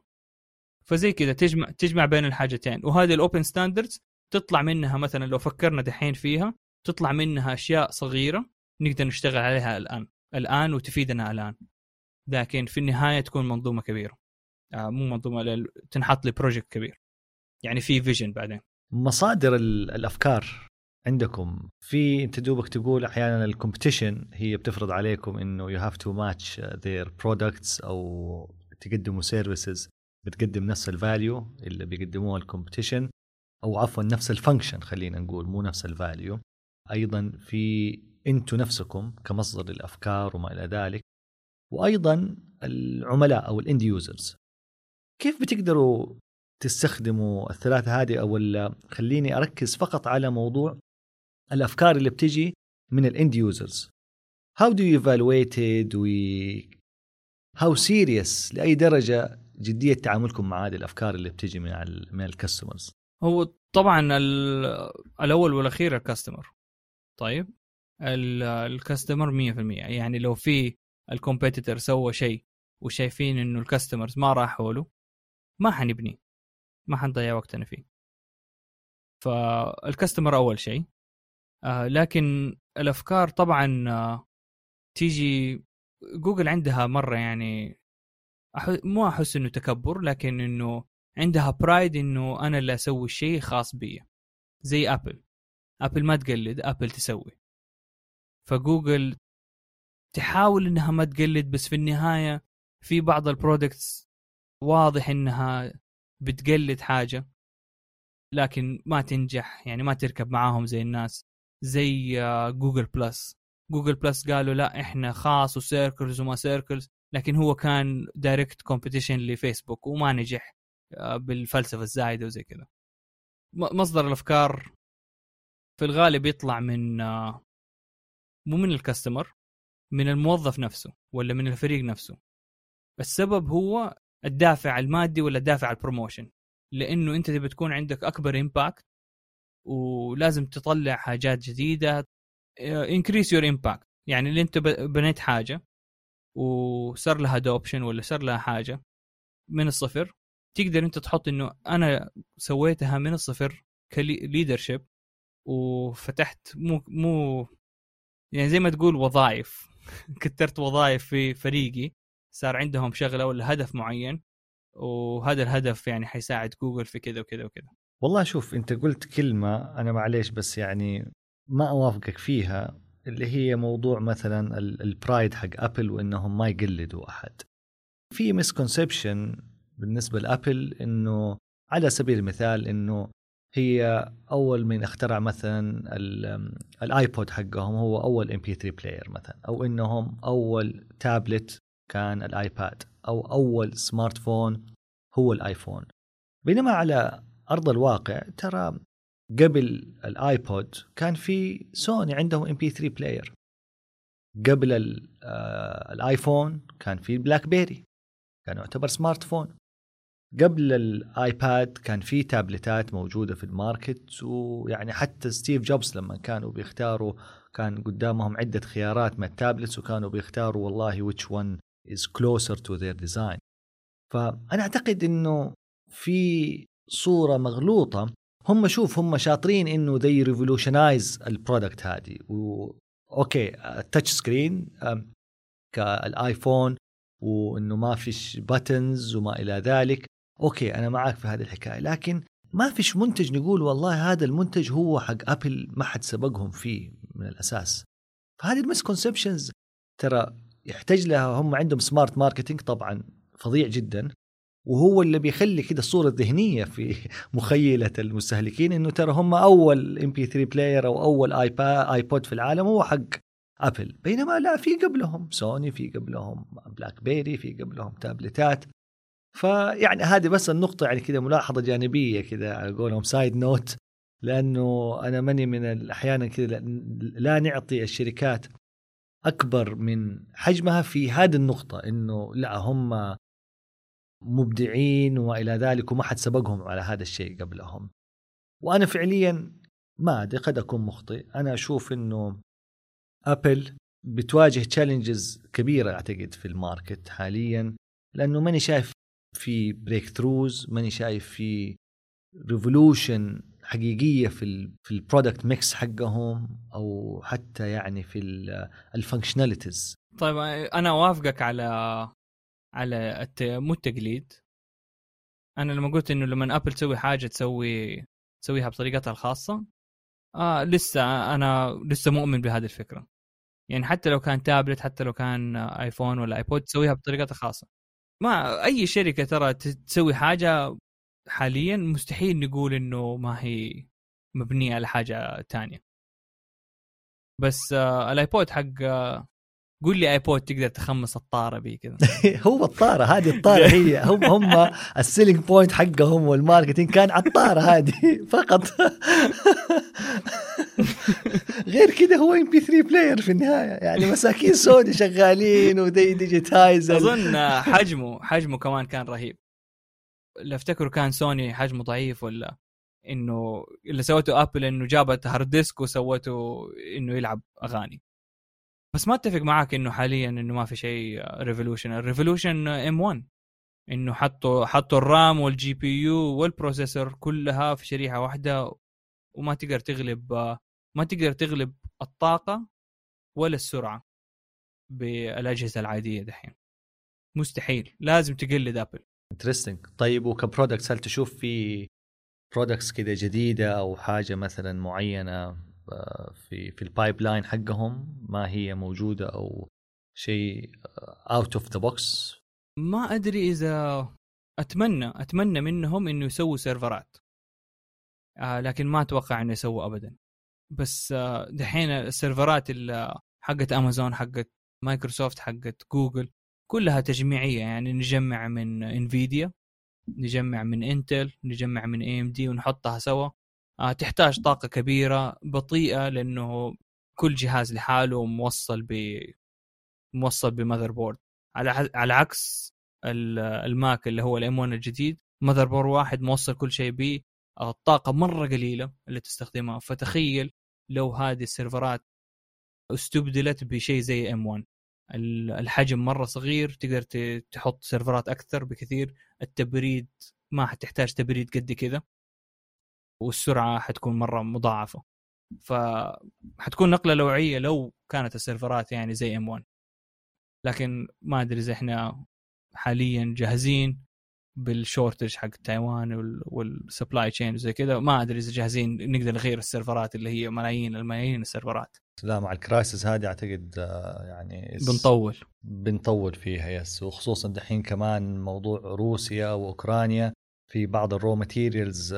B: فزي كذا تجمع تجمع بين الحاجتين. وهذه ال open standards تطلع منها مثلا لو فكرنا دحين فيها تطلع منها أشياء صغيرة نقدر نشتغل عليها الآن الآن وتفيدنا الآن. لكن في النهاية تكون منظومة كبيرة. آه مو منظومة تنحط لي project كبير. يعني في vision بعدين.
A: مصادر الأفكار عندكم في أنت دوبك تقول أحيانا ال competition هي بتفرض عليكم إنه you have to match their products أو تقدموا services بتقدم نفس ال value اللي بيقدموها ال competition أو عفوا نفس ال function خلينا نقول مو نفس ال value أيضا في أنتم نفسكم كمصدر للأفكار وما إلى ذلك. وأيضا العملاء أو ال end users كيف بتقدروا تستخدموا الثلاثة هذه أو خليني أركز فقط على موضوع الأفكار اللي بتجي من ال end users how do you و how لأي درجة جدية تعاملكم مع هذه الأفكار اللي بتجي من من ال customers
B: هو طبعا الأول والأخير ال customer طيب ال customer 100% يعني لو في ال competitor سوى شيء وشايفين إنه ال customers ما راحوا له ما حنبني. ما حنضيع وقتنا فيه. فال customer أول شيء. آه لكن الأفكار طبعا آه تيجي جوجل عندها مرة يعني. مو أحس إنه تكبر لكن إنه عندها pride إنه أنا اللي أسوي شيء خاص بي زي ابل ابل ما تقلد ابل تسوي. فجوجل تحاول إنها ما تقلد بس في النهاية في بعض ال products واضح إنها بتقلد حاجة لكن ما تنجح. يعني ما تركب معاهم زي الناس. زي جوجل بلس جوجل بلس قالوا لا إحنا خاص و circles وما circles لكن هو كان direct competition لفيسبوك وما نجح. بالفلسفة الزايدة وزي كذا. مصدر الأفكار في الغالب يطلع من آه، مو من ال customer من الموظف نفسه ولا من الفريق نفسه. السبب هو الدافع المادي ولا الدافع ال promotion لأنه أنت تبي تكون عندك أكبر impact ولازم تطلع حاجات جديدة increase your impact يعني اللي أنت بنيت حاجة وصار لها adoption ولا صار لها حاجة من الصفر تقدر أنت تحط إنه أنا سويتها من الصفر ك leadership وفتحت مو مو يعني زي ما تقول وظائف. كترت وظائف في فريقي. صار عندهم شغلة ولا هدف معين وهذا الهدف يعني حيساعد جوجل في كذا وكذا وكذا.
A: والله شوف أنت قلت كلمة أنا معليش بس يعني ما أوافقك فيها اللي هي موضوع مثلا ال pride حق ابل وإنهم ما يقلدوا أحد. في misconception بالنسبة لأبل إنه على سبيل المثال إنه هي أول من اخترع مثلا الايبود حقهم هو أول MP3 player مثلا أو إنهم أول تابلت كان الايباد أو أول smartphone هو الايفون بينما على أرض الواقع ترى قبل الايبود كان في سوني عندهم MP3 player قبل آه، الايفون كان في بلاك بيري كان يعتبر smartphone قبل الآيباد كان في تابلتات موجودة في ال market ويعني حتى ستيف جوبز لما كانوا بيختاروا كان قدامهم عدة خيارات من ال tablets وكانوا بيختاروا والله which one is closer to their design. فأنا أعتقد إنه في صورة مغلوطة. هم شوف هم شاطرين إنه they revolutionize ال product هذه. و okay ال touch screen كالآيفون وإنه ما فيش buttons وما إلى ذلك. okay أنا معك في هذه الحكاية لكن ما فيش منتج نقول والله هذا المنتج هو حق أبل ما حد سبقهم فيه من الأساس. فهذه ال misconceptions ترى يحتاج لها هم عندهم smart marketing طبعا فظيع جدا وهو اللي بيخلي كده الصورة الذهنيه في مخيلة المستهلكين إنه ترى هم أول MP3 player أو أول ايباد ايبود في العالم هو حق أبل. بينما لا في قبلهم سوني في قبلهم بلاك بيري في قبلهم تابلتات فيعني هذه بس النقطة يعني كذا ملاحظة جانبية كذا على قولهم side note لأنه أنا ماني من أحيانا كذا لا نعطي الشركات أكبر من حجمها في هذه النقطة إنه لا هم مبدعين وإلى ذلك وما حد سبقهم على هذا الشيء قبلهم. وأنا فعليا ما أدري قد أكون مخطئ. أنا أشوف إنه ابل بتواجه challenges كبيرة أعتقد في ال market حاليا لأنه ماني شايف في breakthroughs ماني شايف في revolution حقيقية في ال في ال product mix حقهم أو حتى يعني في ال functionalities
B: طيب أنا أوافقك على على. مو التقليد. أنا لما قلت إنه لما ابل تسوي حاجة تسوي تسويها بطريقتها الخاصة آه لسه أنا لسه مؤمن بهذه الفكرة. يعني حتى لو كان تابلت حتى لو كان ايفون ولا ايبود تسويها بطريقتها الخاصة. ما أي شركة ترى تسوي حاجة حاليا مستحيل نقول إنه ما هي مبنية على حاجة تانية. بس آه ال iPod حق آه قول لي iPod تقدر تخمس الطارة بي كذا.
A: هو الطارة هذه الطارة هي. هم هم ال selling point حقهم وال marketing كان على الطارة هذه فقط. غير كذا هو MP3 player في النهاية. يعني مساكين سوني شغالين ودي digitize
B: أظن حجمه حجمه كمان كان رهيب. لا افتكروا كان سوني حجمه ضعيف ولا إنه اللي سوته أبل إنه جابت hard disk وسوته إنه يلعب أغاني. بس ما أتفق معاك إنه حاليا إنه ما في شيء revolution ال revolution M1 إنه حطوا حطوا ال RAM وال GPU وال processor كلها في شريحة واحدة وما تقدر تغلب ما تقدر تغلب الطاقة ولا السرعة بالأجهزة العادية دحين. مستحيل. لازم تقلد ابل
A: interesting طيب وك products هل تشوف في products كذا جديدة أو حاجة مثلا معينة آه، في في ال pipeline حقهم؟ ما هي موجودة أو شيء out of the box
B: ما أدري إذا أتمنى أتمنى منهم إنه يسووا سيرفرات آه لكن ما أتوقع إنه يسووا ابدا. بس آه دحين السيرفرات حقت امازون حقت مايكروسوفت حقت جوجل كلها تجميعية. يعني نجمع من انفيديا نجمع من انتل نجمع من AMD ونحطها سوا. آه تحتاج طاقة كبيرة بطيئة لأنه كل جهاز لحاله موصل ب موصل ب motherboard على على عكس الماك اللي هو ال M1 الجديد motherboard واحد موصل كل شيء به الطاقة مرة قليلة اللي تستخدمها. فتخيل لو هذه السيرفرات استبدلت بشيء زي M1 الحجم مرة صغير تقدر تحط سيرفرات أكثر بكثير. التبريد ما حتحتاج تبريد قد كذا. والسرعة حتكون مرة مضاعفة. فحتكون نقلة نوعيه لو كانت السيرفرات يعني زي M1 لكن ما أدري إذا إحنا حاليا جاهزين. بال shortage حق تايوان وال supply chain وزي كذا. ما أدري إذا جاهزين نقدر نغير السيرفرات اللي هي ملايين الملايين السيرفرات.
A: لا مع ال crisis هذه أعتقد آه، يعني
B: بنطول.
A: بنطول فيها yes وخصوصا دحين كمان موضوع روسيا وأوكرانيا في بعض ال raw materials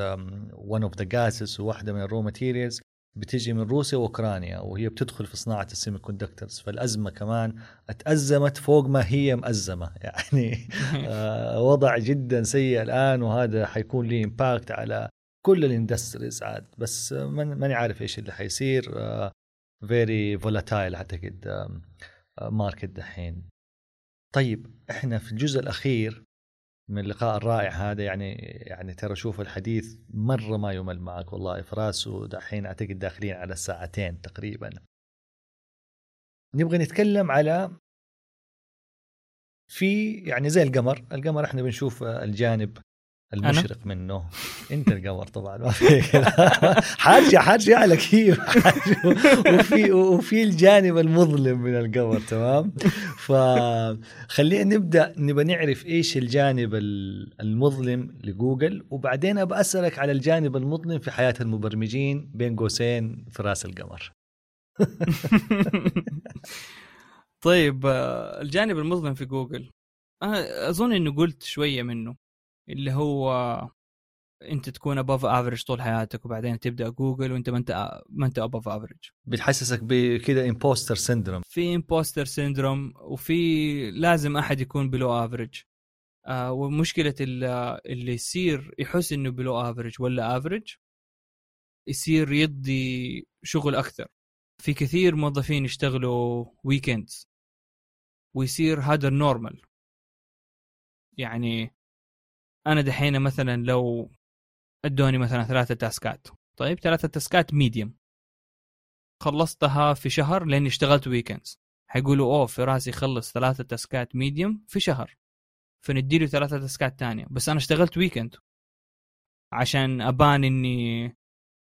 A: one of the gases وواحدة من ال raw materials بتيجي من روسيا وأوكرانيا وهي بتدخل في صناعة ال semiconductors. فالأزمة كمان اتأزمت فوق ما هي مأزمة. يعني آه، وضع جدا سيء الآن وهذا حيكون له impact على كل ال industries عاد. بس ماني عارف إيش اللي حيصير. very volatile اعتقد market دحين. طيب إحنا في الجزء الأخير من اللقاء الرائع هذا يعني يعني ترى شوف الحديث مرة ما يمل معك والله فراس ودحين أعتقد داخلين على ساعتين تقريبا. نبغى نتكلم على في يعني زي القمر القمر إحنا بنشوف الجانب المشرق أنا؟ منه. أنت القمر طبعا. ما في حارجع حارجع لك كيف. وفي وفي الجانب المظلم من القمر تمام؟ فخلينا نبدأ نبى نعرف إيش الجانب المظلم لجوجل وبعدين ابى أسألك على الجانب المظلم في حياة المبرمجين بين قوسين في رأس القمر.
B: طيب آه، الجانب المظلم في جوجل. أنا أظن انه قلت شوية منه. اللي هو انت تكون above average طول حياتك وبعدين تبدأ جوجل وانت ما انت ما انت above average
A: بتحسسك بكذا امبوستر سيندروم
B: في imposter syndrome وفي لازم أحد يكون below average آه ومشكلة اللي يصير يحس إنه below average ولا average يصير يدي شغل أكثر. في كثير موظفين يشتغلوا weekends ويصير هذا ال normal يعني أنا دحين مثلا لو أدوني مثلا ثلاثة task ات. طيب ثلاثة task ات medium خلصتها في شهر لأني اشتغلت weekends حيقولوا أوه فراس يخلص ثلاثة task ات medium في شهر. فنديله ثلاثة task ات تانية. بس أنا اشتغلت weekend عشان أبان إني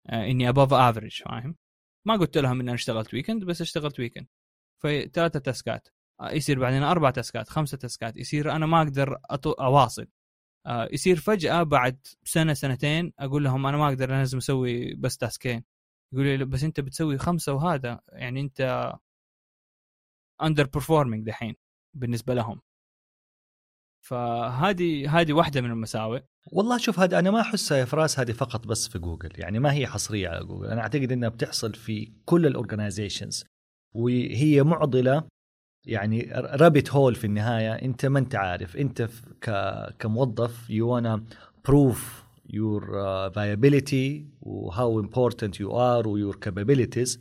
B: آه إني above average فاهم؟ ما قلت لهم اني أنا اشتغلت weekend بس اشتغلت weekend فثلاثة task ات. آه يصير بعدين أربع task ات خمسة task ات. يصير أنا ما أقدر أواصل. آه، يصير فجأة بعد سنة سنتين أقول لهم أنا ما أقدر لازم أسوي بس task ين يقولوا لي بس أنت بتسوي خمسة وهذا يعني أنت underperforming دحين بالنسبة لهم. فهذه هذه واحدة من المساوئ.
A: والله شوف هذا أنا ما احسها يا فراس هذه فقط بس في جوجل يعني ما هي حصرية على جوجل. أنا أعتقد إنها بتحصل في كل ال organizations وهي معضلة يعني rabbit hole في النهاية. أنت ما أنت عارف. أنت كموظف you wanna prove your uh, viability و how important you are و your capabilities.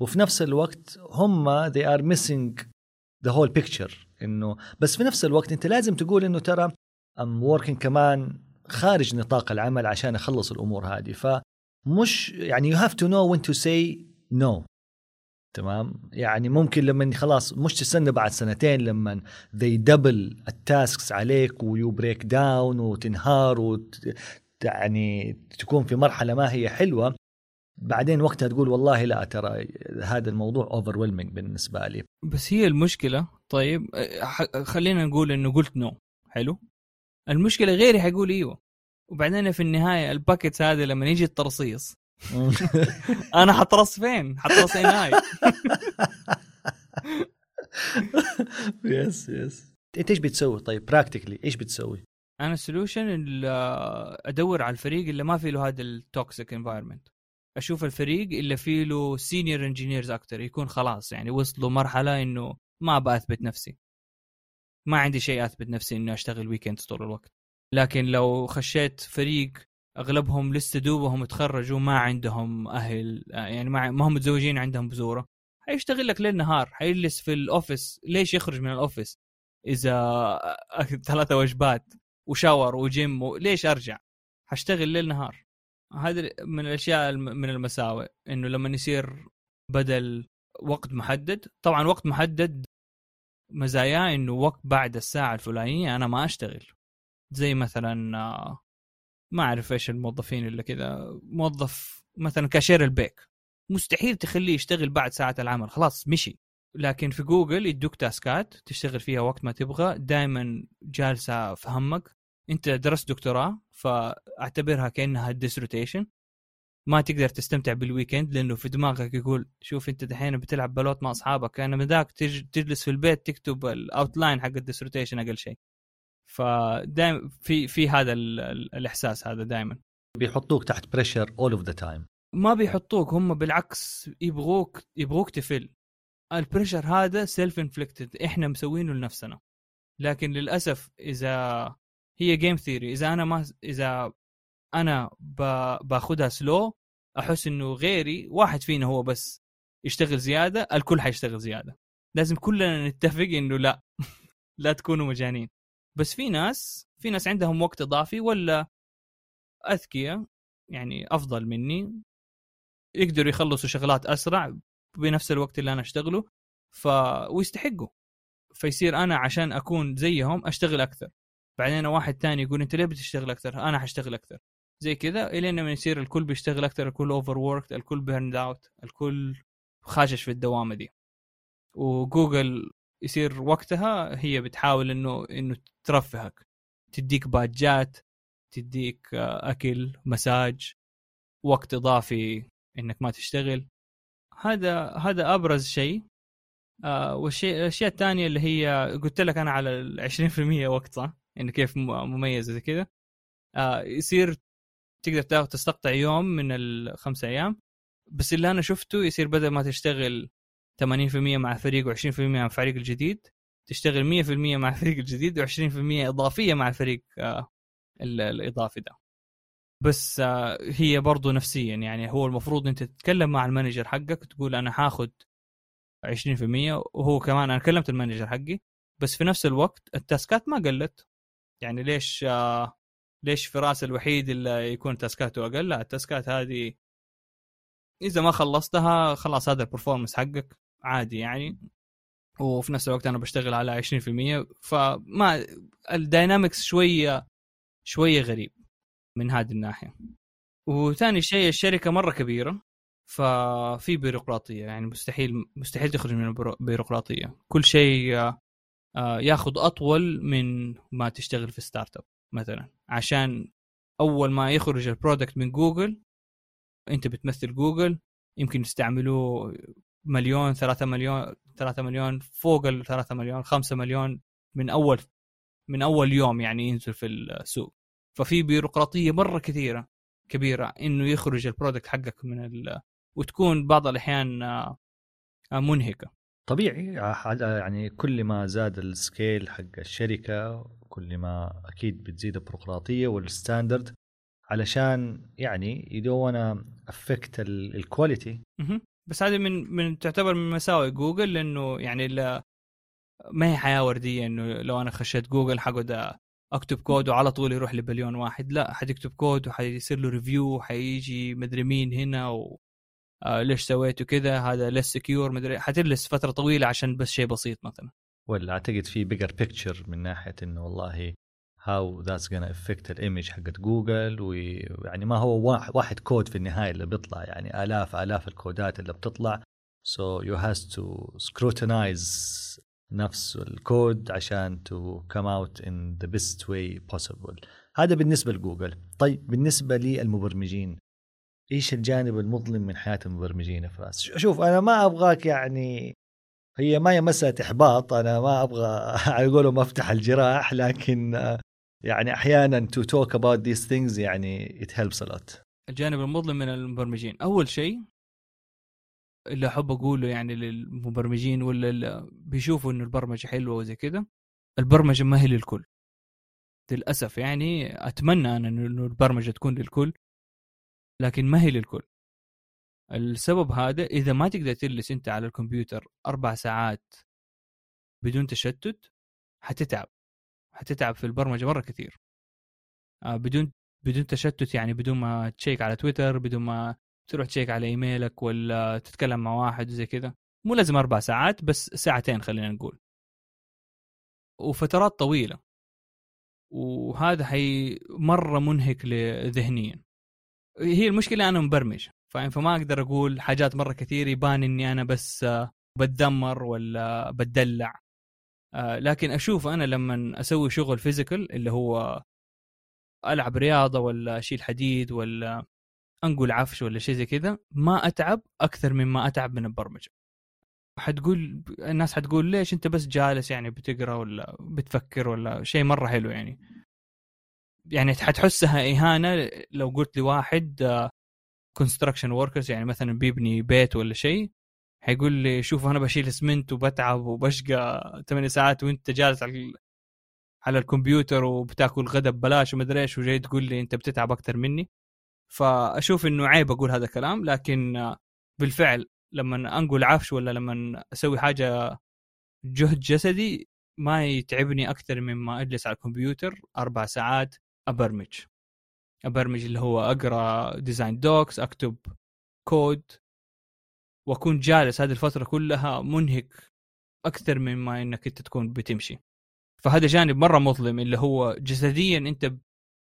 A: وفي نفس الوقت هم they are missing the whole picture. إنه بس في نفس الوقت أنت لازم تقول إنه ترى I'm working كمان خارج نطاق العمل عشان أخلص الأمور هذه. فمش يعني you have to know when to say no. تمام؟ يعني ممكن لما خلاص مش تستنى بعد سنتين لما they double ال tasks عليك و you break down وتنهار وت يعني تكون في مرحلة ما هي حلوة. بعدين وقتها تقول والله لا ترى هذا الموضوع over بالنسبة لي.
B: بس هي المشكلة طيب خلينا نقول إنه قلت no حلو؟ المشكلة غيري حيقول إيوه. وبعدين في النهاية ال buckets هذه لما يجي الترصيص أنا حط رأس فين؟ حط رأس اي
A: yes yes إنت إيش بتسوي؟ طيب practically إيش بتسوي؟
B: أنا ال solution أدور على الفريق اللي ما في له هذا ال toxic environment أشوف الفريق اللي فيه له senior engineers أكثر يكون خلاص يعني وصلوا مرحلة إنه ما بثبت نفسي. ما عندي شيء أثبت نفسي إني أشتغل weekend طول الوقت. لكن لو خشيت فريق أغلبهم لسه دوبهم تخرجوا ما عندهم أهل يعني ما هم متزوجين عندهم بزورة. حيشتغل لك ليل نهار حيجلس في ال office. ليش يخرج من ال office؟ إذا ثلاثة وجبات و shower و gym و... ليش أرجع؟ حشتغل ليل نهار. هذا من الأشياء من المساوئ إنه لما يصير بدل وقت محدد طبعا وقت محدد مزاياه إنه وقت بعد الساعة الفلانية أنا ما أشتغل. زي مثلا آه، ما أعرف إيش الموظفين اللي كذا موظف مثلا كاشير البيك. مستحيل تخليه يشتغل بعد ساعه العمل خلاص مشي. لكن في جوجل يدوك task ات تشتغل فيها وقت ما تبغى دائما جالسة في همك. أنت درست دكتوراه فأعتبرها كأنها dissertation ما تقدر تستمتع بال weekend لأنه في دماغك يقول شوف أنت دحين بتلعب بلوت مع أصحابك المفروض ذاك تجلس في البيت تكتب ال outline حق ال dissertation أقل شيء. فدائما في في هذا الإحساس هذا دائما
A: بيحطوك تحت pressure all of the time
B: ما بيحطوك هم بالعكس يبغوك يبغوك تفل. ال pressure هذا self inflicted إحنا مسوينه لنفسنا. لكن للأسف إذا هي جيم ثيري إذا أنا ما إذا أنا باخذها سلو أحس إنه غيري واحد فينا هو بس يشتغل زيادة الكل حيشتغل زيادة. لازم كلنا نتفق إنه لا. لا تكونوا مجانين. بس في ناس في ناس عندهم وقت إضافي ولا أذكياء يعني أفضل مني. يقدروا يخلصوا شغلات أسرع بنفس الوقت اللي أنا أشتغله ف ويستحقوا. فيصير أنا عشان أكون زيهم أشتغل أكثر. بعدين واحد تاني يقول أنت ليه بتشتغل أكثر؟ أنا حاشتغل أكثر. زي كذا إلين ما يصير الكل بيشتغل أكثر الكل overwork الكل burned out الكل خاشش في الدوامة دي. وجوجل يصير وقتها هي بتحاول إنه إنه ترفهك. تديك باجات تديك أكل مساج وقت إضافي إنك ما تشتغل. هذا هذا أبرز شيء. آه والشيء الأشياء الثانية اللي هي قلت لك أنا على ال 20% وقت صح؟ إنه كيف مميز زي كذا. آه يصير تقدر تاخذ تستقطع يوم من الخمس أيام بس اللي أنا شفته يصير بدل ما تشتغل 80% مع فريق و20% مع الفريق الجديد تشتغل 100% مع الفريق الجديد و20% إضافية مع الفريق آه الإضافي ده. بس آه هي برضو نفسيا يعني هو المفروض أنت تتكلم مع ال manager حقك تقول أنا حاخذ 20% وهو كمان أنا كلمت ال manager حقي بس في نفس الوقت ال task ات ما قلت. يعني ليش آه ليش فراس الوحيد اللي يكون task اته أقل؟ لا ال task ات هذه إذا ما خلصتها خلاص هذا ال performance حقك. عادي يعني. وفي نفس الوقت أنا بشتغل على 20% فما ال dynamics شوية شوية غريب من هذه الناحية. وثاني شيء الشركة مرة كبيرة ففي بيروقراطية يعني مستحيل مستحيل تخرج من البيروقراطيه كل شيء آه، ياخذ أطول من ما تشتغل في startup مثلا. عشان أول ما يخرج ال product من جوجل أنت بتمثل جوجل يمكن يستعملوه مليون ثلاثة مليون ثلاثة مليون فوق ال 3 مليون 5 مليون من أول من أول يوم يعني ينزل في السوق. ففي بيروقراطية مرة كثيرة كبيرة إنه يخرج ال product حقك من ال... وتكون بعض الأحيان آه، منهكة.
A: طبيعي يعني كل ما زاد ال scale حق الشركة كل ما أكيد بتزيد البيروقراطية وال standard علشان يعني they don't affect ال quality
B: بس هذه من من تعتبر من مساوئ جوجل لأنه يعني ما هي حياة وردية إنه لو أنا خشيت جوجل حقعد أكتب كود وعلى طول يروح لبليون واحد. لا حتكتب كود وحيصير له review حيجي مدري مين هنا و آه ليش سويته كذا هذا ليس secure مدري حتجلس فترة طويلة عشان بس شيء بسيط مثلا.
A: ولا أعتقد في bigger picture من ناحية إنه والله how that's gonna affect ال image حقت جوجل ويعني ما هو واحد كود في النهاية اللي بيطلع يعني آلاف آلاف الكودات اللي بتطلع. So you has to scrutinize نفس الكود عشان to come out in the best way possible. هذا بالنسبة لجوجل طيب بالنسبة للمبرمجين إيش الجانب المظلم من حياة المبرمجين يا فراس؟ شوف أنا ما أبغاك يعني هي ما هي مسألة إحباط أنا ما أبغى على قولهم أفتح الجراح لكن يعني أحيانا to talk about these things يعني helps a lot.
B: الجانب المظلم من المبرمجين. أول شيء اللي أحب أقوله يعني للمبرمجين ولا اللي بيشوفوا إنه البرمجة حلوة وزي كذا البرمجة ما هي للكل. للأسف يعني أتمنى أنا إنه البرمجة تكون للكل لكن ما هي للكل. السبب هذا إذا ما تقدر تجلس أنت على الكمبيوتر أربع ساعات بدون تشتت حتتعب. حتتعب في البرمجة مرة كثير. آه، بدون بدون تشتت يعني بدون ما تشيك على تويتر بدون ما تروح تشيك على إيميلك ولا تتكلم مع واحد وزي كذا. مو لازم أربع ساعات بس ساعتين خلينا نقول. وفترات طويلة. وهذا حي مرة منهك ذهنيا هي المشكلة أنا مبرمج فما أقدر أقول حاجات مرة كثير يبان إني أنا بس بتدمر ولا بتدلع. آه، لكن أشوف أنا لما أسوي شغل physical اللي هو ألعب رياضة ولا أشيل حديد ولا أنقل عفش ولا شيء زي كذا ما أتعب أكثر مما أتعب من البرمجة. حتقول الناس حتقول ليش أنت بس جالس يعني بتقرأ ولا بتفكر ولا شيء مرة حلو يعني. يعني حتحسها إهانة لو قلت لواحد construction workers يعني مثلا بيبني بيت ولا شيء حيقول لي شوف أنا بشيل اسمنت وبتعب وبشقى 8 ساعات وأنت جالس على على الكمبيوتر وبتاكل غدا ببلاش ومدري إيش وجاي تقول لي أنت بتتعب أكثر مني. فأشوف إنه عيب أقول هذا الكلام لكن بالفعل لما أنقل عفش ولا لما أسوي حاجة جهد جسدي ما يتعبني أكثر مما أجلس على الكمبيوتر أربع ساعات أبرمج. أبرمج اللي هو أقرأ design docs أكتب كود وأكون جالس هذه الفترة كلها منهك أكثر مما إنك أنت تكون بتمشي. فهذا جانب مرة مظلم اللي هو جسديا أنت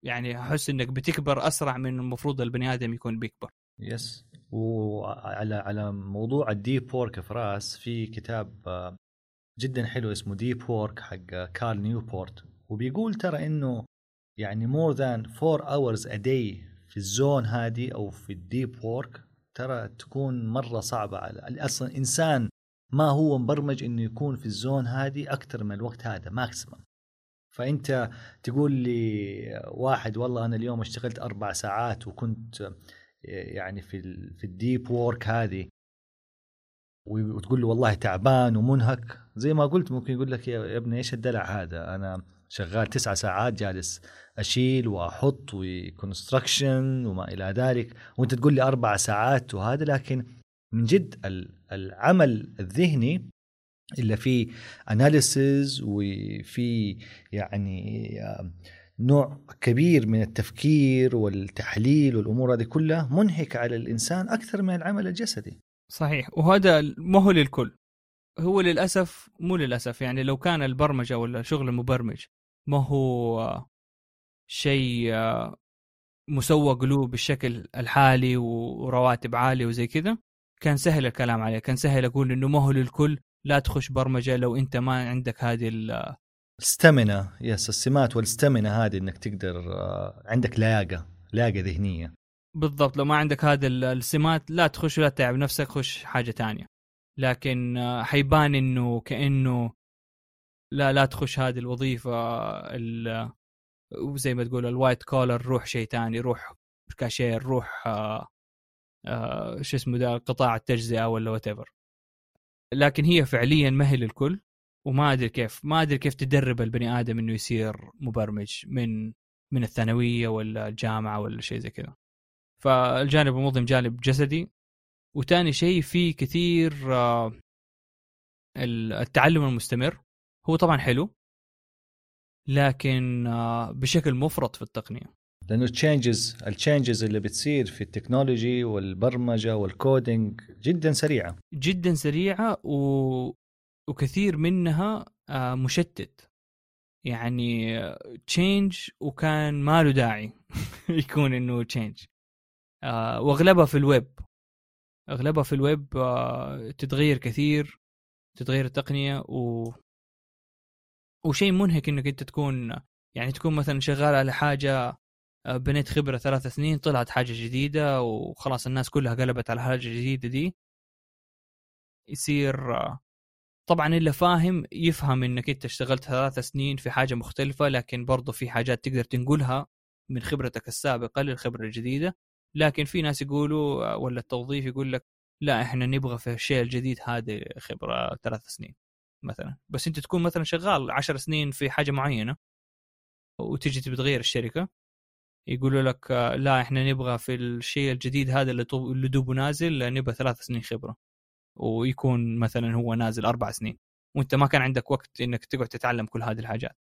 B: يعني أحس إنك بتكبر أسرع من المفروض البني آدم يكون بيكبر.
A: yes. وعلى على موضوع ال deep work فراس في كتاب آه، جدا حلو اسمه Deep Work حق كال نيوبورت. وبيقول ترى إنه يعني more than 4 hours a day في ال zone هذه أو في ال deep work ترى تكون مرة صعبة على أصلا إنسان ما هو مبرمج إنه يكون في ال zone هذه أكثر من الوقت هذا maximum فأنت تقول لي واحد والله أنا اليوم اشتغلت أربع ساعات وكنت يعني في في ال deep work هذه. وتقول له والله تعبان ومنهك. زي ما قلت ممكن يقول لك يا ابني إيش الدلع هذا؟ أنا شغال تسعة ساعات جالس أشيل وأحط و construction وما إلى ذلك وأنت تقول لي أربع ساعات وهذا لكن من جد العمل الذهني اللي فيه اناليسز وفي يعني نوع كبير من التفكير والتحليل والأمور هذه كلها منهك على الإنسان أكثر من العمل الجسدي.
B: صحيح وهذا ما هو للكل. هو للأسف مو للأسف يعني لو كان البرمجة ولا شغل المبرمج ما هو شيء مسوى قلوب بالشكل الحالي ورواتب عالية وزي كذا كان سهل الكلام عليه كان سهل أقول إنه ما هو للكل لا تخش برمجة لو أنت ما عندك هذه
A: الستامنا يس السمات والستامنا هذه إنك تقدر آه، عندك لياقه لياقه ذهنية.
B: بالضبط لو ما عندك هذه السمات لا تخش ولا تتعب نفسك خش حاجة تانية. لكن آه، حيبان إنه كأنه لا لا تخش هذه الوظيفة وزي ما تقول ال white collar روح شيء ثاني روح كاشير روح آه آه شو اسمه ذا قطاع التجزئة ولا what لكن هي فعليا ما هي للكل وما أدري كيف ما أدري كيف تدرب البني آدم إنه يصير مبرمج من من الثانوية ولا الجامعة ولا شيء زي كذا. فالجانب المظلم جانب جسدي وثاني شيء في كثير آه التعلم المستمر. هو طبعا حلو لكن آه بشكل مفرط في التقنية.
A: لأنه ال changes ال changes اللي بتصير في ال technology والبرمجة وال coding جدا سريعة.
B: جدا سريعة و... وكثير منها آه، مشتت. يعني change وكان ما له داعي يكون إنه change وأغلبها في الويب أغلبها في الويب آه، تتغير كثير تتغير التقنية و وشيء منهك إنك أنت تكون يعني تكون مثلا شغال على حاجة آه، بنيت خبرة ثلاث سنين طلعت حاجة جديدة وخلاص الناس كلها قلبت على الحاجة الجديده دي. يصير آه، طبعا اللي فاهم يفهم إنك أنت اشتغلت ثلاث سنين في حاجة مختلفة لكن برضه في حاجات تقدر تنقلها من خبرتك السابقة للخبرة الجديدة. لكن في ناس يقولوا آه، ولا التوظيف يقول لك لا إحنا نبغى في الشيء الجديد هذه خبرة ثلاث سنين مثلا. بس أنت تكون مثلا شغال عشر سنين في حاجة معينة وتجي تبي تغير الشركة يقولوا لك آه، لا إحنا نبغى في الشيء الجديد هذا اللي اللي دوبه نازل نبغى ثلاث سنين خبرة ويكون مثلا هو نازل أربع سنين وأنت ما كان عندك وقت إنك تقعد تتعلم كل هذه الحاجات.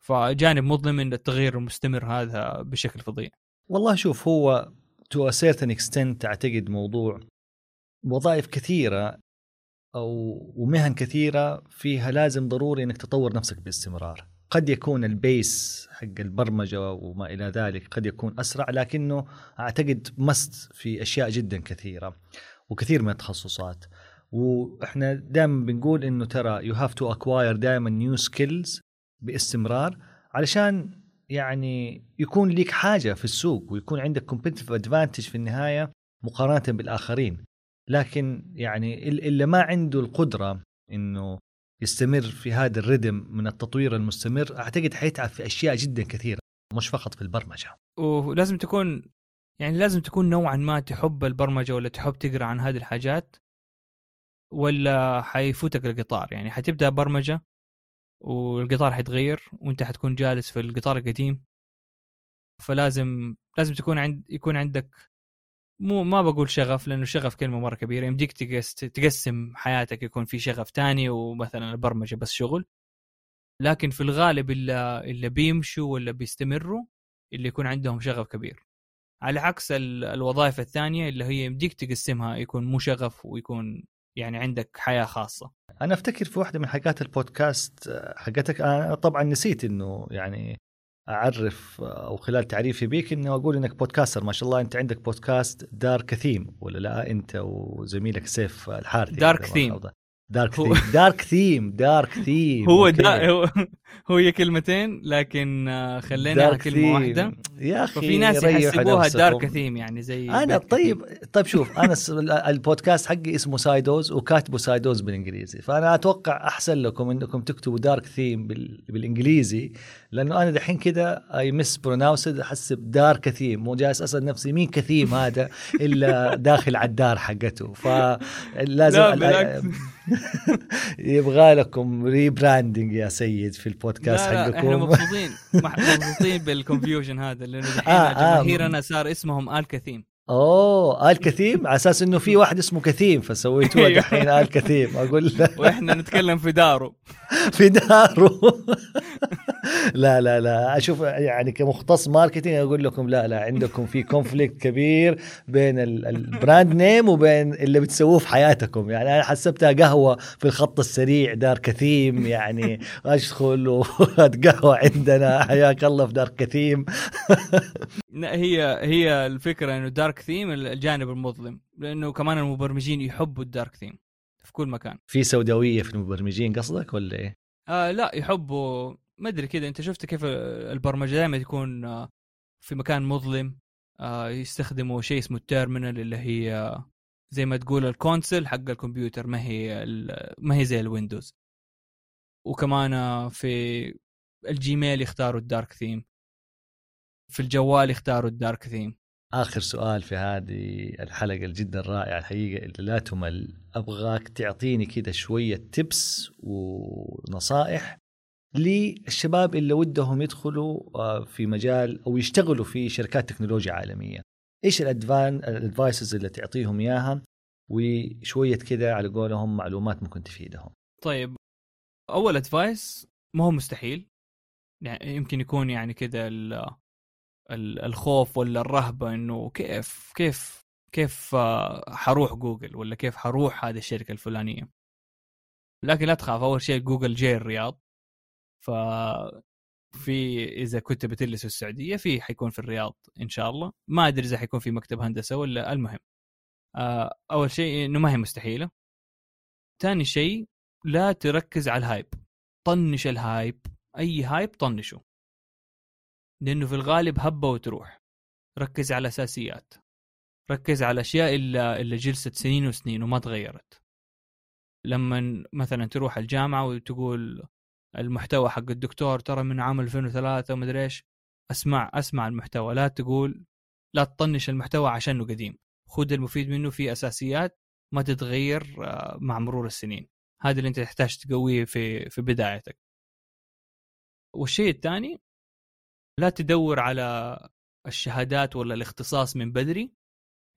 B: فجانب مظلم من التغيير المستمر هذا بشكل فظيع.
A: والله شوف هو to certain extent أعتقد موضوع وظائف كثيرة أو ومهن كثيرة فيها لازم ضروري إنك تطور نفسك باستمرار. قد يكون ال pace حق البرمجة وما إلى ذلك قد يكون أسرع لكنه أعتقد must في أشياء جدا كثيرة وكثير من التخصصات. وإحنا دائما بنقول إنه ترى you have to acquire دائما new skills باستمرار علشان يعني يكون لك حاجة في السوق ويكون عندك competitive advantage في النهاية مقارنة بالآخرين. لكن يعني اللي ما عنده القدرة إنه يستمر في هذا ال rhythm من التطوير المستمر أعتقد حيتعب في أشياء جدا كثيرة مش فقط في البرمجة.
B: ولازم تكون يعني لازم تكون نوعا ما تحب البرمجة ولا تحب تقرأ عن هذه الحاجات ولا حيفوتك القطار. يعني حتبدأ برمجة والقطار حيتغير وانت حتكون جالس في القطار القديم. فلازم لازم تكون عند يكون عندك مو ما بقول شغف لأنه شغف كلمة مرة كبيرة. يمديك تقسم حياتك يكون في شغف تاني ومثلا البرمجة بس شغل. لكن في الغالب اللي اللي بيمشوا ولا بيستمروا اللي يكون عندهم شغف كبير. على عكس الوظائف الثانية اللي هي يمديك تقسمها يكون مو شغف ويكون يعني عندك حياة خاصة.
A: أنا أفتكر في واحدة من حلقات البودكاست حقتك أنا طبعا نسيت إنه يعني أعرف أو خلال تعريفي بيك انه أقول إنك podcaster. ما شاء الله أنت عندك بودكاست دار كثيم ولا لا؟ أنت وزميلك سيف الحارثي.
B: Dark Theme
A: Dark Theme Dark Theme Dark Theme
B: هو دا هو هي كلمتين لكن آه، خلينا كلمه واحدة
A: يا أخي
B: ففي ناس يحسبوها دار كثيم يعني زي
A: أنا طيب طيب شوف أنا البودكاست حقي اسمه Side Doz وكاتبه Side Doz بالإنجليزي. فأنا أتوقع أحسن لكم إنكم تكتبوا Dark Theme بالإنجليزي لأنه أنا دحين كذا I mispronounced احسب دار كثيم. مو جالس أسأل نفسي مين كثيم هذا إلا داخل على الدار حقته. فلازم
B: لا
A: يبغى لكم rebranding يا سيد في البودكاست
B: لا
A: حقكم.
B: إحنا مبسوطين. مبسوطين بال confusion هذا لأنه دحين آه جماهيرنا آه صار اسمهم آل كثيم.
A: أوه آل كثيم؟ على أساس إنه في واحد اسمه كثيم فسويتوها أيوه. دحين آل كثيم. أقول
B: وإحنا نتكلم في داره
A: في داره لا لا لا. أشوف يعني كمختص marketing أقول لكم لا لا. عندكم في conflict كبير بين ال brand name وبين اللي بتسووه في حياتكم. يعني أنا حسبتها قهوة في الخط السريع دار كثيم. يعني ادخل واتقهوى عندنا. حياك الله في دار كثيم.
B: هي هي الفكرة إنه Dark Theme الجانب المظلم لأنه كمان المبرمجين يحبوا ال dark theme في كل مكان.
A: في سوداوية في المبرمجين قصدك ولا إيه؟
B: آه لا يحبوا ما أدري كذا أنت شفت كيف البرمجة دائما تكون آه، في مكان مظلم آه، يستخدموا شيء اسمه ال terminal اللي هي زي ما تقول ال console حق الكمبيوتر ما هي ما هي زي ال Windows. وكمان آه، في ال Gmail يختاروا الدارك ثيم في الجوال يختاروا ال dark
A: theme. آخر سؤال في هذه الحلقة الجدا رائعه الحقيقة اللي لا تمل. أبغاك تعطيني كذا شوية tips ونصائح للشباب اللي ودهم يدخلوا آه، في مجال أو يشتغلوا في شركات تكنولوجيا عالمية. إيش ال advan ال advices اللي تعطيهم إياها؟ وشوية كذا على قولهم معلومات ممكن تفيدهم.
B: طيب أول advice ما هو مستحيل. يعني يمكن يكون يعني كذا الخوف ولا الرهبة إنه كيف كيف كيف آه، حروح جوجل ولا كيف حروح هذه الشركة الفلانية؟ لكن لا تخاف أول شيء جوجل جاي الرياض. ف في إذا كنت بتجلس في السعودية في حيكون في الرياض إن شاء الله. ما أدري إذا حيكون في مكتب هندسة ولا المهم آه، أول شيء إنه ما هي مستحيلة. ثاني شيء لا تركز على ال hype طنش ال hype أي hype طنشه. لأنه في الغالب هبة وتروح. ركز على الأساسيات. ركز على الأشياء اللي, جلست سنين وسنين وما تغيرت. لما مثلا تروح الجامعة وتقول المحتوى حق الدكتور ترى من عام 2003 ومدري إيش اسمع أسمع المحتوى. لا تقول لا تطنش المحتوى عشانه قديم. خذ المفيد منه في أساسيات ما تتغير آه، مع مرور السنين. هذا اللي أنت تحتاج تقويه في في بدايتك. والشيء الثاني لا تدور على الشهادات ولا الاختصاص من بدري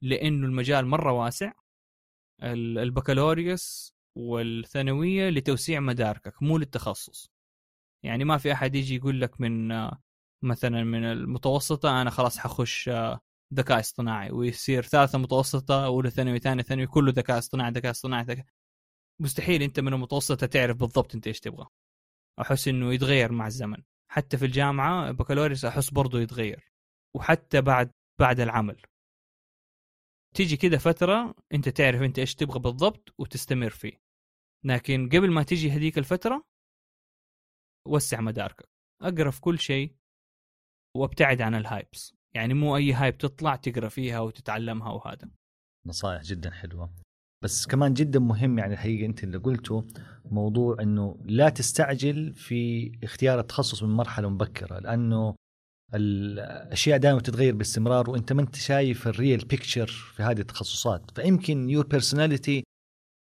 B: لأنه المجال مرة واسع. البكالوريوس والثانوية لتوسيع مداركك مو للتخصص. يعني ما في أحد يجي يقول لك من مثلا من المتوسطة أنا خلاص حخش ذكاء اصطناعي ويصير ثالثة متوسطة أولى ثانوي ثانية ثانوي كله ذكاء اصطناعي ذكاء اصطناعي ذكاء. مستحيل أنت من المتوسطة تعرف بالضبط أنت إيش تبغى. أحس إنه يتغير مع الزمن. حتى في الجامعة بكالوريوس أحس برضه يتغير وحتى بعد بعد العمل. تيجي كده فترة أنت تعرف أنت إيش تبغى بالضبط وتستمر فيه. لكن قبل ما تيجي هذيك الفترة وسع مداركك أقرأ في كل شيء وأبتعد عن ال hypes يعني مو أي hype تطلع تقرأ فيها وتتعلمها وهذا.
A: نصائح جدا حلوة. بس كمان جدا مهم يعني الحقيقة أنت اللي قلته موضوع إنه لا تستعجل في اختيار التخصص من مرحلة مبكرة لأنه الأشياء دائما تتغير باستمرار وأنت ما أنت شايف ال real picture في هذه التخصصات. فيمكن your personality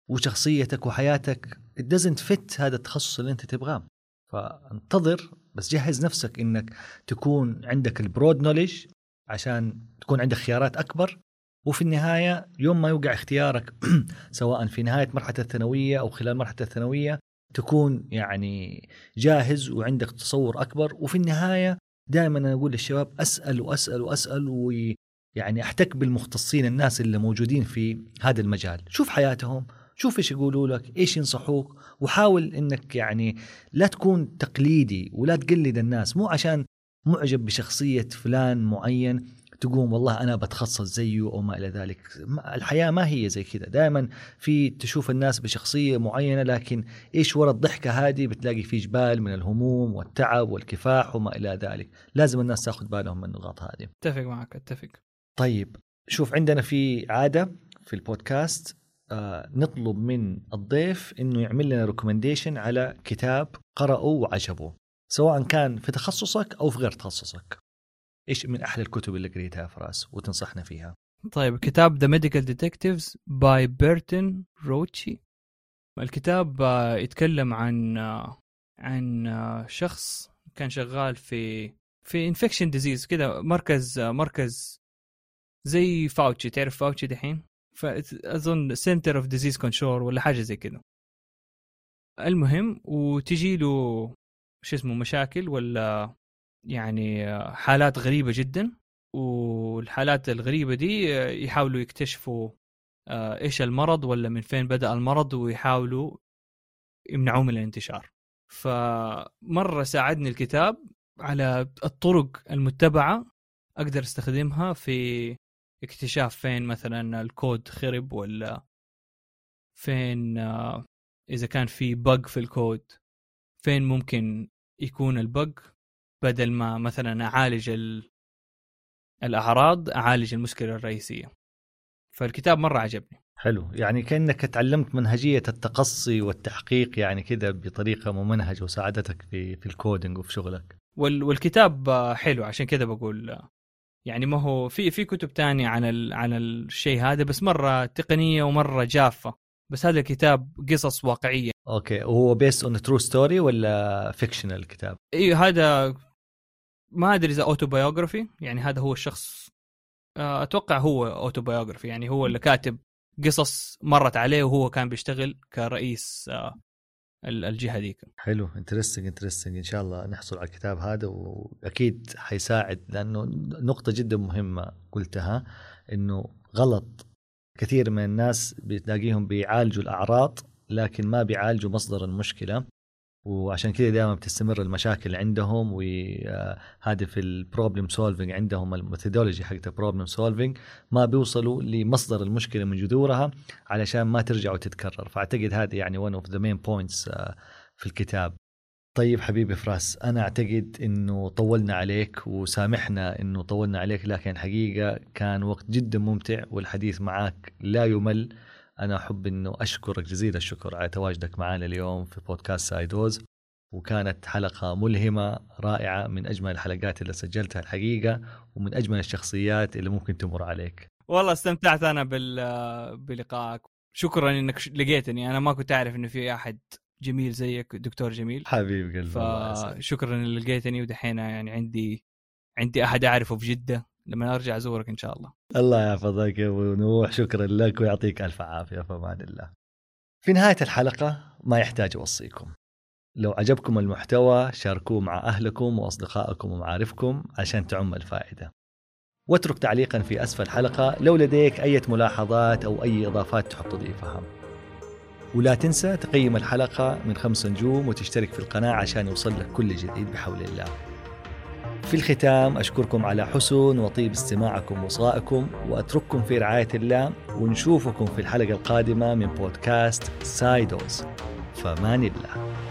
A: وشخصيتك وحياتك it doesn't fit هذا التخصص اللي أنت تبغاه. فانتظر بس جهز نفسك إنك تكون عندك البرود نوليج عشان تكون عندك خيارات أكبر وفي النهاية يوم ما يوقع اختيارك سواء في نهاية مرحلة الثانوية أو خلال مرحلة الثانوية تكون يعني جاهز وعندك تصور أكبر. وفي النهاية دائما أنا أقول للشباب أسأل وأسأل وأسأل ويعني أحتك بالمختصين الناس اللي موجودين في هذا المجال. شوف حياتهم شوف إيش يقولوا لك إيش ينصحوك وحاول إنك يعني لا تكون تقليدي ولا تقلد الناس. مو عشان معجب بشخصية فلان معين تقوم والله أنا بتخصص زيه أو ما إلى ذلك. الحياة ما هي زي كذا. دائما في تشوف الناس بشخصية معينة لكن إيش وراء الضحكة هذه؟ بتلاقي في جبال من الهموم والتعب والكفاح وما إلى ذلك. لازم الناس تأخذ بالهم من النقاط هذه.
B: أتفق معك أتفق.
A: طيب شوف عندنا في عادة في البودكاست آه نطلب من الضيف إنه يعمل لنا recommendation على كتاب قرأه وعجبه سواء كان في تخصصك أو في غير تخصصك. إيش من أحلى الكتب اللي قريتها فراس وتنصحنا فيها؟
B: طيب كتاب The Medical Detectives by Berton Roueché الكتاب آه، يتكلم عن آه، عن آه، شخص كان شغال في في infection disease كذا مركز مركز زي فاوتشي. تعرف فاوتشي دحين؟ فاظن Center of Disease Control ولا حاجة زي كذا المهم وتجي له شو اسمه مشاكل ولا يعني حالات غريبة جدا والحالات الغريبة دي يحاولوا يكتشفوا آه، إيش المرض ولا من فين بدأ المرض ويحاولوا يمنعوه من الانتشار. فمرة ساعدني الكتاب على الطرق المتبعة أقدر أستخدمها في اكتشاف فين مثلا الكود خرب ولا فين آه، إذا كان في بق في الكود فين ممكن يكون البق بدل ما مثلا أعالج ال... الأعراض أعالج المشكلة الرئيسية. فالكتاب مرة عجبني.
A: حلو. يعني كأنك تعلمت منهجية التقصي والتحقيق يعني كذا بطريقة ممنهجه وساعدتك في في ال coding وفي شغلك.
B: وال... والكتاب حلو عشان كذا بقول يعني ما هو في في كتب تانية عن ال... عن الشيء هذا بس مرة تقنية ومرة جافة. بس هذا الكتاب قصص واقعية.
A: okay. وهو based on true story ولا fictional الكتاب
B: أيوه هذا ما أدري إذا autobiography يعني هذا هو الشخص آه، أتوقع هو autobiography يعني هو اللي كاتب قصص مرت عليه وهو كان بيشتغل كرئيس آه، الجهة ذيك.
A: حلو interesting interesting إن شاء الله نحصل على الكتاب هذا وأكيد حيساعد لأنه نقطة جدا مهمة قلتها إنه غلط. كثير من الناس بتلاقيهم بيعالجوا الأعراض لكن ما بيعالجوا مصدر المشكلة. وعشان كذا دائما بتستمر المشاكل عندهم وهذه في ال problem solving عندهم ال methodology حقت ال problem solving ما بيوصلوا لمصدر المشكلة من جذورها علشان ما ترجع وتتكرر. فأعتقد هذه يعني one of the main points في الكتاب. طيب حبيبي فراس أنا أعتقد أنه طولنا عليك وسامحنا أنه طولنا عليك لكن الحقيقة كان وقت جدا ممتع والحديث معك لا يمل. أنا أحب أنه أشكرك جزيل الشكر. على تواجدك معنا اليوم في بودكاست سايدوز وكانت حلقة ملهمة رائعة من أجمل الحلقات اللي سجلتها الحقيقة ومن أجمل الشخصيات اللي ممكن تمر عليك.
B: والله استمتعت أنا بال... بلقائك. شكرا إنك لقيتني. أنا ما كنت أعرف إنه في أحد جميل زيك دكتور جميل.
A: حبيب قلبي
B: فشكرا ان لقيتني. ودحين يعني عندي عندي أحد أعرفه في جده لما أرجع أزورك إن شاء الله.
A: الله يحفظك يا أبو نوح شكرا لك ويعطيك ألف عافية في أمان الله. في نهاية الحلقة ما يحتاج أوصيكم. لو عجبكم المحتوى شاركوه مع أهلكم وأصدقائكم ومعارفكم عشان تعم الفائدة. واترك تعليقا في أسفل الحلقة لو لديك أي ملاحظات أو أي إضافات تحب تضيفها ولا تنسى تقيم الحلقة من خمس نجوم وتشترك في القناة عشان يوصل لك كل جديد بحول الله. في الختام أشكركم على حسن وطيب استماعكم وصائكم وأترككم في رعاية الله ونشوفكم في الحلقة القادمة من بودكاست سايدوز. فمان الله.